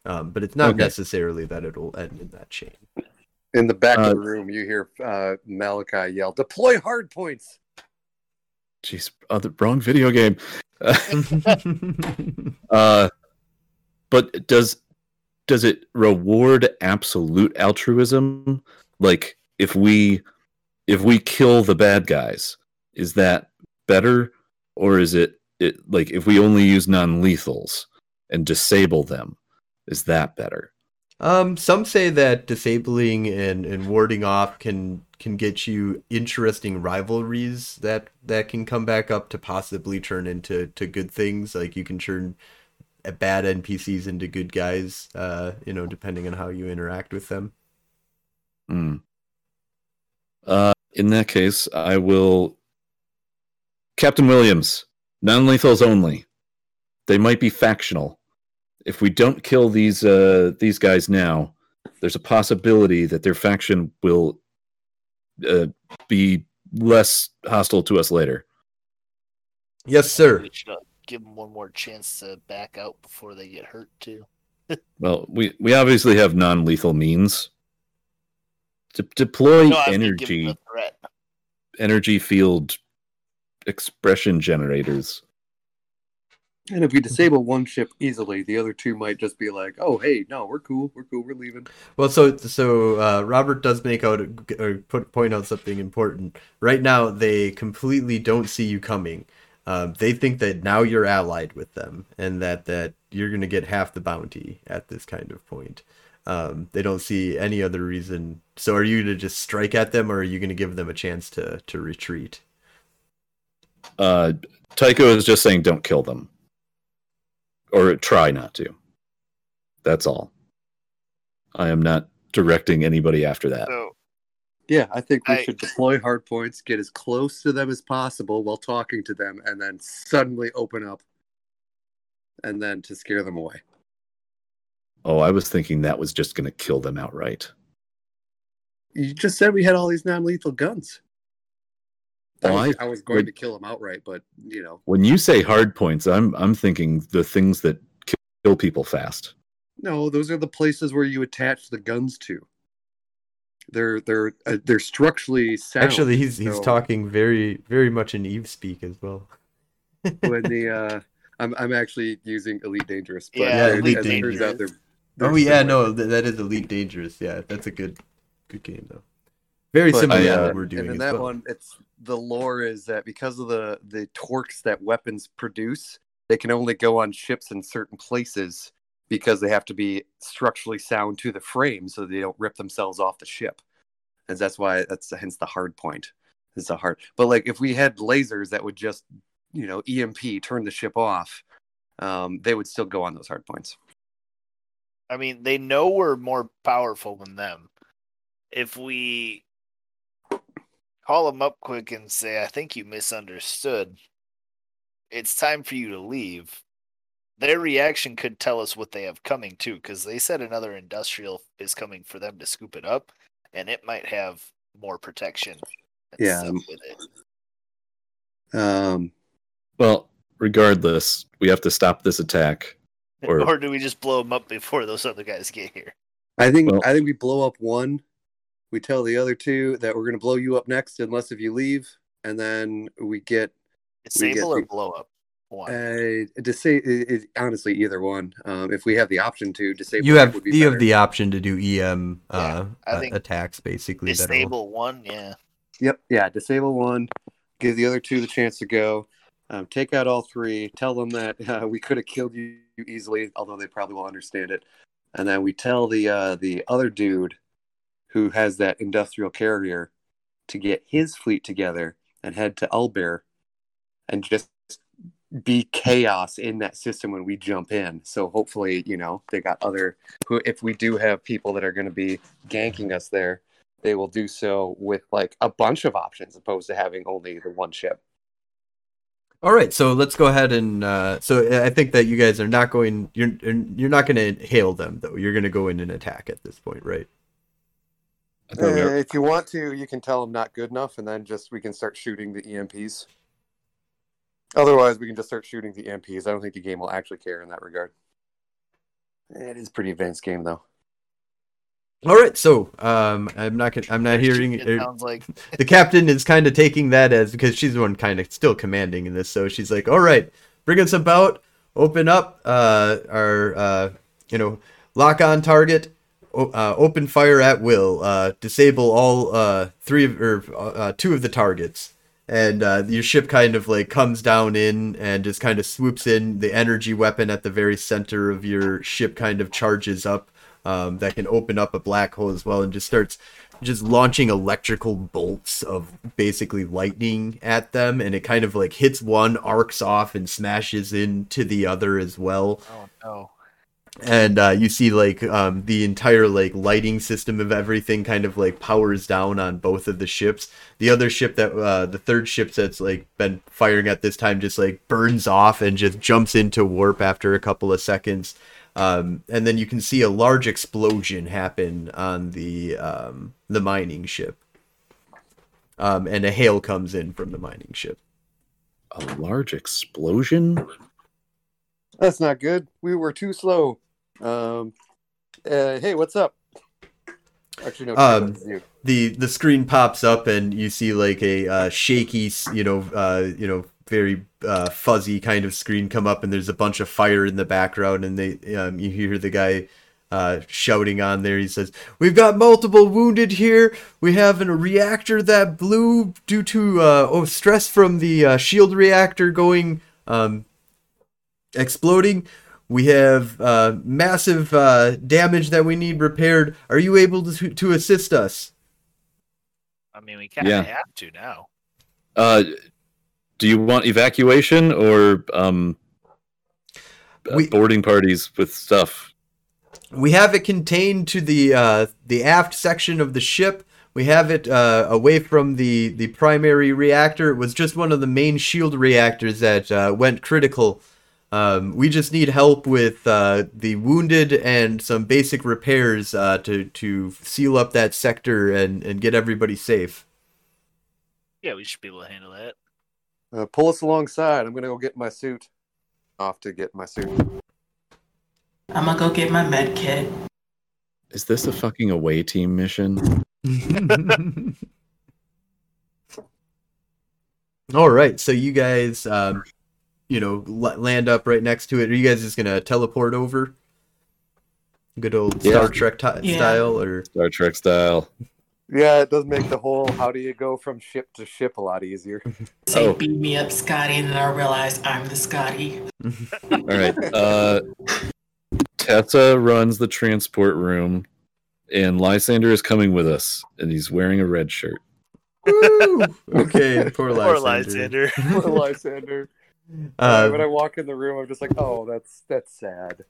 um, but it's not Okay. necessarily that it'll end in that chain In the back Uh, of the room, you hear uh, Malachi yell, "Deploy hard points!" Jeez, other wrong video game. (laughs) uh, but does does it reward absolute altruism? Like if we if we kill the bad guys, is that better, or is it, it like if we only use non lethals and disable them, is that better? Um, some say that disabling and, and warding off can can get you interesting rivalries that that can come back up to possibly turn into to good things. Like you can turn bad NPCs into good guys, uh, you know, depending on how you interact with them. Hmm. Uh, in that case, I will. Captain Williams, non lethals only. They might be factional if we don't kill these uh, these guys now, there's a possibility that their faction will uh, be less hostile to us later. Yes, sir. We should uh, give them one more chance to back out before they get hurt too. (laughs) Well, we we obviously have non-lethal means. To deploy No, I was giving energy them a threat. energy field expression generators. And if we disable one ship easily, the other two might just be like, "Oh, hey, no, we're cool, we're cool, we're leaving." Well, so so uh, Robert does make out or put point out something important. Right now, they completely don't see you coming. Um, they think that now you're allied with them, and that that you're gonna get half the bounty at this kind of point. Um, they don't see any other reason. So, are you gonna just strike at them, or are you gonna give them a chance to to retreat? Uh, Tycho is just saying, don't kill them, or try not to. That's all. I am not directing anybody after that. So Yeah, I think we I- should deploy hard points, get as close to them as possible while talking to them, and then suddenly open up, and then to scare them away. Oh, I was thinking that was just going to kill them outright. You just said we had all these non-lethal guns. I, was, I- I was going wait. to kill him outright, but you know, When you say hard points, I'm I'm thinking the things that kill people fast. no, those are the places where you attach the guns to. They're they're uh, they're structurally sound. Actually, he's he's talking very very much in Eve speak as well. (laughs) when the uh, I'm I'm actually using Elite Dangerous, but Yeah, as- Elite as it turns out, Dangerous. they're, they're Oh yeah, similar. no, that is Elite Dangerous. Yeah, that's a good good game though. Very But, similar I, to uh, what we're doing and in that well. one, it's the lore is that because of the the torques that weapons produce, they can only go on ships in certain places because they have to be structurally sound to the frame so they don't rip themselves off the ship. And that's why that's hence the hard point. It's a hard, but like if we had lasers that would just you know EMP turn the ship off, um, they would still go on those hard points. I mean, they know we're more powerful than them. If we call them up quick and say, I think you misunderstood, it's time for you to leave, their reaction could tell us what they have coming too, because they said another industrial is coming for them to scoop it up, and it might have more protection. and Yeah. stuff With it. Um, Well, regardless, we have to stop this attack. Or- (laughs) Or, do we just blow them up before those other guys get here? I think Well- I think we blow up one. We tell the other two that we're going to blow you up next, unless if you leave, and then we get We get Disable or blow up? One. uh, to say it, it, honestly either one. Um, if we have the option to disable, You have would be you have the option to do EM uh, I uh, attacks basically. that'll- Disable one, yeah. Yep, yeah, disable one, give the other two the chance to go. Um, take out all three. Tell them that (laughs) uh, we could have killed you easily, although they probably will understand it. And then we tell the uh, the other dude who has that industrial carrier to get his fleet together and head to Ulber and just be chaos in that system when we jump in. So hopefully, you know, they got other who if we do have people that are going to be ganking us there, they will do so with like a bunch of options opposed to having only the one ship. All right, so let's go ahead and uh, so I think that you guys are not going. You're you're not going to hail them though. You're going to go in and attack at this point, right? I thought we were- if you want to, you can tell them not good enough, and then just we can start shooting the EMPs. Otherwise, we can just start shooting the EMPs. I don't think the game will actually care in that regard. It is a pretty advanced game, though. All right, so um, I'm not gonna, I'm not hearing. It sounds like (laughs) the captain is kind of taking that as because she's the one kind of still commanding in this, so she's like, "All right, bring us about, open up uh, our uh, you know lock on target, o- uh, open fire at will, uh, disable all uh, three of or uh, two of the targets." And uh, your ship kind of like comes down in and just kind of swoops in. The energy weapon at the very center of your ship kind of charges up. Um, that can open up a black hole as well, and just starts just launching electrical bolts of basically lightning at them, and it kind of like hits one, arcs off, and smashes into the other as well oh no. And uh, you see like um, the entire like lighting system of everything kind of like powers down on both of the ships the other ship that uh, the third ship that's like been firing at this time just like burns off and just jumps into warp after a couple of seconds um, and then you can see a large explosion happen on the um, the mining ship um, and a hail comes in from the mining ship A large explosion? That's not good. We were too slow. Um, uh, hey, what's up? Actually, no. Um, the the screen pops up and you see like a uh, shaky, you know, uh, you know, very uh, fuzzy kind of screen come up, and there's a bunch of fire in the background, and they um, you hear the guy uh, shouting on there. He says, "We've got multiple wounded here. We have a reactor that blew due to uh, oh stress from the uh, shield reactor going um, exploding." We have uh, massive uh, damage that we need repaired. Are you able to, to assist us? I mean, we kind of Yeah. have to now. Uh, do you want evacuation or um, uh, We- boarding parties with stuff? We have it contained to the uh, the aft section of the ship. We have it uh, away from the, the primary reactor. It was just one of the main shield reactors that uh, went critical. Um, we just need help with uh, the wounded and some basic repairs uh, to to seal up that sector and, and get everybody safe. Yeah, we should be able to handle that. Uh, pull us alongside. I'm gonna go get my suit. Off to get my suit. I'm gonna go get my med kit. Is this a fucking away team mission? (laughs) All right, so you guys, um, you know, l- land up right next to it. Are you guys just gonna teleport over? Good old Yeah. Star Trek ti Yeah. style, or Star Trek style. Yeah, it does make the whole how do you go from ship to ship a lot easier. (laughs) Say, Oh. beat me up, Scotty, and then I realize I'm the Scotty. (laughs) All right. Uh, Tessa runs the transport room, and Lysander is coming with us, and he's wearing a red shirt. Woo! okay, (laughs) poor Poor Lysander. Lysander. Poor Lysander. Uh, when I walk in the room, I'm just like, oh, that's that's sad.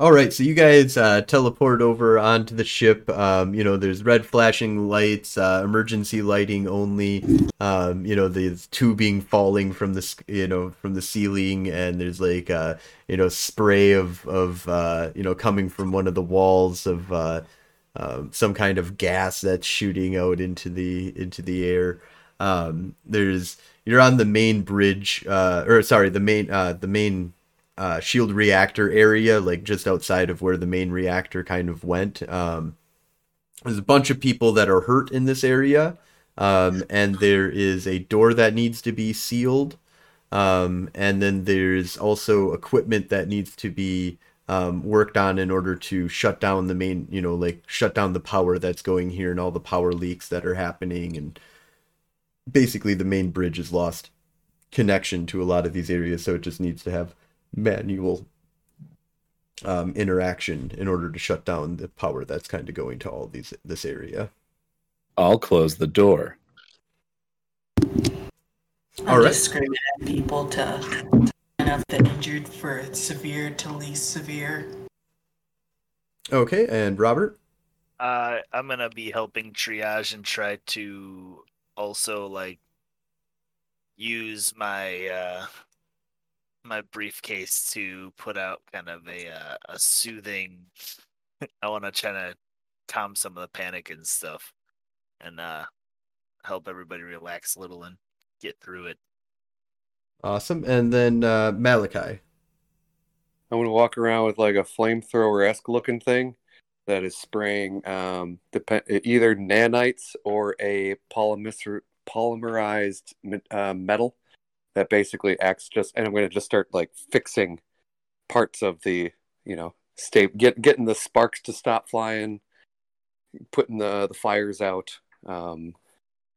all right, so you guys uh, teleport over onto the ship. Um, you know, there's red flashing lights, uh, emergency lighting only. Um, you know, there's tubing falling from the you know from the ceiling, and there's like uh, you know spray of of uh, you know coming from one of the walls of uh, um, some kind of gas that's shooting out into the into the air. Um, there's you're on the main bridge, uh, or sorry, the main uh, the main uh, shield reactor area, like just outside of where the main reactor kind of went. Um, there's a bunch of people that are hurt in this area, um, and there is a door that needs to be sealed. Um, and then there's also equipment that needs to be um, worked on in order to shut down the main, you know, like shut down the power that's going here and all the power leaks that are happening. And basically, the main bridge is lost connection to a lot of these areas, so it just needs to have manual um, interaction in order to shut down the power that's kind of going to all these this area. I'll close the door. I'm All right. just screaming at people to line up the injured for severe to least severe. Okay, and Robert. Uh, I'm gonna be helping triage and try to also like use my uh my briefcase to put out kind of a uh, a soothing. I want to try to calm some of the panic and stuff, and uh help everybody relax a little and get through it. Awesome, and then uh, Malachi. I'm gonna walk around with like a flamethrower esque looking thing, that is spraying um, dep- either nanites or a polymer- polymerized uh, metal that basically acts just. And I'm going to just start like fixing parts of the, you know, stay get getting the sparks to stop flying, putting the the fires out, um,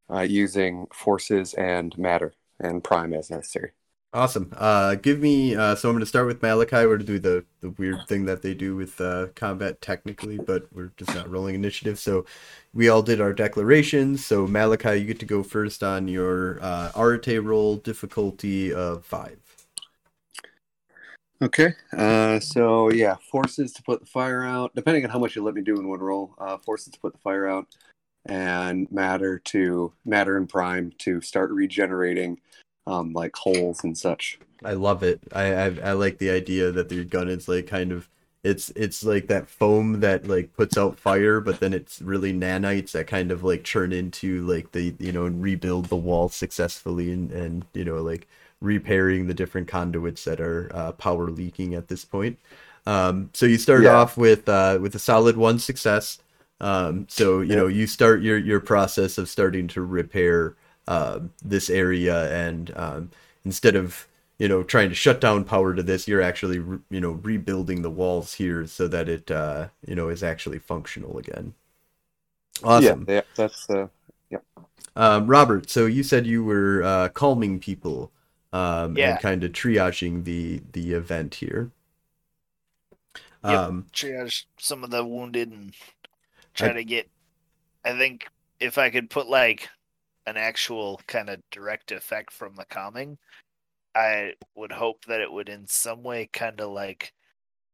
uh, using forces and matter and prime as necessary. Awesome. Uh, give me. Uh, so I'm going to start with Malachi. We're going to do the the weird thing that they do with uh, combat technically, but we're just not rolling initiative. So we all did our declarations. So Malachi, you get to go first on your uh, Arete roll, difficulty of five. Okay. Uh, so yeah, forces to put the fire out. Depending on how much you let me do in one roll, uh, forces to put the fire out, and matter to matter and prime to start regenerating, um, like holes and such. I love it. I, I I like the idea that your gun is like kind of it's it's like that foam that like puts out fire, but then it's really nanites that kind of like churn into like the you know and rebuild the wall successfully and and you know like repairing the different conduits that are uh, power leaking at this point. Um, so you start Yeah. off with uh, with a solid one success. Um, so you Yeah. know you start your your process of starting to repair uh, this area, and um, instead of you know trying to shut down power to this, you're actually re- you know rebuilding the walls here so that it uh, you know is actually functional again. Awesome. Yeah, yeah that's uh, Um, Robert, so you said you were uh, calming people um, Yeah. and kind of triaging the the event here. Yep. Um, triage some of the wounded and try to get i think if i could put like an actual kind of direct effect from the calming i would hope that it would in some way kind of like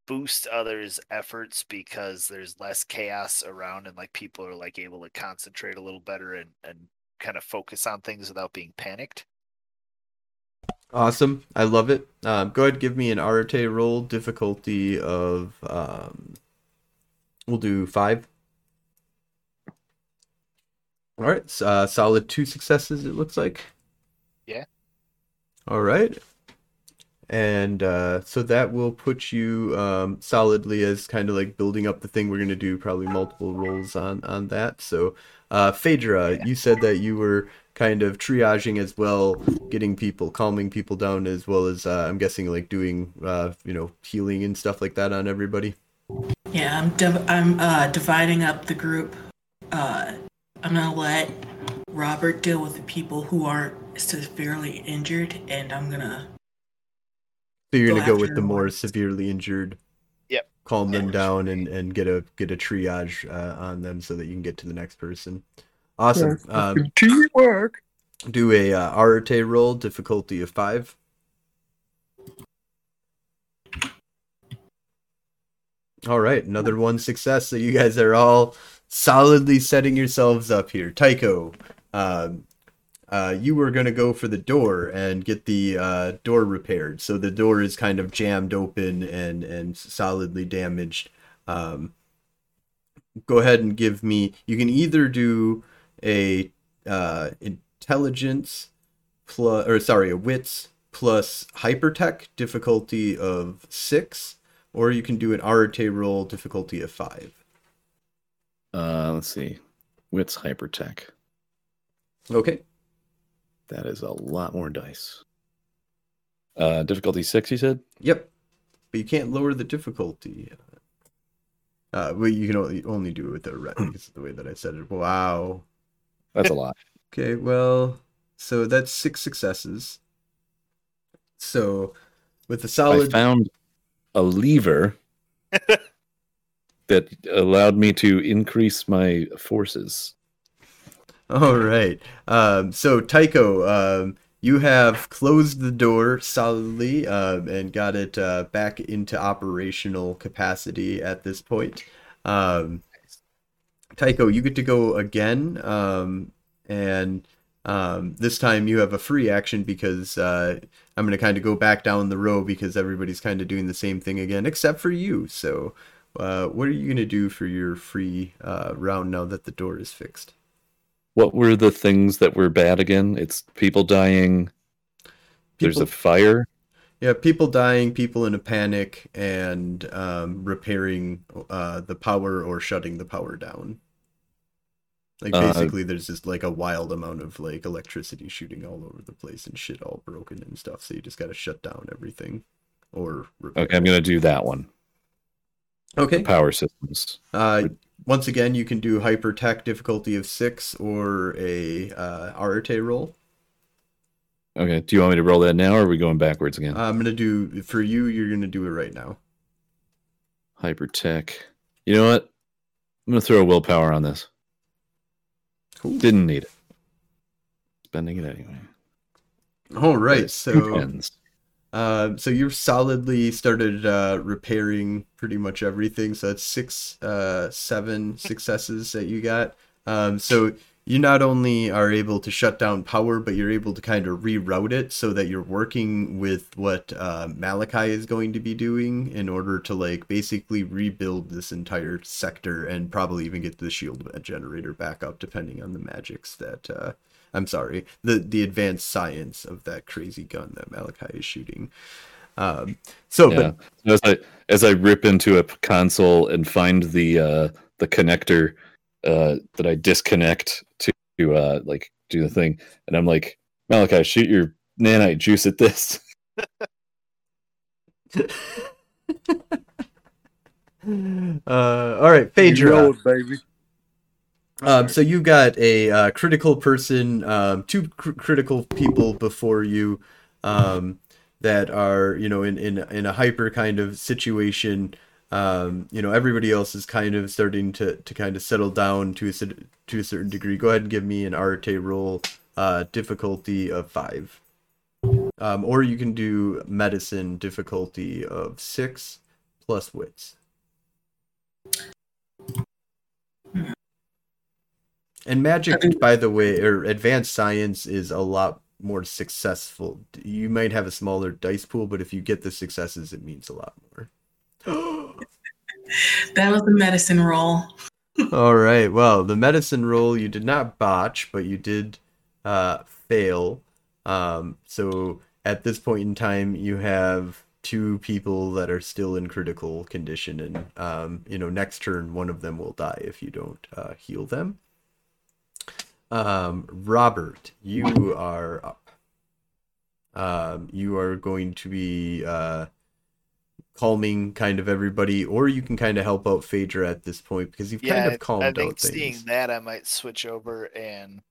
boost others efforts because there's less chaos around and like people are like able to concentrate a little better and and kind of focus on things without being panicked awesome. I love it. Um, go ahead, give me an Arete roll difficulty of um, we'll do five. All right, s- uh, solid two successes. It looks like. Yeah. All right. And uh, so that will put you um, solidly as kind of like building up the thing we're going to do, probably multiple rolls on on that. So, uh, Phaedra, Yeah. you said that you were kind of triaging as well, getting people, calming people down, as well as uh, I'm guessing like doing, uh, you know, healing and stuff like that on everybody. Yeah, I'm div- I'm uh, dividing up the group. I'm gonna let Robert deal with the people who aren't severely injured, and I'm gonna So you're Go gonna go with the more severely injured. Yep. Calm them Yeah. down and, and get a get a triage uh, on them so that you can get to the next person. Awesome. Um, teamwork. do a uh, Arete roll, difficulty of five. All right, another one success. So you guys are all solidly setting yourselves up here. Tycho, um, uh, you were going to go for the door and get the uh, door repaired. So the door is kind of jammed open and and solidly damaged. Um, go ahead and give me. You can either do a uh, intelligence plus, or sorry, a wits plus hypertech difficulty of six, or you can do an Arete roll difficulty of five. Uh, let's see. Wits Hypertech. Okay. That is a lot more dice. Uh, difficulty six, you said? Yep. But you can't lower the difficulty. Uh, well, you can only, only do it with a red (clears throat) because of the way that I said it. Wow. That's a lot. Okay, well, so that's six successes. So, with a I solid, I found a lever (laughs) that allowed me to increase my forces. all right. Um, so Tycho, um, you have closed the door solidly um, and got it uh, back into operational capacity at this point. Um, Tycho, you get to go again, um, and um, this time you have a free action because uh, I'm going to kind of go back down the row because everybody's kind of doing the same thing again, except for you. So, uh, what are you going to do for your free uh, round now that the door is fixed? What were the things that were bad again? It's people dying. There's a fire. Yeah, people dying, people in a panic, and um, repairing uh, the power or shutting the power down. Like Uh, basically, there's just like a wild amount of like electricity shooting all over the place and shit all broken and stuff. So you just got to shut down everything or repair. Okay, I'm gonna do that one. Okay. Power systems. Uh, once again, you can do hypertech difficulty of six or a uh, Arete roll. Okay. Do you want me to roll that now, or are we going backwards again? I'm gonna do for you. You're gonna do it right now. Hypertech. You know what? I'm gonna throw a willpower on this. Cool. Didn't need it. Spending it anyway. All right. So. Uh, so you've solidly started uh, repairing pretty much everything. So that's six, uh, seven successes that you got. Um, so you not only are able to shut down power, but you're able to kind of reroute it so that you're working with what uh, Malachi is going to be doing in order to like basically rebuild this entire sector and probably even get the shield generator back up, depending on the magics that. Uh, I'm sorry, the the advanced science of that crazy gun that Malachi is shooting. Um, so, Yeah. So as I as I rip into a console and find the uh, the connector uh, that I disconnect to uh, like do the thing, and I'm like, Malachi, shoot your nanite juice at this. (laughs) (laughs) uh, all right, You Phaedra. know it, baby. Um, so you got a uh, critical person, um, two cr- critical people before you, um, that are you know in in in a hyper kind of situation. Um, you know everybody else is kind of starting to to kind of settle down to a to a certain degree. Go ahead and give me an Arete roll, uh, difficulty of five, um, or you can do medicine difficulty of six plus wits. And magic, by the way, or advanced science is a lot more successful. You might have a smaller dice pool, but if you get the successes, it means a lot more. (gasps) That was the medicine roll. (laughs) All right. Well, the medicine roll you did not botch, but you did uh, fail. Um, so at this point in time, you have two people that are still in critical condition, and um, you know next turn one of them will die if you don't uh, heal them. Um, Robert, you are up. Um, you are going to be uh, calming kind of everybody, or you can kind of help out Phaedra at this point because you've Yeah, kind of calmed I out think things. seeing that, I might switch over and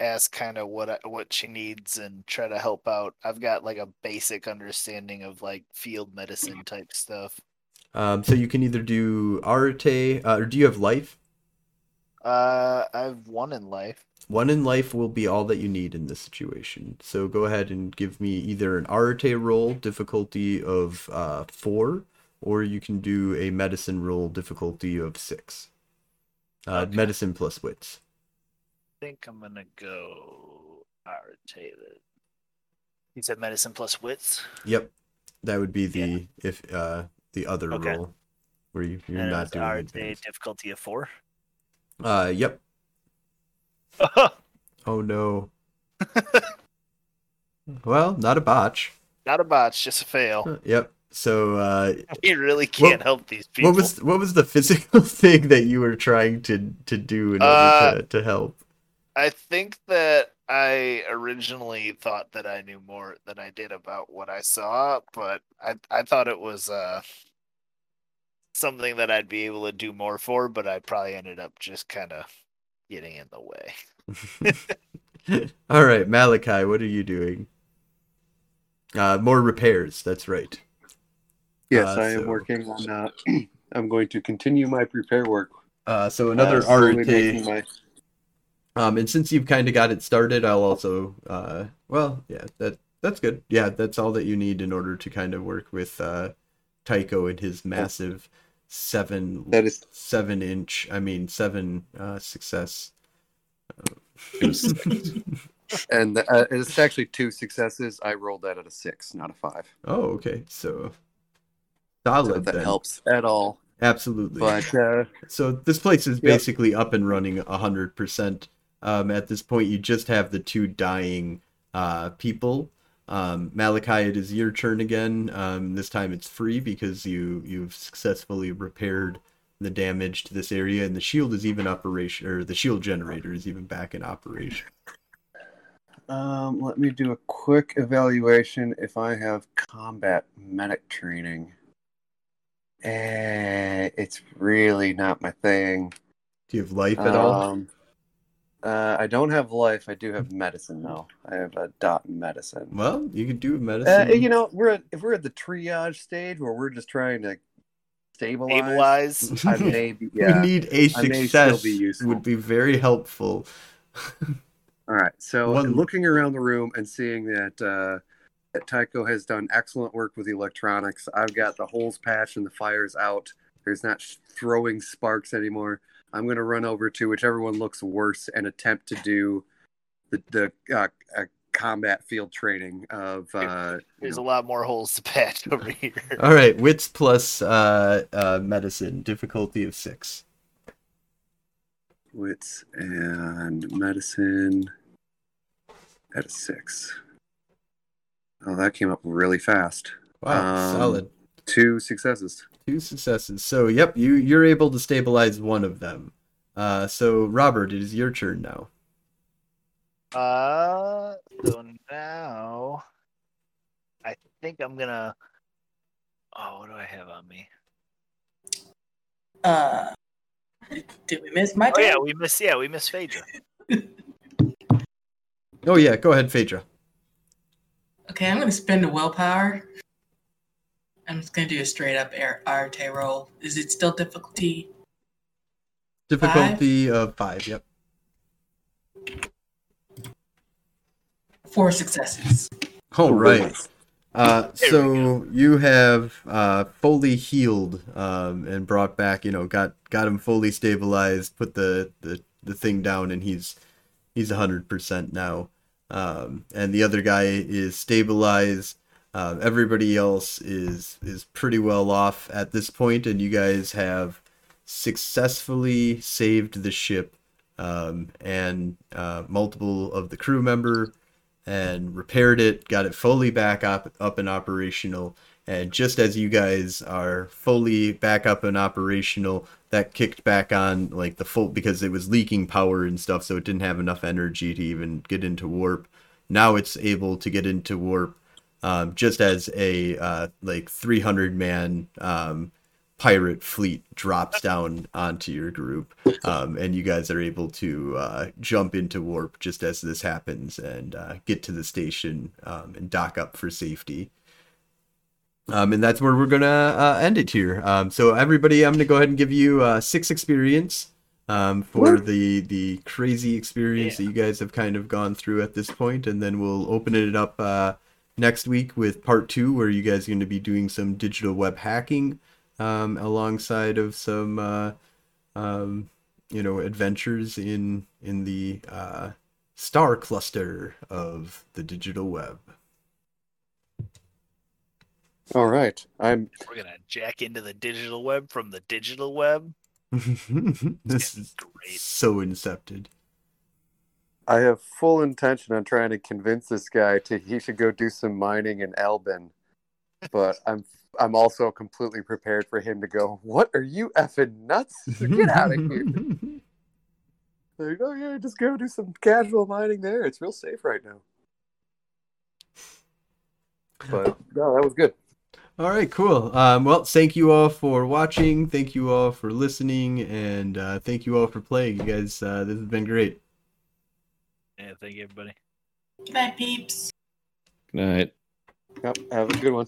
ask kind of what I, what she needs and try to help out. I've got like a basic understanding of like field medicine type stuff. Um, so you can either do Arete, uh, or do you have life? Uh, I've one in life. One in life will be all that you need in this situation. So go ahead and give me either an Arete roll, difficulty of uh, four, or you can do a medicine roll, difficulty of six. Uh, Okay. Medicine plus wits. I think I'm gonna go Arete. You said medicine plus wits. Yep, that would be the if uh, the other Okay. roll where you, you're and not doing advanced. difficulty of four. Uh, yep. (laughs) Oh no. (laughs) well, not a botch. Not a botch, just a fail. Uh, Yep. So uh, (laughs) We really can't help these people. What was what was the physical thing that you were trying to to do in order Uh, to, to help? I think that I originally thought that I knew more than I did about what I saw, but I I thought it was uh something that I'd be able to do more for, but I probably ended up just kind of getting in the way. (laughs) All right, Malachi, what are you doing? Uh, more repairs. That's right. Yes, Uh, I am so- working on. Uh, (clears throat) I'm going to continue my prepare work. Uh, so another uh, slowly my- Um, and since you've kind of got it started, I'll also, uh, well, yeah, that that's good. Yeah, that's all that you need in order to kind of work with uh, Tycho and his massive seven That is seven inch. I mean, seven uh, success. (laughs) And uh, it's actually two successes. I rolled that at a six, not a five. Oh, okay. So So solid. if that then. helps at all. Absolutely. But uh, So this place is Yep. basically up and running a hundred percent. Um, at this point, you just have the two dying uh, people. Um, Malachi, it is your turn again. Um, this time it's free because you you've successfully repaired the damage to this area, and the shield is even operation, or the shield generator is even back in operation. Um, let me do a quick evaluation if I have combat medic training. Eh, it's really not my thing. Do you have life at all? Uh, I don't have life. I do have medicine though. I have a dot in medicine. Well, you could do Uh, medicine. you know, we're at, if we're at the triage stage where we're just trying to stabilize, Stabilize. I may (laughs) be, yeah. we need a success. be. Would be very helpful. (laughs) All right. So One- looking around the room and seeing that uh, that Tycho has done excellent work with the electronics. I've got the holes patched and the fires out. There's not sh- throwing sparks anymore. I'm going to run over to whichever one looks worse and attempt to do the the uh, uh, combat field training of. Uh, you There's a lot more holes to patch (laughs) over here. All right, wits plus uh, uh, medicine, difficulty of six. wits and medicine at a six. Oh, that came up really fast. Wow, Um, solid. Two successes. Two successes. So, yep, you you're able to stabilize one of them. Uh, so Robert, it is your turn now. Uh, so now I think I'm gonna. Oh, what do I have on me? Uh, did we miss my Oh turn? yeah, we miss. Yeah, we miss Phaedra. Oh yeah, go ahead, Phaedra. Okay, I'm gonna spend a willpower. I'm just gonna do a straight up air Arete roll. Is it still difficulty? Difficulty of five. Yep. Four successes. All Oh, right. Uh, so you have uh, fully healed um, and brought back. You know, got got him fully stabilized. Put the, the, the thing down, and he's he's hundred percent now. Um, and the other guy is stabilized. Uh, everybody else is is pretty well off at this point, and you guys have successfully saved the ship um, and uh, multiple of the crew member and repaired it, got it fully back up up and operational. And just as you guys are fully back up and operational, that kicked back on like the full because it was leaking power and stuff, so it didn't have enough energy to even get into warp. Now it's able to get into warp, um, just as a uh, like 300 man um, pirate fleet drops down onto your group, um, and you guys are able to uh, jump into warp just as this happens and uh, get to the station um, and dock up for safety. Um, and that's where we're gonna uh, end it here. Um, so everybody, I'm gonna go ahead and give you uh, six experience um, for Woo. the the crazy experience that you guys have kind of gone through at this point, and then we'll open it up uh, next week with part two, where you guys are going to be doing some digital web hacking um, alongside of some uh, um, you know adventures in in the uh, star cluster of the digital web. All right. I'm We're gonna jack into the digital web from the digital web. (laughs) this is great. so incepted. I have full intention on trying to convince this guy to he should go do some mining in Albin, but (laughs) I'm I'm also completely prepared for him to go. What are you effing nuts? Get out of here! (laughs) Like, oh yeah, just go do some casual mining there. It's real safe right now. But no, that was good. All right, cool. Um, well, thank you all for watching. Thank you all for listening, and uh, thank you all for playing. You guys, uh, this has been great. Yeah, thank you, everybody. Good night, peeps. Good night. Yep, have a good one.